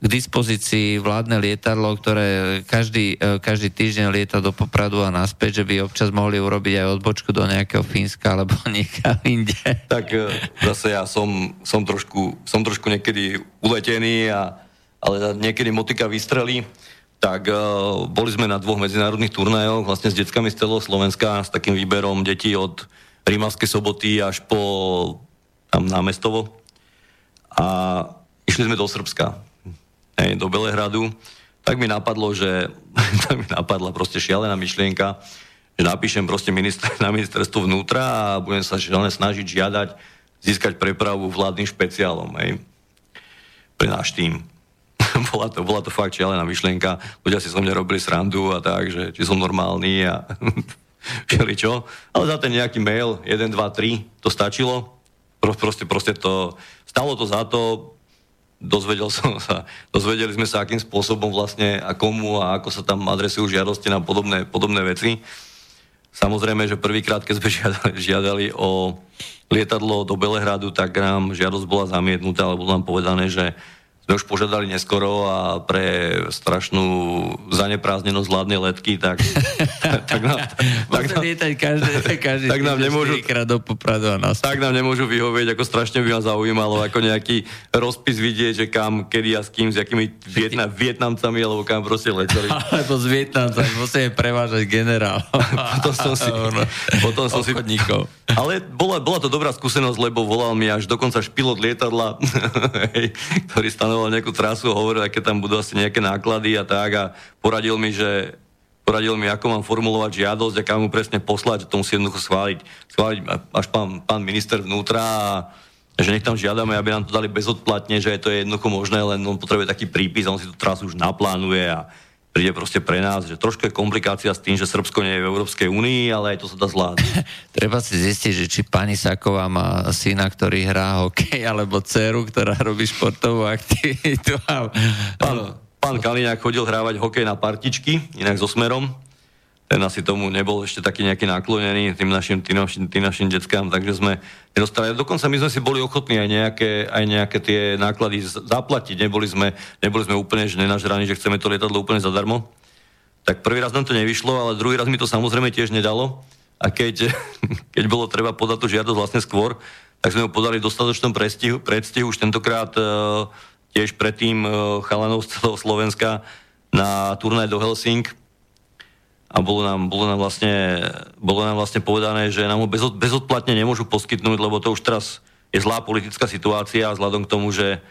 k dispozícii vládne lietadlo, ktoré každý, e, každý týždeň lieta do Popradu a naspäť, že by občas mohli urobiť aj odbočku do nejakého Fínska alebo niekam inde. Tak e, zase ja som, som, trošku, som trošku niekedy uletený, a, ale niekedy motika vystrelí. Tak uh, boli sme na dvoch medzinárodných turnajoch vlastne s deckami z celého Slovenska s takým výberom detí od Rímavskej soboty až po tam námestovo. A išli sme do Srbska hej, do Belehradu, tak mi napadlo, že tak mi napadla proste šialená myšlienka, že napíšem proste minister, na ministerstvo vnútra a budem sa šialené snažiť žiadať získať prepravu vládnym špeciálom, hej, pre náš tým. bola, to, bola to fakt šialená myšlienka. Ľudia si so mne robili srandu a tak, že či som normálny a čo. Ale za ten nejaký mail 1, 2, 3 to stačilo. Proste, proste to, stalo to za to, dozvedel som sa, dozvedeli sme sa, akým spôsobom vlastne a komu a ako sa tam adresujú žiadosti na podobné, podobné veci. Samozrejme, že prvýkrát, keď sme žiadali, žiadali o lietadlo do Belehradu, tak nám žiadosť bola zamietnutá, alebo nám povedané, že sme už požiadali neskoro a pre strašnú zaneprázdnenosť vládnej letky, tak, tak, tak, nám, tak, nám, každý, každý tak nám nemôžu, do a. Tak nám nemôžu vyhovieť, ako strašne by ma zaujímalo, ako nejaký rozpis vidieť, že kam, kedy a s kým, s jakými Vietna, Vietnamcami, alebo kam proste leteli. Alebo s Vietnamcami, musíme prevážať generál. potom som si... potom som si ale bola, bola to dobrá skúsenosť, lebo volal mi až dokonca špilot lietadla, ktorý stanoval plánoval nejakú trasu, hovoril, aké tam budú asi nejaké náklady a tak a poradil mi, že poradil mi, ako mám formulovať žiadosť a kam mu presne poslať, že to musí jednoducho schváliť, schváliť až pán, pán minister vnútra a že nech tam žiadame, aby nám to dali bezodplatne, že je to jednoducho možné, len on potrebuje taký prípis a on si tú trasu už naplánuje a príde proste pre nás, že trošku je komplikácia s tým, že Srbsko nie je v Európskej únii, ale aj to sa dá zvládať. Treba si zistiť, že či pani Saková má syna, ktorý hrá hokej, alebo dceru, ktorá robí športovú aktivitu. Pán, pán Kaliňák chodil hrávať hokej na partičky, inak so smerom ten asi tomu nebol ešte taký nejaký naklonený tým našim, tým našim, tým našim deckám, takže sme nedostali. Dokonca my sme si boli ochotní aj nejaké, aj nejaké tie náklady zaplatiť. Neboli sme, neboli sme úplne že nenažraní, že chceme to lietadlo úplne zadarmo. Tak prvý raz nám to nevyšlo, ale druhý raz mi to samozrejme tiež nedalo. A keď, keď bolo treba podať tú žiadosť vlastne skôr, tak sme ho podali v dostatočnom predstihu, predstihu už tentokrát uh, tiež predtým uh, chalanov z celého Slovenska na turnaj do Helsing a bolo nám, bolo nám, vlastne, bolo nám vlastne povedané, že nám ho bezod, bezodplatne nemôžu poskytnúť, lebo to už teraz je zlá politická situácia vzhľadom k tomu, že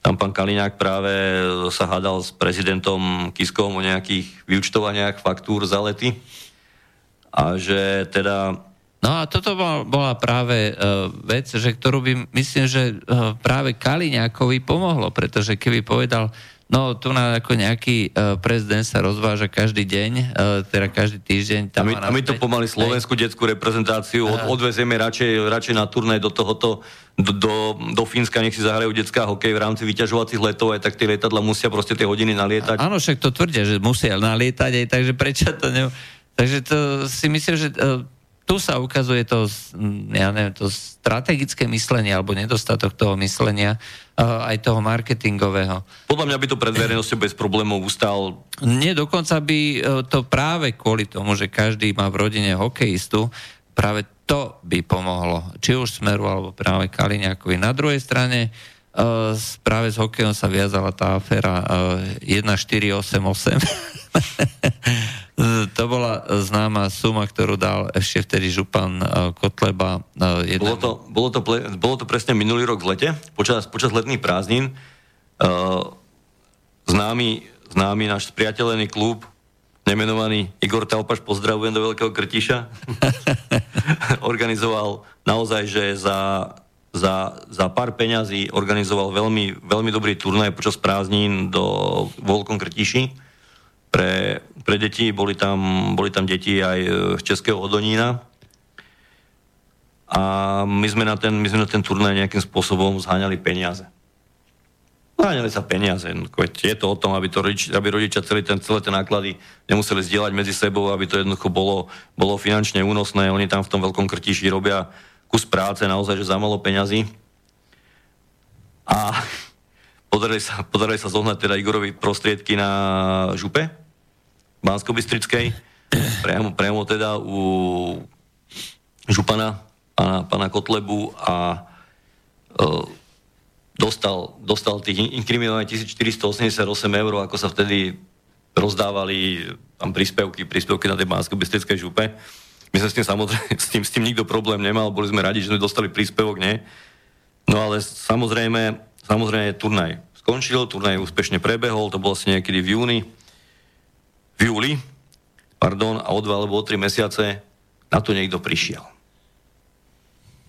tam pán Kaliňák práve sa hádal s prezidentom Kiskom o nejakých vyučtovaniach faktúr za lety. A že teda No a toto bola práve uh, vec, že ktorú by, myslím, že uh, práve Kaliňákovi pomohlo, pretože keby povedal, No, tu na ako nejaký uh, prezident sa rozváža každý deň, uh, teda každý týždeň. Tam a, my, a my to pomaly slovenskú detskú reprezentáciu od, odvezieme radšej, radšej na turné do tohoto, do, do, do Fínska, nech si zahrajú detská hokej v rámci vyťažovacích letov, aj tak tie lietadla musia proste tie hodiny nalietať. Áno, však to tvrdia, že musia nalietať, aj takže prečo to ne... Takže to si myslím, že uh, tu sa ukazuje to, ja neviem, to strategické myslenie alebo nedostatok toho myslenia uh, aj toho marketingového. Podľa mňa by to pred verejnosťou bez problémov ustal. Nie, dokonca by uh, to práve kvôli tomu, že každý má v rodine hokejistu, práve to by pomohlo. Či už Smeru, alebo práve Kaliňakovi. Na druhej strane uh, práve s hokejom sa viazala tá aféra uh, 1488 to bola známa suma, ktorú dal ešte vtedy župan e, Kotleba. E, bolo to, bolo, to, bolo to presne minulý rok v lete, počas, počas letných prázdnin. Známy, známy náš spriateľený klub, nemenovaný Igor Talpaš, pozdravujem do Veľkého Krtiša, organizoval naozaj, že za, za, za pár peňazí organizoval veľmi, veľmi dobrý turnaj počas prázdnin do Veľkom Krtiši pre, pre deti. Boli tam, boli tam deti aj z Českého Odonína. A my sme na ten, my sme na ten turnaj nejakým spôsobom zháňali peniaze. Zháňali sa peniaze. Je to o tom, aby, to rodič, aby rodičia celé, ten, celé tie náklady nemuseli zdieľať medzi sebou, aby to jednoducho bolo, bolo finančne únosné. Oni tam v tom veľkom krtiši robia kus práce naozaj, že za malo peňazí. A podarili sa, podarili sa zohnať teda Igorovi prostriedky na župe bansko priamo, priamo teda u župana, pána, pána Kotlebu a uh, dostal, dostal tých inkriminovaných 1488 eur, ako sa vtedy rozdávali tam príspevky, príspevky na tej bansko župe. My sme s tým samozrejme, s tým, s tým nikto problém nemal, boli sme radi, že sme dostali príspevok, nie? No ale samozrejme, samozrejme turnaj skončil, turnaj úspešne prebehol, to bolo asi niekedy v júni, v júli, pardon, a o dva alebo o tri mesiace na to niekto prišiel.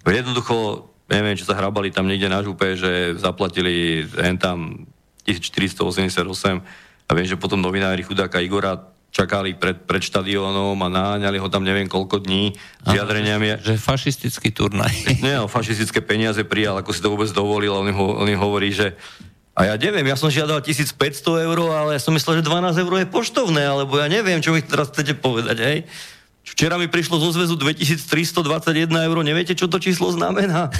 Jednoducho, neviem, či sa hrabali tam niekde na župe, že zaplatili len tam 1488 a viem, že potom novinári chudáka Igora čakali pred, pred štadiónom a náňali ho tam neviem koľko dní s vyjadreniami. Že, že fašistický turnaj. Nie, no, fašistické peniaze prijal, ako si to vôbec dovolil, on im, ho, on hovorí, že a ja neviem, ja som žiadal 1500 eur, ale ja som myslel, že 12 eur je poštovné, alebo ja neviem, čo mi teraz chcete povedať, hej? Včera mi prišlo zo zväzu 2321 eur, neviete, čo to číslo znamená?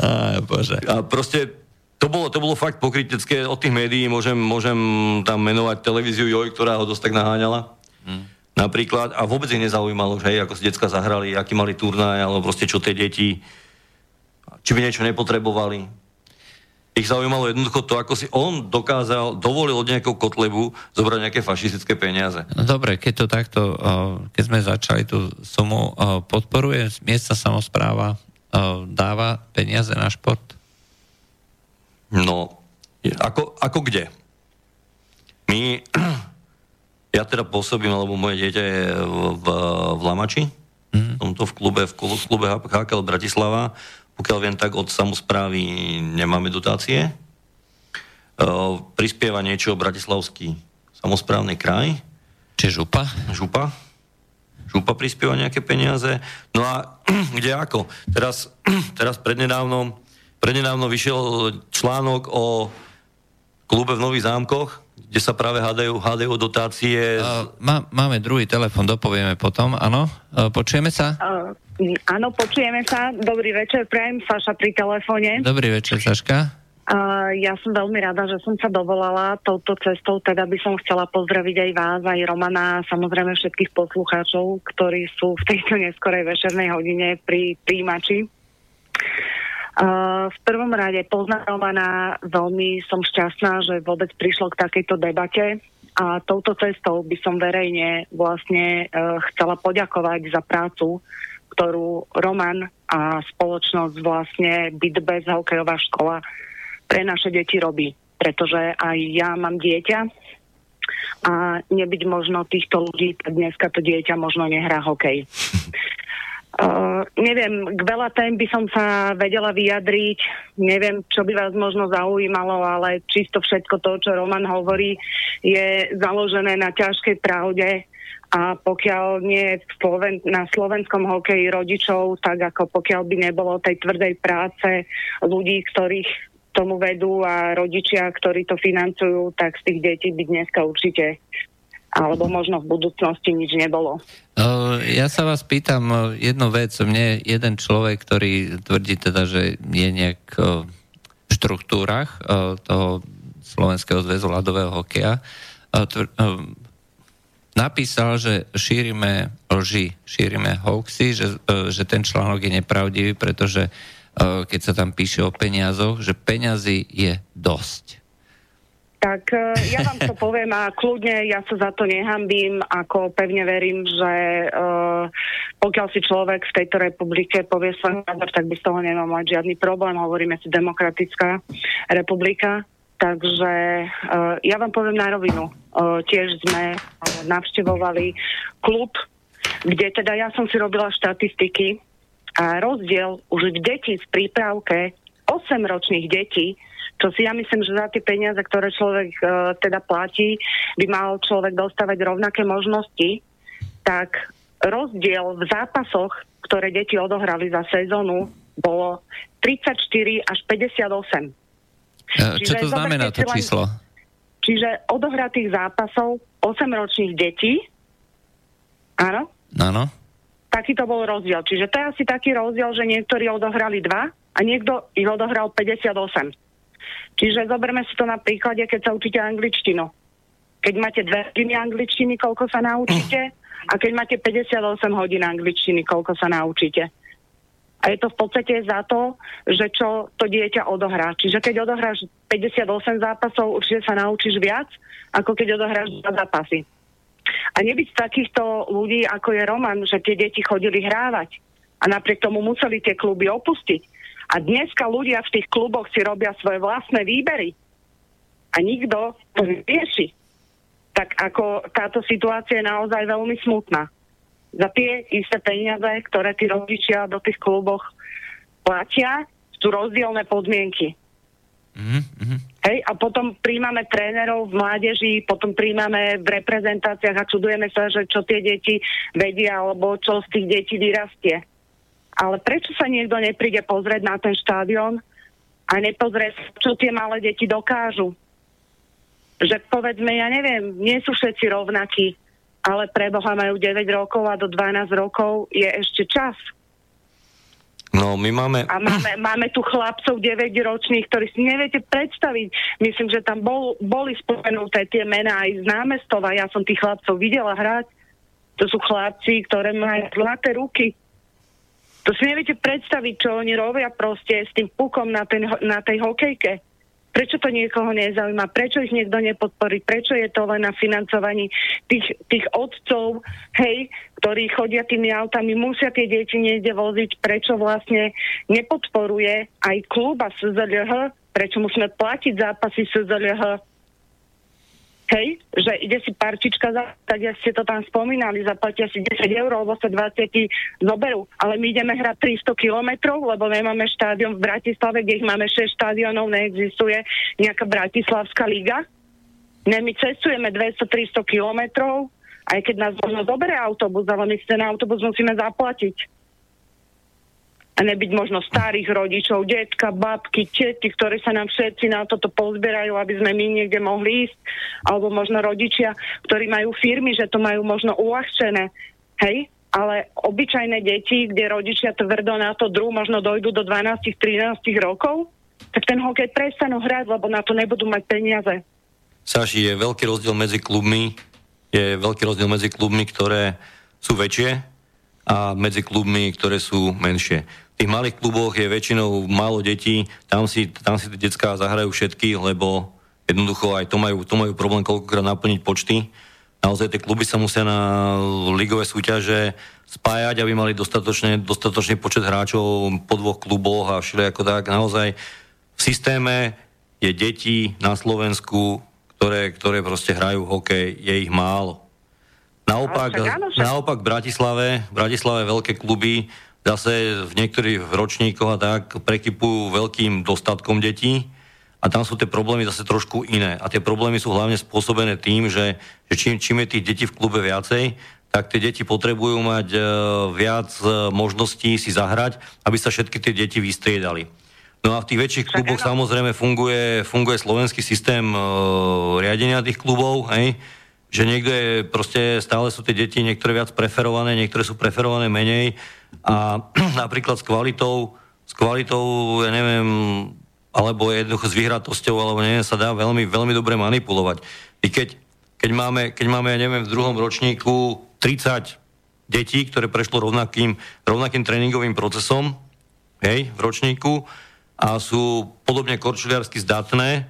Á, bože. A proste to bolo, to bolo fakt pokrytecké od tých médií, môžem, môžem tam menovať televíziu Joj, ktorá ho dosť tak naháňala. Hmm. Napríklad, a vôbec ich nezaujímalo, že hej, ako si decka zahrali, aký mali turnaj, alebo proste čo tie deti, či by niečo nepotrebovali. Ich zaujímalo jednoducho to, ako si on dokázal, dovolil od nejakého kotlebu zobrať nejaké fašistické peniaze. No dobre, keď to takto, keď sme začali tú sumu, podporuje miestna samozpráva, dáva peniaze na šport? No, ako, ako kde? My, ja teda pôsobím, alebo moje dieťa je v, v Lamači, mm-hmm. tomto v klube, v klube HKL Bratislava. Pokiaľ viem, tak od samozprávy nemáme dotácie. Uh, prispieva niečo Bratislavský samozprávny kraj. Čiže župa? Župa. Župa prispieva nejaké peniaze. No a kde ako? Teraz, teraz prednedávnom Prednedávno vyšiel článok o klube v Nových zámkoch, kde sa práve hádajú, hádajú dotácie. Uh, má, máme druhý telefon, dopovieme potom, áno? Uh, počujeme sa? Uh, áno, počujeme sa. Dobrý večer, prajem Saša pri telefóne. Dobrý večer, Saška. Uh, ja som veľmi rada, že som sa dovolala touto cestou, teda by som chcela pozdraviť aj vás, aj Romana, a samozrejme všetkých poslucháčov, ktorí sú v tejto neskorej večernej hodine pri príjimači. V prvom rade poznamenaná veľmi som šťastná, že vôbec prišlo k takejto debate a touto cestou by som verejne vlastne uh, chcela poďakovať za prácu, ktorú Roman a spoločnosť vlastne Byt bez hokejová škola pre naše deti robí. Pretože aj ja mám dieťa a nebyť možno týchto ľudí, dneska to dieťa možno nehrá hokej. Neviem, k veľa tém by som sa vedela vyjadriť. Neviem, čo by vás možno zaujímalo, ale čisto všetko to, čo Roman hovorí, je založené na ťažkej pravde a pokiaľ nie Sloven- na slovenskom hokeji rodičov, tak ako pokiaľ by nebolo tej tvrdej práce ľudí, ktorých tomu vedú a rodičia, ktorí to financujú, tak z tých detí by dneska určite alebo možno v budúcnosti nič nebolo. Ja sa vás pýtam jednu vec. Mne jeden človek, ktorý tvrdí teda, že je nejak v štruktúrach toho Slovenského zväzu ľadového hokeja, napísal, že šírime lži, šírime hoaxy, že, že ten článok je nepravdivý, pretože keď sa tam píše o peniazoch, že peňazí je dosť. Tak e, ja vám to poviem a kľudne ja sa za to nehambím, ako pevne verím, že uh, pokiaľ si človek v tejto republike povie svoj názor, tak by z toho nemal mať žiadny problém. Hovoríme si demokratická republika. Takže uh, ja vám poviem na rovinu. Uh, tiež sme uh, navštevovali klub, kde teda ja som si robila štatistiky a rozdiel už v deti v prípravke 8-ročných detí čo si ja myslím, že za tie peniaze, ktoré človek uh, teda platí, by mal človek dostávať rovnaké možnosti, tak rozdiel v zápasoch, ktoré deti odohrali za sezónu, bolo 34 až 58. Uh, čo to znamená to číslo? Čiže odohratých zápasov 8-ročných detí, áno? Áno. Taký to bol rozdiel. Čiže to je asi taký rozdiel, že niektorí odohrali dva a niekto ich odohral 58. Čiže zoberme si to na príklade, keď sa učíte angličtinu. Keď máte dve hodiny angličtiny, koľko sa naučíte? A keď máte 58 hodín angličtiny, koľko sa naučíte? A je to v podstate za to, že čo to dieťa odohrá. Čiže keď odohráš 58 zápasov, určite sa naučíš viac, ako keď odohráš dva zápasy. A nebyť takýchto ľudí, ako je Roman, že tie deti chodili hrávať a napriek tomu museli tie kluby opustiť. A dneska ľudia v tých kluboch si robia svoje vlastné výbery. A nikto to rieši. Tak ako táto situácia je naozaj veľmi smutná za tie isté peniaze, ktoré tí rodičia do tých kluboch platia, sú rozdielne podmienky. Mm-hmm. Hej, a potom príjmame trénerov v mládeži, potom príjmame v reprezentáciách a čudujeme sa, že čo tie deti vedia, alebo čo z tých detí vyrastie. Ale prečo sa niekto nepríde pozrieť na ten štádion a nepozrie, čo tie malé deti dokážu? Že povedzme, ja neviem, nie sú všetci rovnakí ale pre Boha majú 9 rokov a do 12 rokov je ešte čas. No, my máme... A máme, máme tu chlapcov 9-ročných, ktorí si neviete predstaviť. Myslím, že tam bol, boli spomenuté tie mená aj z námestova. Ja som tých chlapcov videla hrať. To sú chlapci, ktoré majú zlaté ruky. To si neviete predstaviť, čo oni robia proste s tým pukom na, ten, na tej hokejke. Prečo to niekoho nezaujíma? Prečo ich niekto nepodporí? Prečo je to len na financovaní tých, tých otcov, hej, ktorí chodia tými autami, musia tie deti niekde voziť? Prečo vlastne nepodporuje aj kluba SZLH? Prečo musíme platiť zápasy SZLH? Hej, že ide si parčička za, tak ja ste to tam spomínali, zaplatia si 10 eur, alebo sa 20 zoberú. Ale my ideme hrať 300 kilometrov, lebo nemáme štádion v Bratislave, kde ich máme 6 štádiónov, neexistuje nejaká Bratislavská liga. Ne, my cestujeme 200-300 kilometrov, aj keď nás možno zoberie autobus, ale my si ten autobus musíme zaplatiť nebyť možno starých rodičov, detka, babky, tety, ktorí sa nám všetci na toto pozbierajú, aby sme my niekde mohli ísť, alebo možno rodičia, ktorí majú firmy, že to majú možno uľahčené. Hej? Ale obyčajné deti, kde rodičia tvrdo na to dru, možno dojdu do 12-13 rokov, tak ten hokej prestanú hrať, lebo na to nebudú mať peniaze. Saši, je veľký rozdiel medzi klubmi, je veľký rozdiel medzi klubmi, ktoré sú väčšie a medzi klubmi, ktoré sú menšie tých malých kluboch je väčšinou málo detí, tam si, tam si tie detská zahrajú všetky, lebo jednoducho aj to majú, to majú problém koľkokrát naplniť počty. Naozaj tie kluby sa musia na ligové súťaže spájať, aby mali dostatočne, dostatočný počet hráčov po dvoch kluboch a ako tak. Naozaj v systéme je detí na Slovensku, ktoré, ktoré proste hrajú hokej, je ich málo. Naopak, naopak v Bratislave, v Bratislave veľké kluby zase v niektorých ročníkoch a tak prekypujú veľkým dostatkom detí a tam sú tie problémy zase trošku iné. A tie problémy sú hlavne spôsobené tým, že, že čím, čím je tých detí v klube viacej, tak tie deti potrebujú mať e, viac e, možností si zahrať, aby sa všetky tie deti vystriedali. No a v tých väčších kluboch samozrejme funguje, funguje slovenský systém e, riadenia tých klubov, hej, že niekto je, proste stále sú tie deti niektoré viac preferované, niektoré sú preferované menej a napríklad s kvalitou, s kvalitou, ja neviem, alebo jednoducho s vyhratosťou, alebo neviem, sa dá veľmi, veľmi dobre manipulovať. I keď, keď, máme, keď máme, ja neviem, v druhom ročníku 30 detí, ktoré prešlo rovnakým, rovnakým tréningovým procesom, hej, v ročníku, a sú podobne korčuliarsky zdatné,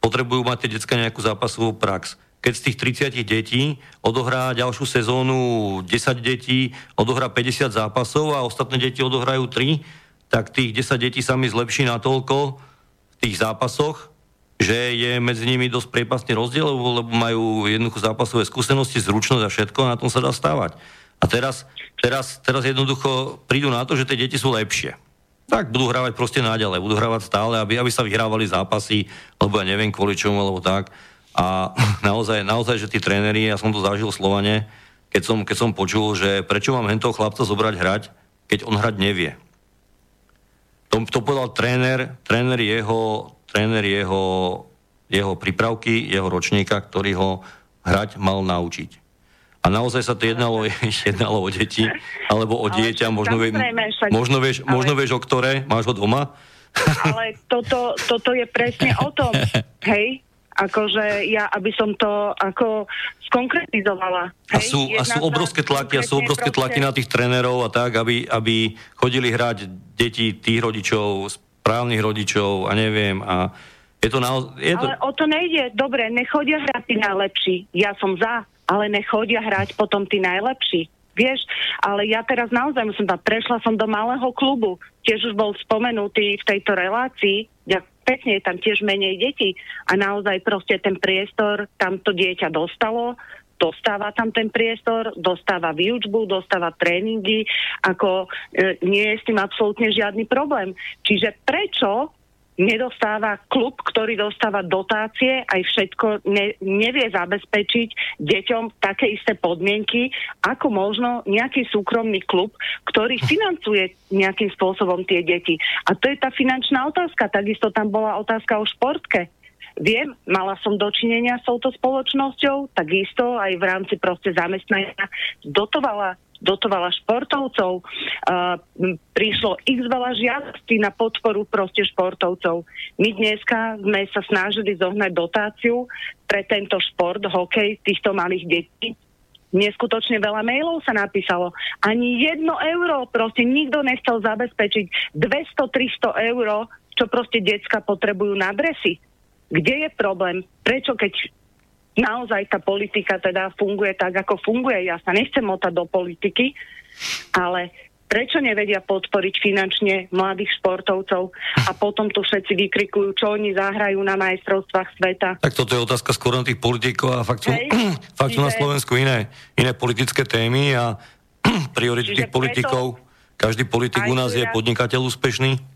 potrebujú mať tie detská nejakú zápasovú prax keď z tých 30 detí odohrá ďalšiu sezónu 10 detí, odohrá 50 zápasov a ostatné deti odohrajú 3, tak tých 10 detí sa mi zlepší natoľko v tých zápasoch, že je medzi nimi dosť priepastný rozdiel, lebo majú jednoducho zápasové skúsenosti, zručnosť a všetko a na tom sa dá stávať. A teraz, teraz, teraz jednoducho prídu na to, že tie deti sú lepšie. Tak budú hrávať proste náďalej, budú hrávať stále, aby, aby sa vyhrávali zápasy, lebo ja neviem kvôli čomu, alebo tak. A naozaj, naozaj, že tí tréneri, ja som to zažil v Slovane, keď som, keď som počul, že prečo mám hentoho chlapca zobrať hrať, keď on hrať nevie. To, to povedal tréner, tréner jeho, tréner jeho, jeho prípravky, jeho ročníka, ktorý ho hrať mal naučiť. A naozaj sa to jednalo, jednalo o deti, alebo o dieťa, možno, vie, možno, vieš, ale... možno vieš o ktoré, máš ho doma? Ale toto, toto je presne o tom, hej? Akože ja, aby som to ako skonkretizovala. Hej? A sú, a sú obrovské tlaky, a sú obrovské tlaky na tých trénerov a tak, aby, aby chodili hrať deti tých rodičov, správnych rodičov a neviem a je to naozaj... Je to... Ale o to nejde. Dobre, nechodia hrať tí najlepší. Ja som za, ale nechodia hrať potom tí najlepší. Vieš, ale ja teraz naozaj musím tam, prešla som do malého klubu, tiež už bol spomenutý v tejto relácii, pekne je tam tiež menej detí a naozaj proste ten priestor tam to dieťa dostalo, dostáva tam ten priestor, dostáva výučbu, dostáva tréningy, ako e, nie je s tým absolútne žiadny problém. Čiže prečo nedostáva klub, ktorý dostáva dotácie, aj všetko ne, nevie zabezpečiť deťom také isté podmienky, ako možno nejaký súkromný klub, ktorý financuje nejakým spôsobom tie deti. A to je tá finančná otázka. Takisto tam bola otázka o športke. Viem, mala som dočinenia s touto spoločnosťou, takisto aj v rámci proste zamestnania dotovala dotovala športovcov, uh, prišlo x veľa žiadostí na podporu proste športovcov. My dneska sme sa snažili zohnať dotáciu pre tento šport, hokej týchto malých detí. Neskutočne veľa mailov sa napísalo. Ani jedno euro, proste nikto nechcel zabezpečiť 200-300 eur, čo proste decka potrebujú na dresy. Kde je problém? Prečo keď naozaj tá politika teda funguje tak, ako funguje. Ja sa nechcem motať do politiky, ale prečo nevedia podporiť finančne mladých športovcov a potom tu všetci vykrikujú, čo oni zahrajú na majstrovstvách sveta. Tak toto je otázka skôr na tých politikov a fakt sú, Hej, fakt sú na Slovensku iné, iné politické témy a priority tých politikov. Každý politik u nás je podnikateľ úspešný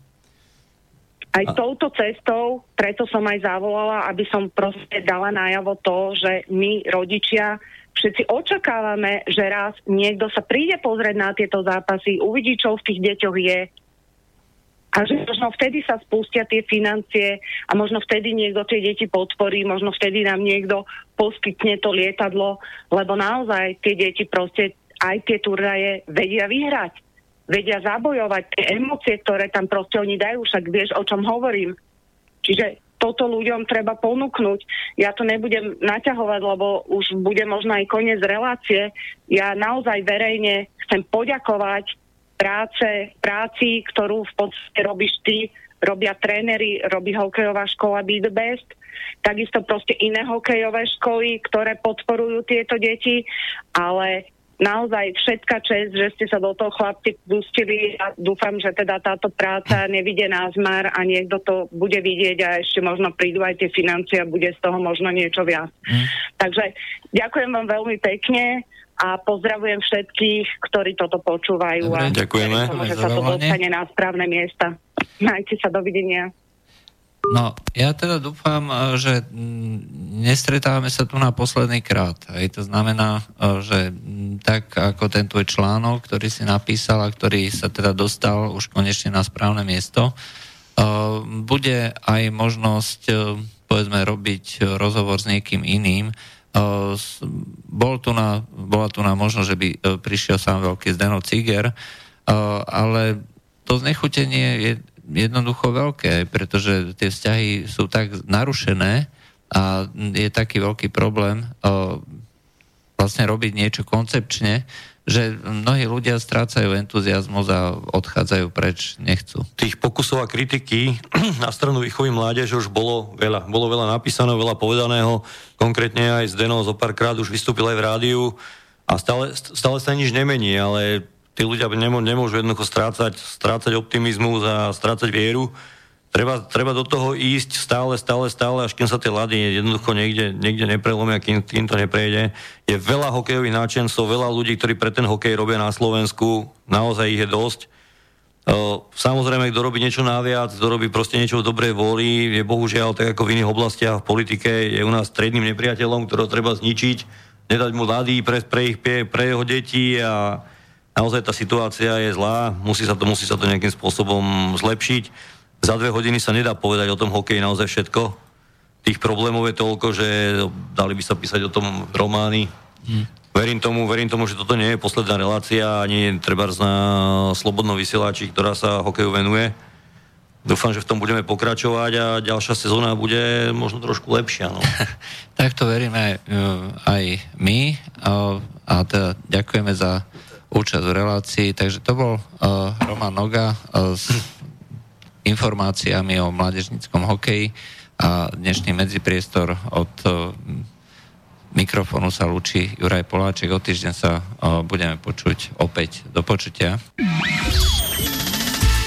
aj a... touto cestou, preto som aj zavolala, aby som proste dala najavo to, že my, rodičia, všetci očakávame, že raz niekto sa príde pozrieť na tieto zápasy, uvidí, čo v tých deťoch je. A že možno vtedy sa spustia tie financie a možno vtedy niekto tie deti podporí, možno vtedy nám niekto poskytne to lietadlo, lebo naozaj tie deti proste aj tie turnaje vedia vyhrať vedia zabojovať tie emócie, ktoré tam proste oni dajú, však vieš, o čom hovorím. Čiže toto ľuďom treba ponúknuť. Ja to nebudem naťahovať, lebo už bude možno aj koniec relácie. Ja naozaj verejne chcem poďakovať práce, práci, ktorú v podstate robíš ty, robia tréneri, robí hokejová škola Be the Best, takisto proste iné hokejové školy, ktoré podporujú tieto deti, ale naozaj všetka čest, že ste sa do toho chlapci pustili a dúfam, že teda táto práca nevidie názmar a niekto to bude vidieť a ešte možno prídu aj tie financie a bude z toho možno niečo viac. Mm. Takže ďakujem vám veľmi pekne a pozdravujem všetkých, ktorí toto počúvajú Dobre, a ďakujeme. že sa to dostane na správne miesta. Majte sa, dovidenia. No, ja teda dúfam, e, že nestretávame sa tu na posledný krát. Hej, to znamená, e, že tak ako ten tvoj článok, ktorý si napísal a ktorý sa teda dostal už konečne na správne miesto, e, bude aj možnosť, povedzme, robiť rozhovor s niekým iným. Bol tu na, bola tu na možnosť, že by prišiel sám veľký Zdeno Ciger, ale to znechutenie je jednoducho veľké, pretože tie vzťahy sú tak narušené a je taký veľký problém vlastne robiť niečo koncepčne, že mnohí ľudia strácajú entuziasmus a odchádzajú preč, nechcú. Tých pokusov a kritiky na stranu výchovy mládeže už bolo veľa. Bolo veľa napísaného, veľa povedaného. Konkrétne aj Zdeno zo párkrát už vystúpil aj v rádiu a stále, stále sa nič nemení, ale tí ľudia nemô, nemôžu jednoducho strácať, strácať optimizmus a strácať vieru. Treba, treba do toho ísť stále, stále, stále, až kým sa tie lady jednoducho niekde, niekde neprelomia, kým, kým to neprejde. Je veľa hokejových náčencov, veľa ľudí, ktorí pre ten hokej robia na Slovensku, naozaj ich je dosť. Samozrejme, kto robí niečo naviac, kto robí proste niečo v dobrej vôli, je bohužiaľ, tak ako v iných oblastiach v politike, je u nás stredným nepriateľom, ktorého treba zničiť, nedať mu lady pre, pre, ich, pre jeho deti a naozaj tá situácia je zlá, musí sa to, musí sa to nejakým spôsobom zlepšiť. Za dve hodiny sa nedá povedať o tom hokeji naozaj všetko. Tých problémov je toľko, že dali by sa písať o tom romány. Hmm. Verím tomu, verím tomu, že toto nie je posledná relácia ani treba na slobodnom vysielači, ktorá sa hokeju venuje. Dúfam, že v tom budeme pokračovať a ďalšia sezóna bude možno trošku lepšia. No. tak to veríme aj, e, aj my a teda ďakujeme za účasť v relácii. Takže to bol uh, Roman Noga uh, s informáciami o mládežnickom hokeji a dnešný medzipriestor od uh, mikrofónu sa lúči Juraj Poláček. O týždeň sa uh, budeme počuť opäť. Do počutia.